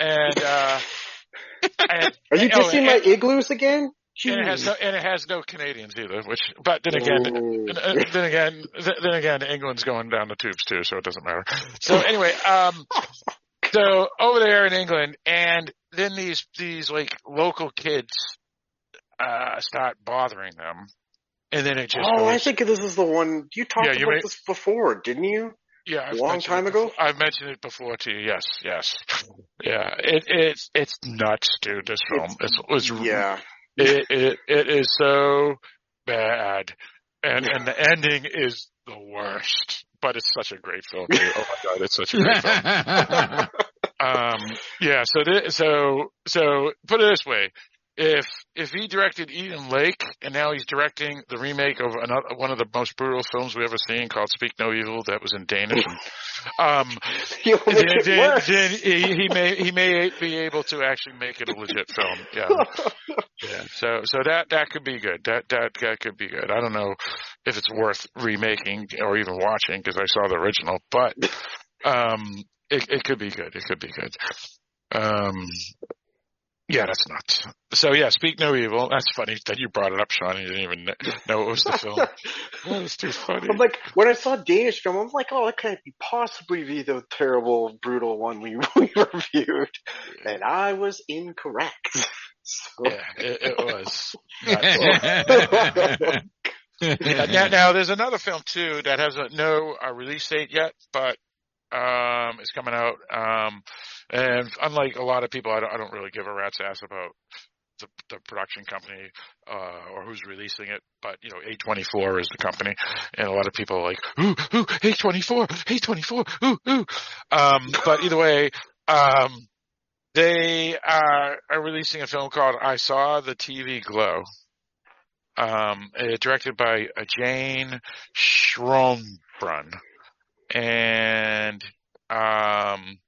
and uh <laughs> and, Are you oh, dissing my igloos again? and it has no and it has no canadians either which but then again Ooh. uh, then again, then again, England's going down the tubes too, so it doesn't matter. So <laughs> anyway, um, so over there in England, and then these these like local kids uh start bothering them, and then it just oh, I think this is the one you talked Yeah, you about may- this before, didn't you? yeah, I've a long time ago? before- I've mentioned it before to you. Yes, yes, yeah. It it's it's nuts, dude. This film it's, was Yeah. it, it it is so bad, and and the ending is the worst. But it's such a great film. Too. Oh my god, it's such a great film. <laughs> um, yeah. So so so put it this way: if if he directed Eden Lake and now he's directing the remake of another one of the most brutal films we ever seen called Speak No Evil that was in Danish, um, <laughs> then, then, then he, he may he may be able to actually make it a legit film. Yeah. <laughs> Yeah. So so that that could be good. That that that could be good. I don't know if it's worth remaking or even watching because I saw the original, but um, it it could be good. It could be good. Um, yeah, that's nuts. So yeah, speak no evil. That's funny that you brought it up, Sean. You didn't even know it was the film. <laughs> That was too funny. I'm like, when I saw Danish film, I'm like, oh, that can't be possibly be the terrible, brutal one we, <laughs> we reviewed. And I was incorrect. <laughs> So, Yeah, it, it was. nuts. Yeah, now, now there's another film too that has a, no uh, release date yet, but um, it's coming out. Um, and unlike a lot of people, I don't, I don't really give a rat's ass about the, the production company uh, or who's releasing it. But you know, A24 is the company, and a lot of people are like, ooh, ooh, A24, A24, ooh, ooh. Um, but either way, um, they are, are releasing a film called I Saw the TV Glow um, uh, directed by uh, Jane Schoenbrun, and um,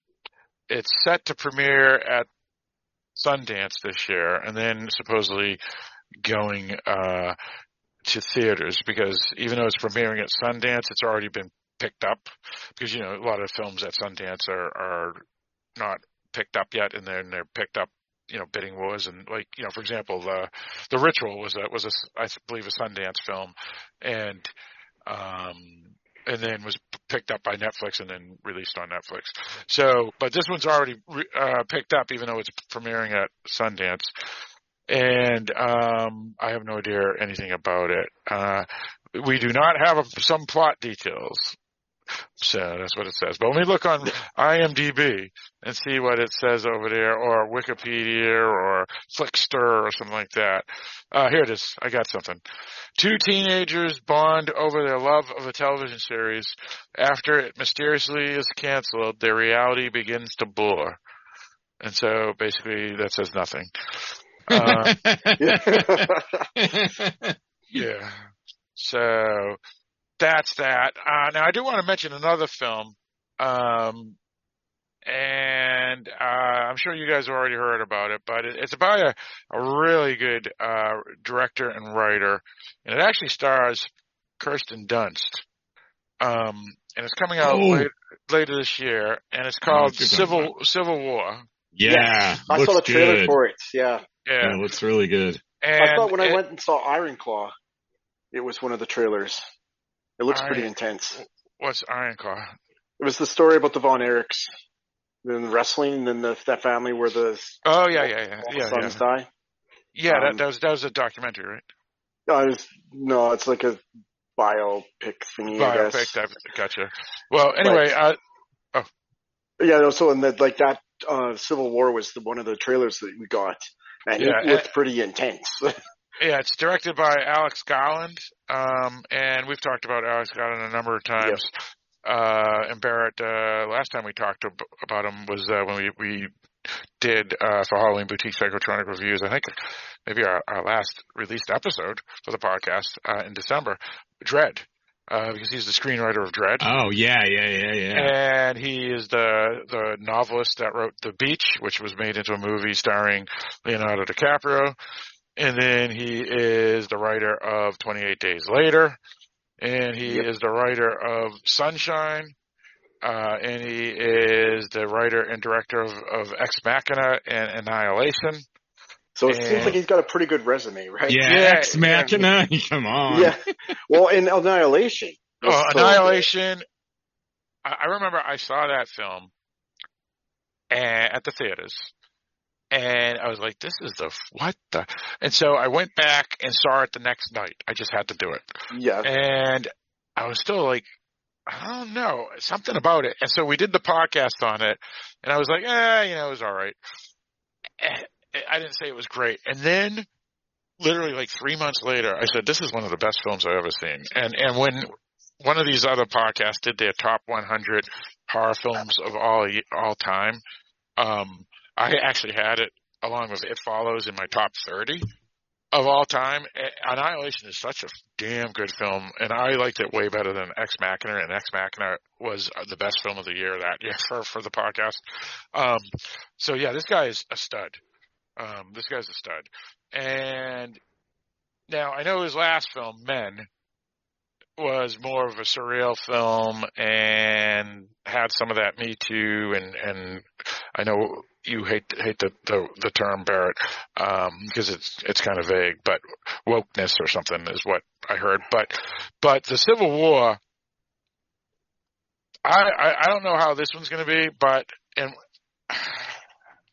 it's set to premiere at Sundance this year, and then supposedly going uh, to theaters because even though it's premiering at Sundance, it's already been picked up because you know a lot of films at Sundance are are not picked up yet, and then they're picked up you know bidding wars and like you know for example the the ritual was a was a I believe a Sundance film and um and then was picked up by Netflix and then released on Netflix. So, but this one's already re- uh, picked up, even though it's premiering at Sundance. And um, I have no idea anything about it. Uh, we do not have a, some plot details. So that's what it says. But let me look on IMDb and see what it says over there, or Wikipedia, or Flixster, or something like that. Uh, here it is. I got something. Two teenagers bond over their love of a television series. After it mysteriously is canceled, their reality begins to blur. And so basically that says nothing. Uh, <laughs> <laughs> yeah. So that's that. Uh, now I do want to mention another film. Um, and uh, I'm sure you guys have already heard about it, but it, it's about a, a really good uh, director and writer, and it actually stars Kirsten Dunst. Um, and it's coming out Oh. later, later this year, and it's called good one. Civil Civil War. Yeah, I saw the trailer good. for it. Yeah. Yeah, Yeah, it looks really good. and I thought when I went and saw Iron Claw, it was one of the trailers. It looks pretty intense. what's Iron Claw? It was the story about the Von Erichs, then wrestling, then the, that family where the Oh yeah, yeah, yeah, yeah, sons yeah. die. Yeah, Um, that, that was that was a documentary, right? No, it's, no, it's like a biopic thingy, I Biopic. That, gotcha. Well, anyway, uh, oh, Yeah, no, so in that like that uh, Civil War was the, one of the trailers that we got, and Yeah, it looked pretty intense. <laughs> Yeah, it's directed by Alex Garland, um, and we've talked about Alex Garland a number of times. Uh, and Barrett, uh, last time we talked ab- about him was uh, when we we did uh, for Halloween Boutique Psychotronic Reviews. I think maybe our, our last released episode for the podcast uh, in December. Dread, uh, because he's the screenwriter of Dread. Oh yeah, yeah, yeah, yeah. And he is the the novelist that wrote The Beach, which was made into a movie starring Leonardo DiCaprio. And then he is the writer of 28 Days Later. And he is the writer of Sunshine. Uh, and he is the writer and director of, of Ex Machina and Annihilation. so it seems like he's got a pretty good resume, right? Yeah, Yeah, Ex Machina. <laughs> Come on. Yeah. Well, in Annihilation. was Oh, so Annihilation. I, I remember I saw that film and, at the theaters, and I was like, "This is the what the?" And so I went back and saw it the next night. I just had to do it. Yeah. and I was still like, "I don't know, something about it." And so we did the podcast on it, and I was like, "Eh, you know, it was all right." Eh, I didn't say it was great, and then literally like three months later, I said, "This is one of the best films I've ever seen." And and when one of these other podcasts did their top 100 horror films of all all time, um, I actually had it along with It Follows in my top 30 of all time. Annihilation is such a damn good film, and I liked it way better than Ex Machina. And Ex Machina was uh, the best film of the year that year <laughs> for for the podcast. Um, so yeah, this guy is a stud. Um, this guy's a stud. And now I know his last film, Men, was more of a surreal film and had some of that Me Too and and I know you hate hate the the, the term Barrett um, because it's it's kind of vague, but wokeness or something is what I heard. But but the Civil War, I I, I don't know how this one's going to be, but and <sighs>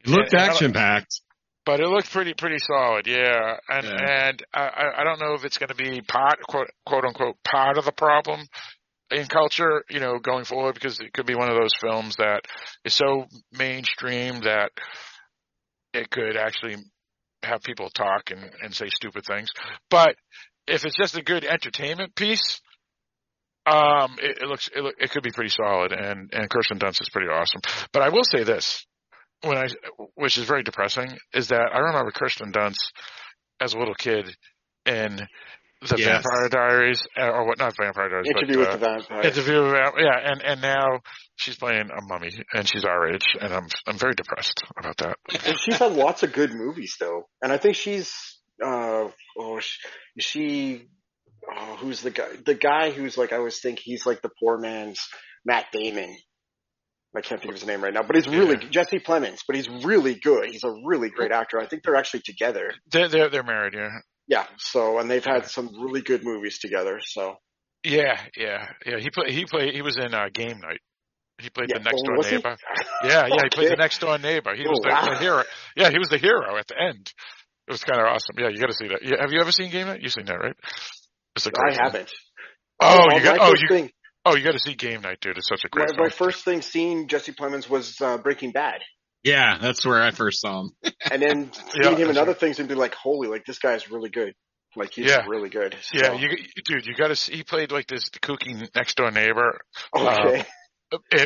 It looked and I don't- action packed. But it looked pretty pretty solid, yeah. And Yeah. and I I- don't know if it's going to be part quote quote unquote part of the problem in culture, you know, going forward because it could be one of those films that is so mainstream that it could actually have people talk and and say stupid things. But if it's just a good entertainment piece, um, it, it looks it, look, it could be pretty solid, and and Kirsten Dunst is pretty awesome. But I will say this: when I, which is very depressing, is that I remember Kirsten Dunst as a little kid in the Yes. Vampire Diaries, uh, or what? Not Vampire Diaries, Interview but, with uh, the Vampire. Interview with Vamp- yeah, and and now she's playing a mummy, and she's our age, and I'm I'm very depressed about that. And she's had lots of good movies though, and I think she's uh oh she, she oh who's the guy the guy who's like I always think he's like the poor man's Matt Damon. I can't think of his name right now, but he's really Jesse Plemons, but he's really good. He's a really great actor. I think they're actually together. They're they're, they're married, yeah. Yeah. So and they've had some really good movies together. So Yeah, yeah, yeah. He played. He played. He was in uh, Game Night. He played Yeah, the next oh, door was he? neighbor. <laughs> Yeah, yeah. He played the next door neighbor. He was Oh, the, wow. the hero. Yeah, he was the hero at the end. It was kind of awesome. Yeah, you got to see that. Yeah, have you ever seen Game Night? You've seen that, right? It's a I haven't. Oh, Oh, you got. Oh, you. thing- Oh, you got to see Game Night, dude. It's such a My, great my film. first thing seeing Jesse Plemons was uh, Breaking Bad. Yeah, that's where I first saw him. <laughs> And then Yeah, seeing him in that's other things and be like, holy, like this guy's really good. Like he's Yeah. really good. Yeah, you, dude, you got to see. He played like this kooky next door neighbor. Okay. Eh,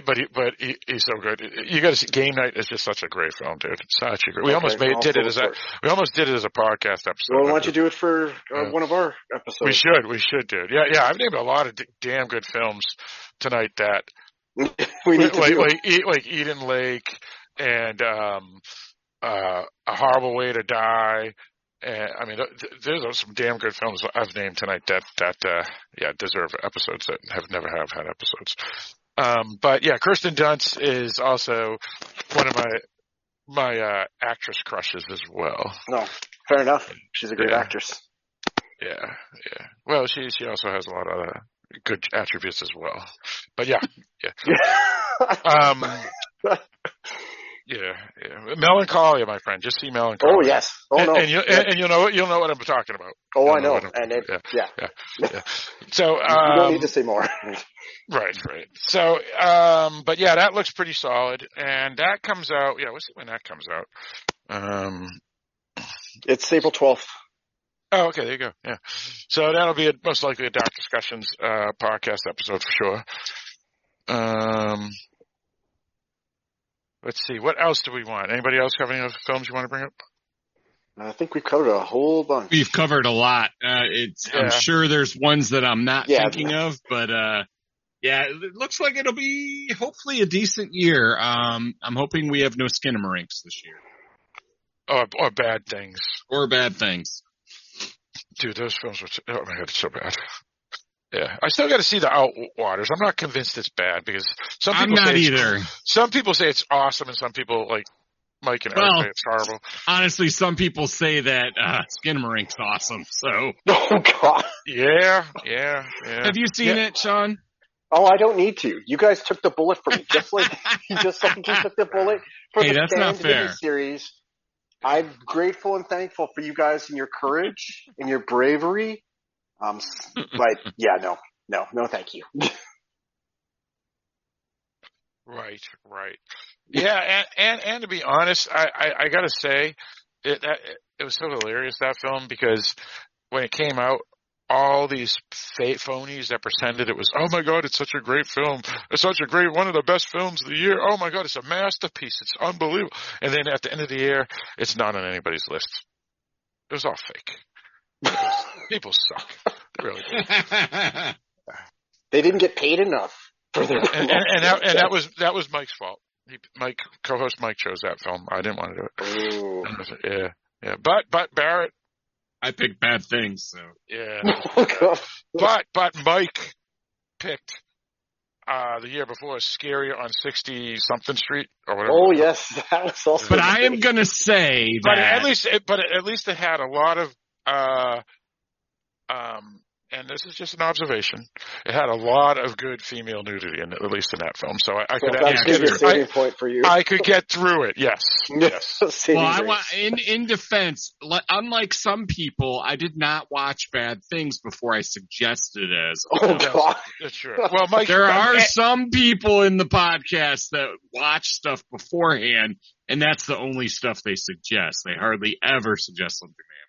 but he, but he, he's so good. You got to see. Game Night is just such a great film, dude. It's such a great. We Okay, almost made did it as a we almost did it as a podcast episode. well, why don't you do it for uh, Yeah. one of our episodes? We should, we should, dude. Yeah, yeah. I've named a lot of d- damn good films tonight that <laughs> we need to like do like, E- like Eden Lake and um uh A Horrible Way to Die. And I mean, th- th- there's some damn good films I've named tonight that that uh yeah deserve episodes that have never have had episodes. Um, but yeah, Kirsten Dunst is also one of my my uh actress crushes as well. No, fair enough. She's a great Yeah. actress. Yeah, yeah. Well, she she also has a lot of uh, good attributes as well. But yeah, yeah. <laughs> Um, <laughs> Yeah, yeah. Melancholia, my friend. Just see Melancholia. Oh yes. Oh and, no. And, you, Yeah. and, you'll know what you'll know what I'm talking about. Oh, You'll I know. I'm- And it, yeah, yeah. yeah. So <laughs> you don't um, need to say more. <laughs> <laughs> Right, right. So, um, but yeah, that looks pretty solid, and that comes out. Yeah, let's see when that comes out. Um, it's April 12th. oh, okay, there you go. Yeah, so that'll be a, most likely a Dark Discussions uh, podcast episode for sure. Um, let's see, what else do we want? Anybody else have any other films you want to bring up? I think we've covered a whole bunch. We've covered a lot. Uh, it's, Yeah. I'm sure there's ones that I'm not Yeah. thinking of, but, uh, yeah, it looks like it'll be hopefully a decent year. Um, I'm hoping we have no Skinamarink this year. Or, or bad things, Or bad things. dude. Those films were. Oh my god, it's so bad. Yeah, I still got to see the Outwaters. I'm not convinced it's bad because some I'm people not say it's- either. <laughs> Some people say it's awesome, and some people like Mike and Eric Well- say it's horrible. Honestly, some people say that, uh, Skinamarink's awesome, so. <laughs> Oh god. Yeah, yeah, yeah. Have you seen Yeah. it, Sean? Oh, I don't need to. You guys took the bullet for me, <laughs> just like just like you took the bullet for Hey, the that's not Stand fair. series. I'm grateful and thankful for you guys and your courage and your bravery. Um, but yeah, no, no, no, thank you. <laughs> Right, right. Yeah, and and, and to be honest, I I, I got to say, it that, it was so hilarious that film because when it came out, all these fake phonies that pretended it was, oh my god, it's such a great film, it's such a great one of the best films of the year. Oh my god, it's a masterpiece, it's unbelievable. And then at the end of the year, it's not on anybody's list. It was all fake. <laughs> People suck. <laughs> Really. <laughs> They didn't get paid enough for their. and, and, and that and that was that was Mike's fault. He, Mike, co-host Mike chose that film. I didn't want to do it. Ooh. Yeah, yeah. But but Barrett, I picked bad things, so. yeah. Oh, but but Mike picked uh the year before Scary on sixty something Street or whatever. Oh yes, that was also. But I am gonna say But at least it, but at least it had a lot of uh um and this is just an observation. It had a lot of good female nudity in it, at least in that film. So I, I So could at that's least get be a through, I, saving point for you. I could get through it. Yes. <laughs> Yes. Well, I want in in defense. li- Unlike some people, I did not watch bad things before I suggested it as. Oh film. God. <laughs> That's true. Well, Mike, There are eh, some people in the podcast that watch stuff beforehand, and that's the only stuff they suggest. They hardly ever suggest something they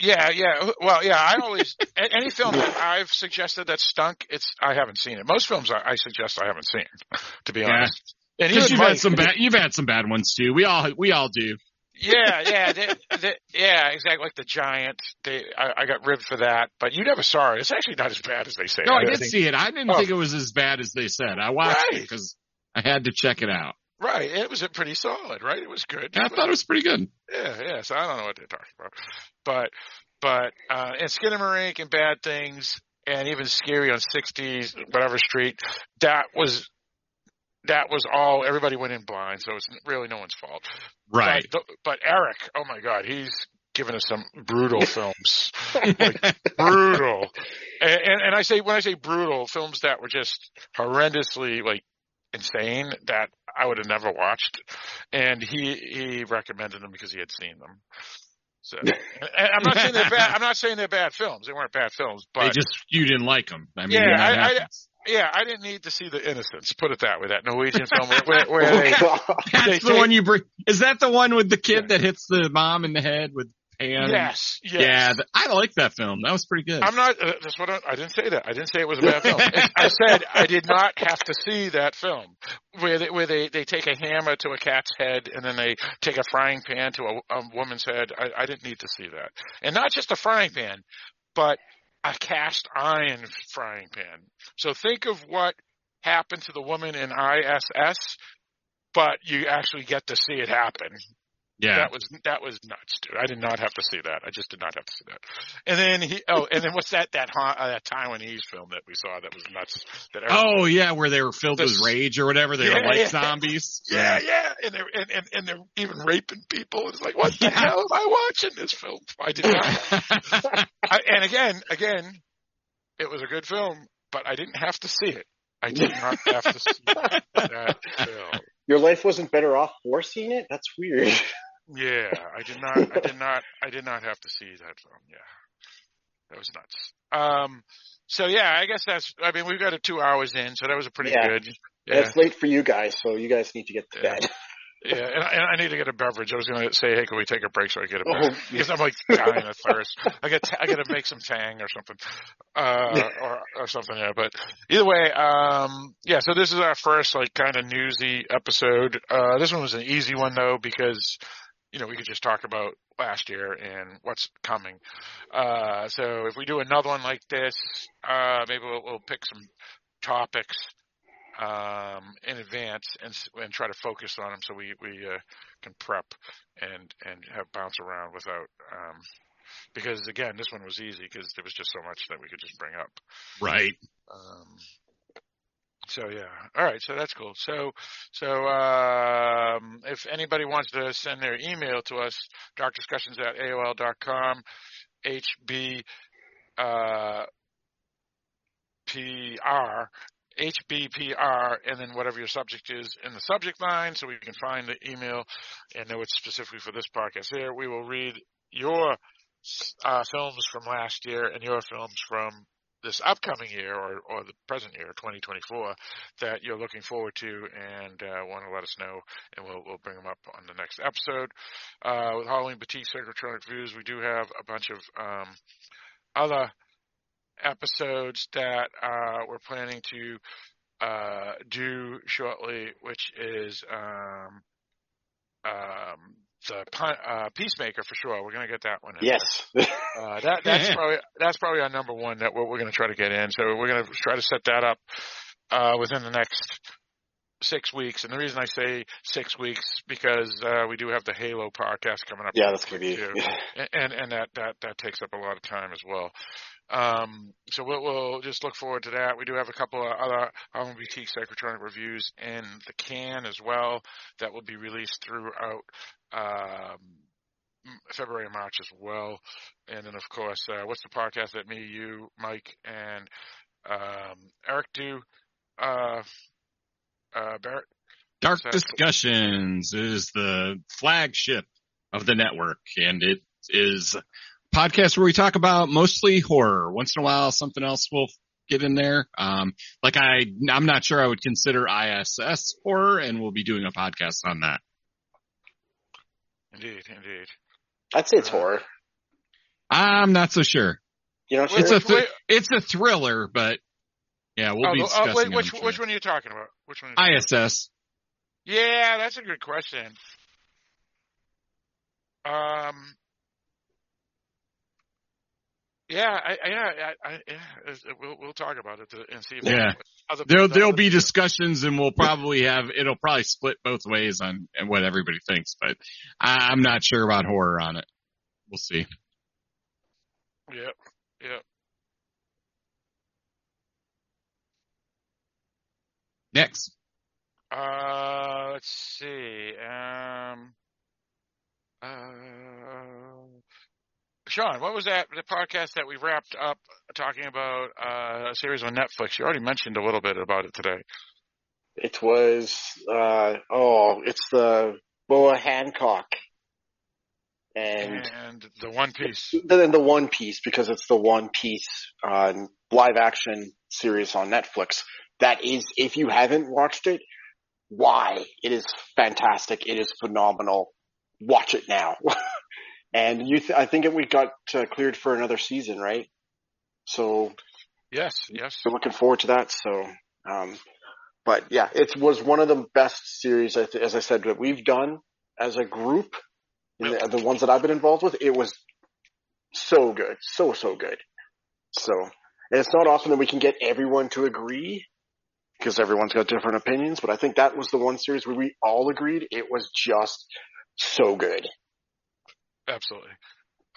Yeah, yeah. Well, yeah. I always <laughs> any film that I've suggested that stunk, it's I haven't seen it. Most films I, I suggest I haven't seen, <laughs> to be Yeah. honest. And you've Mike, had some bad, you've had some bad ones too. We all, we all do. yeah, <laughs> yeah, they, they, yeah, exactly. Like the Giant, they I, I got ribbed for that, but you never saw it. It's actually not as bad as they say. No, I did think- see it. I didn't Oh. think it was as bad as they said. I watched it because I had to check it out. Right, it was a pretty solid. Right, it was good. I thought it was pretty good. Yeah, yeah. So I don't know what they're talking about, but but uh, and Skinamarink and Bad Things and even Scary on 60s whatever street that was that was all everybody went in blind, so it's really no one's fault. Right. But, but Eric, oh my God, he's given us some brutal <laughs> films, like brutal. And, and and I say when I say brutal, films that were just horrendously like insane that I would have never watched, and he he recommended them because he had seen them. So <laughs> and I'm not saying they're bad. I'm not saying they're bad films. They weren't bad films, but they just you didn't like them. I mean, Yeah, I- I- yeah, I didn't need to see the Innocents. Put it that way. That Norwegian film where, where, <laughs> where they That's they the take- one you bring. Is that the one with the kid that hits the mom in the head with pan? yes, yes. Yeah, th- I like that film. That was pretty good. I'm not. Uh, that's what I, I didn't say. That I didn't say it was a bad <laughs> film. I said I did not have to see that film where they, where they they take a hammer to a cat's head and then they take a frying pan to a, a woman's head. I, I didn't need to see that, and not just a frying pan, but a cast iron frying pan. So think of what happened to the woman in ISS, but you actually get to see it happen. Yeah. That was that was nuts, dude. I did not have to see that. I just did not have to see that. And then he oh, and then what's that that ha- uh, that Taiwanese film that we saw that was nuts? That everyone- Oh yeah, where they were filled This- with rage or whatever. They were like yeah. zombies. <laughs> yeah, yeah, and they're and, and, and they're even raping people. It's like what the hell am I watching this film? I did not. <laughs> I, and again, again, it was a good film, but I didn't have to see it. I did not have to see that <laughs> film. Your life wasn't better off for seeing it. That's weird. Yeah, I did not. I did not. <laughs> I did not have to see that film. Yeah, that was nuts. Um. So yeah, I guess that's. I mean, we've got it two hours in, so that was a pretty Yeah. good. Yeah. it's late for you guys, so you guys need to get to Yeah. bed. Yeah, and I, and I need to get a beverage. I was going to say, hey, can we take a break so I get a Oh, beverage? <laughs> because I'm like dying of thirst. I got I got to make some tang or something, uh, or or something. Yeah, but either way, um, yeah. So this is our first like kind of newsy episode. Uh, this one was an easy one though because you know we could just talk about last year and what's coming. Uh, so if we do another one like this, uh, maybe we'll, we'll pick some topics um, in advance and and try to focus on them so we we uh, can prep and and have bounce around without um, because again this one was easy because there was just so much that we could just bring up. Right. Um, so yeah, all right. So that's cool. So so um, if anybody wants to send their email to us, darkdiscussions at aol dot com, hb uh, PR, HBPR, and then whatever your subject is in the subject line so we can find the email and know it's specifically for this podcast here. We will read your uh, films from last year and your films from this upcoming year or, or the present year, 2024, that you're looking forward to and uh, want to let us know, and we'll, we'll bring them up on the next episode. Uh, with Halloween Boutique Psychotronic Views, we do have a bunch of um, other episodes that uh, we're planning to uh, do shortly, which is um, um, the uh, Peacemaker for sure. We're gonna get that one. In Yes. uh, that that's <laughs> probably that's probably our number one that we're, we're going to try to get in. So we're going to try to set that up uh, within the next six weeks. And the reason I say six weeks because uh, we do have the Halo podcast coming up. Yeah, that's gonna be- too. and and, and that, that that takes up a lot of time as well. Um, so we'll, we'll just look forward to that. We do have a couple of other Halloween Boutique Psychotronic reviews in the can as well that will be released throughout um, February and March as well. And then, of course, uh, what's the podcast that me, you, Mike, and um, Eric do? Uh, uh, Barrett? Dark So- Discussions is the flagship of the network, and it is a podcast where we talk about mostly horror. Once in a while, something else will get in there. Um, like I, I'm not sure I would consider ISS horror, and we'll be doing a podcast on that. Indeed, indeed. I'd say it's horror. I'm not so sure. You know, It's a th- it's a thriller, but yeah, we'll Oh, be discussing. uh, wait, which which one are you talking about? Which one? ISS. Yeah, that's a good question. Um. Yeah, I, I, yeah, I, I, yeah, we'll we'll talk about it to, and see if Yeah. other There'll the there'll be discussions, and we'll probably have it'll probably split both ways on on what everybody thinks. But I, I'm not sure about horror on it. We'll see. Yep, yep. Next, Uh, let's see. Um, uh, Sean, what was that the podcast that we wrapped up talking about uh, a series on Netflix? You already mentioned a little bit about it today. It was uh oh, it's the Boa Hancock. And And the One Piece. then the One Piece because it's the One Piece uh, live action series on Netflix. That is, if you haven't watched it, why? It is fantastic. It is phenomenal. Watch it now. <laughs> and you, th- I think we got uh, cleared for another season, right? So Yes, yes. so looking forward to that. So, um, but yeah, it was one of the best series, as I said, that we've done as a group. in The, the ones that I've been involved with, it was so good, so so good. So, and it's not often that we can get everyone to agree because everyone's got different opinions. But I think that was the one series where we all agreed it was just so good. Absolutely.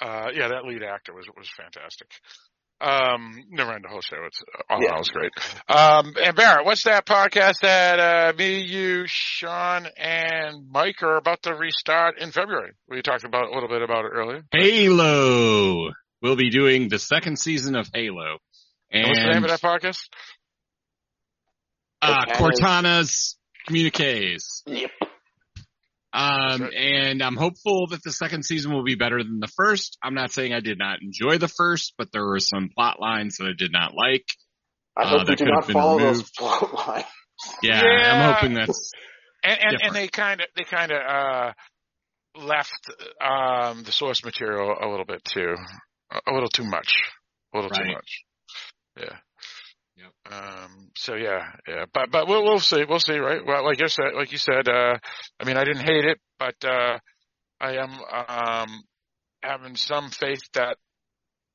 Uh, yeah, that lead actor was was fantastic. Um, never mind the whole show. It's all in Yeah. all, it's great. Um, and Barrett, what's that podcast that uh, me, you, Sean, and Mike are about to restart in February? We talked about a little bit about it earlier. Halo. We'll be doing the second season of Halo, And and what's the name of that podcast? Uh, Cortana's- Cortana's communiques. Yep. Um, and I'm hopeful that the second season will be better than the first. I'm not saying I did not enjoy the first, but there were some plot lines that I did not like. I Uh, hope they that do could have not been follow removed. those plot lines. Yeah, Yeah. I'm hoping that's and and, and they kind of they kind of uh left um the source material a little bit too a, a little too much a little too much yeah Yep. um so yeah yeah but but we'll we'll see we'll see right well like you said like you said uh i mean i didn't hate it but uh i am um having some faith that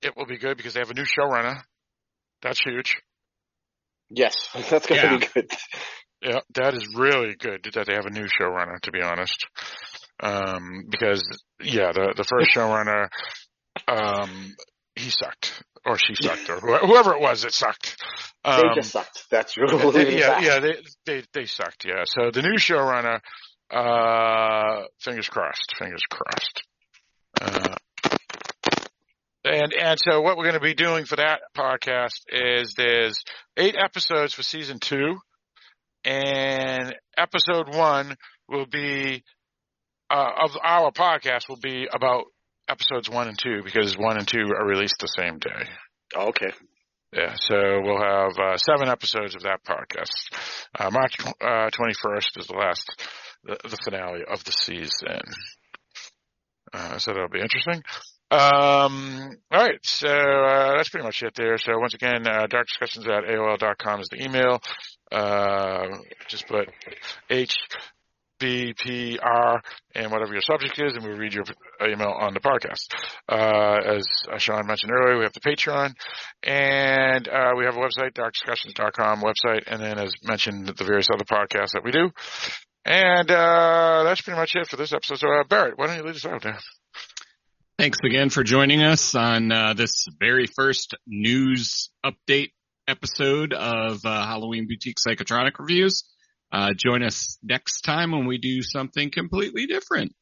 it will be good because they have a new showrunner that's huge Yes, <laughs> that's gonna Yeah. be good. Yeah, that is really good that they have a new showrunner, to be honest. Um, because yeah, the the first <laughs> showrunner, um, he sucked or she <laughs> sucked or wh- whoever it was that sucked. Um, they just sucked. That's really yeah, yeah, they they they sucked. Yeah, so the new showrunner, uh, fingers crossed, fingers crossed. Uh, and and so what we're going to be doing for that podcast is there's eight episodes for season two, and episode one will be uh, of our podcast will be about episodes one and two because one and two are released the same day. Okay. Yeah, so we'll have uh, seven episodes of that podcast. Uh, March uh, 21st is the last, the, the finale of the season. Uh, so that'll be interesting. Um, all right, so uh, that's pretty much it there. So once again, uh, darkdiscussions at AOL.com is the email. Uh, just put H B P R and whatever your subject is, and we'll read your email on the podcast. Uh, as Sean mentioned earlier, we have the Patreon, and uh, we have a website, darkdiscussions.com website, and then as mentioned, the various other podcasts that we do. And uh, that's pretty much it for this episode. So, uh, Barrett, why don't you lead us out there? Thanks again for joining us on uh, this very first news update episode of uh, Halloween Boutique Psychotronic Reviews. Uh, join us next time when we do something completely different.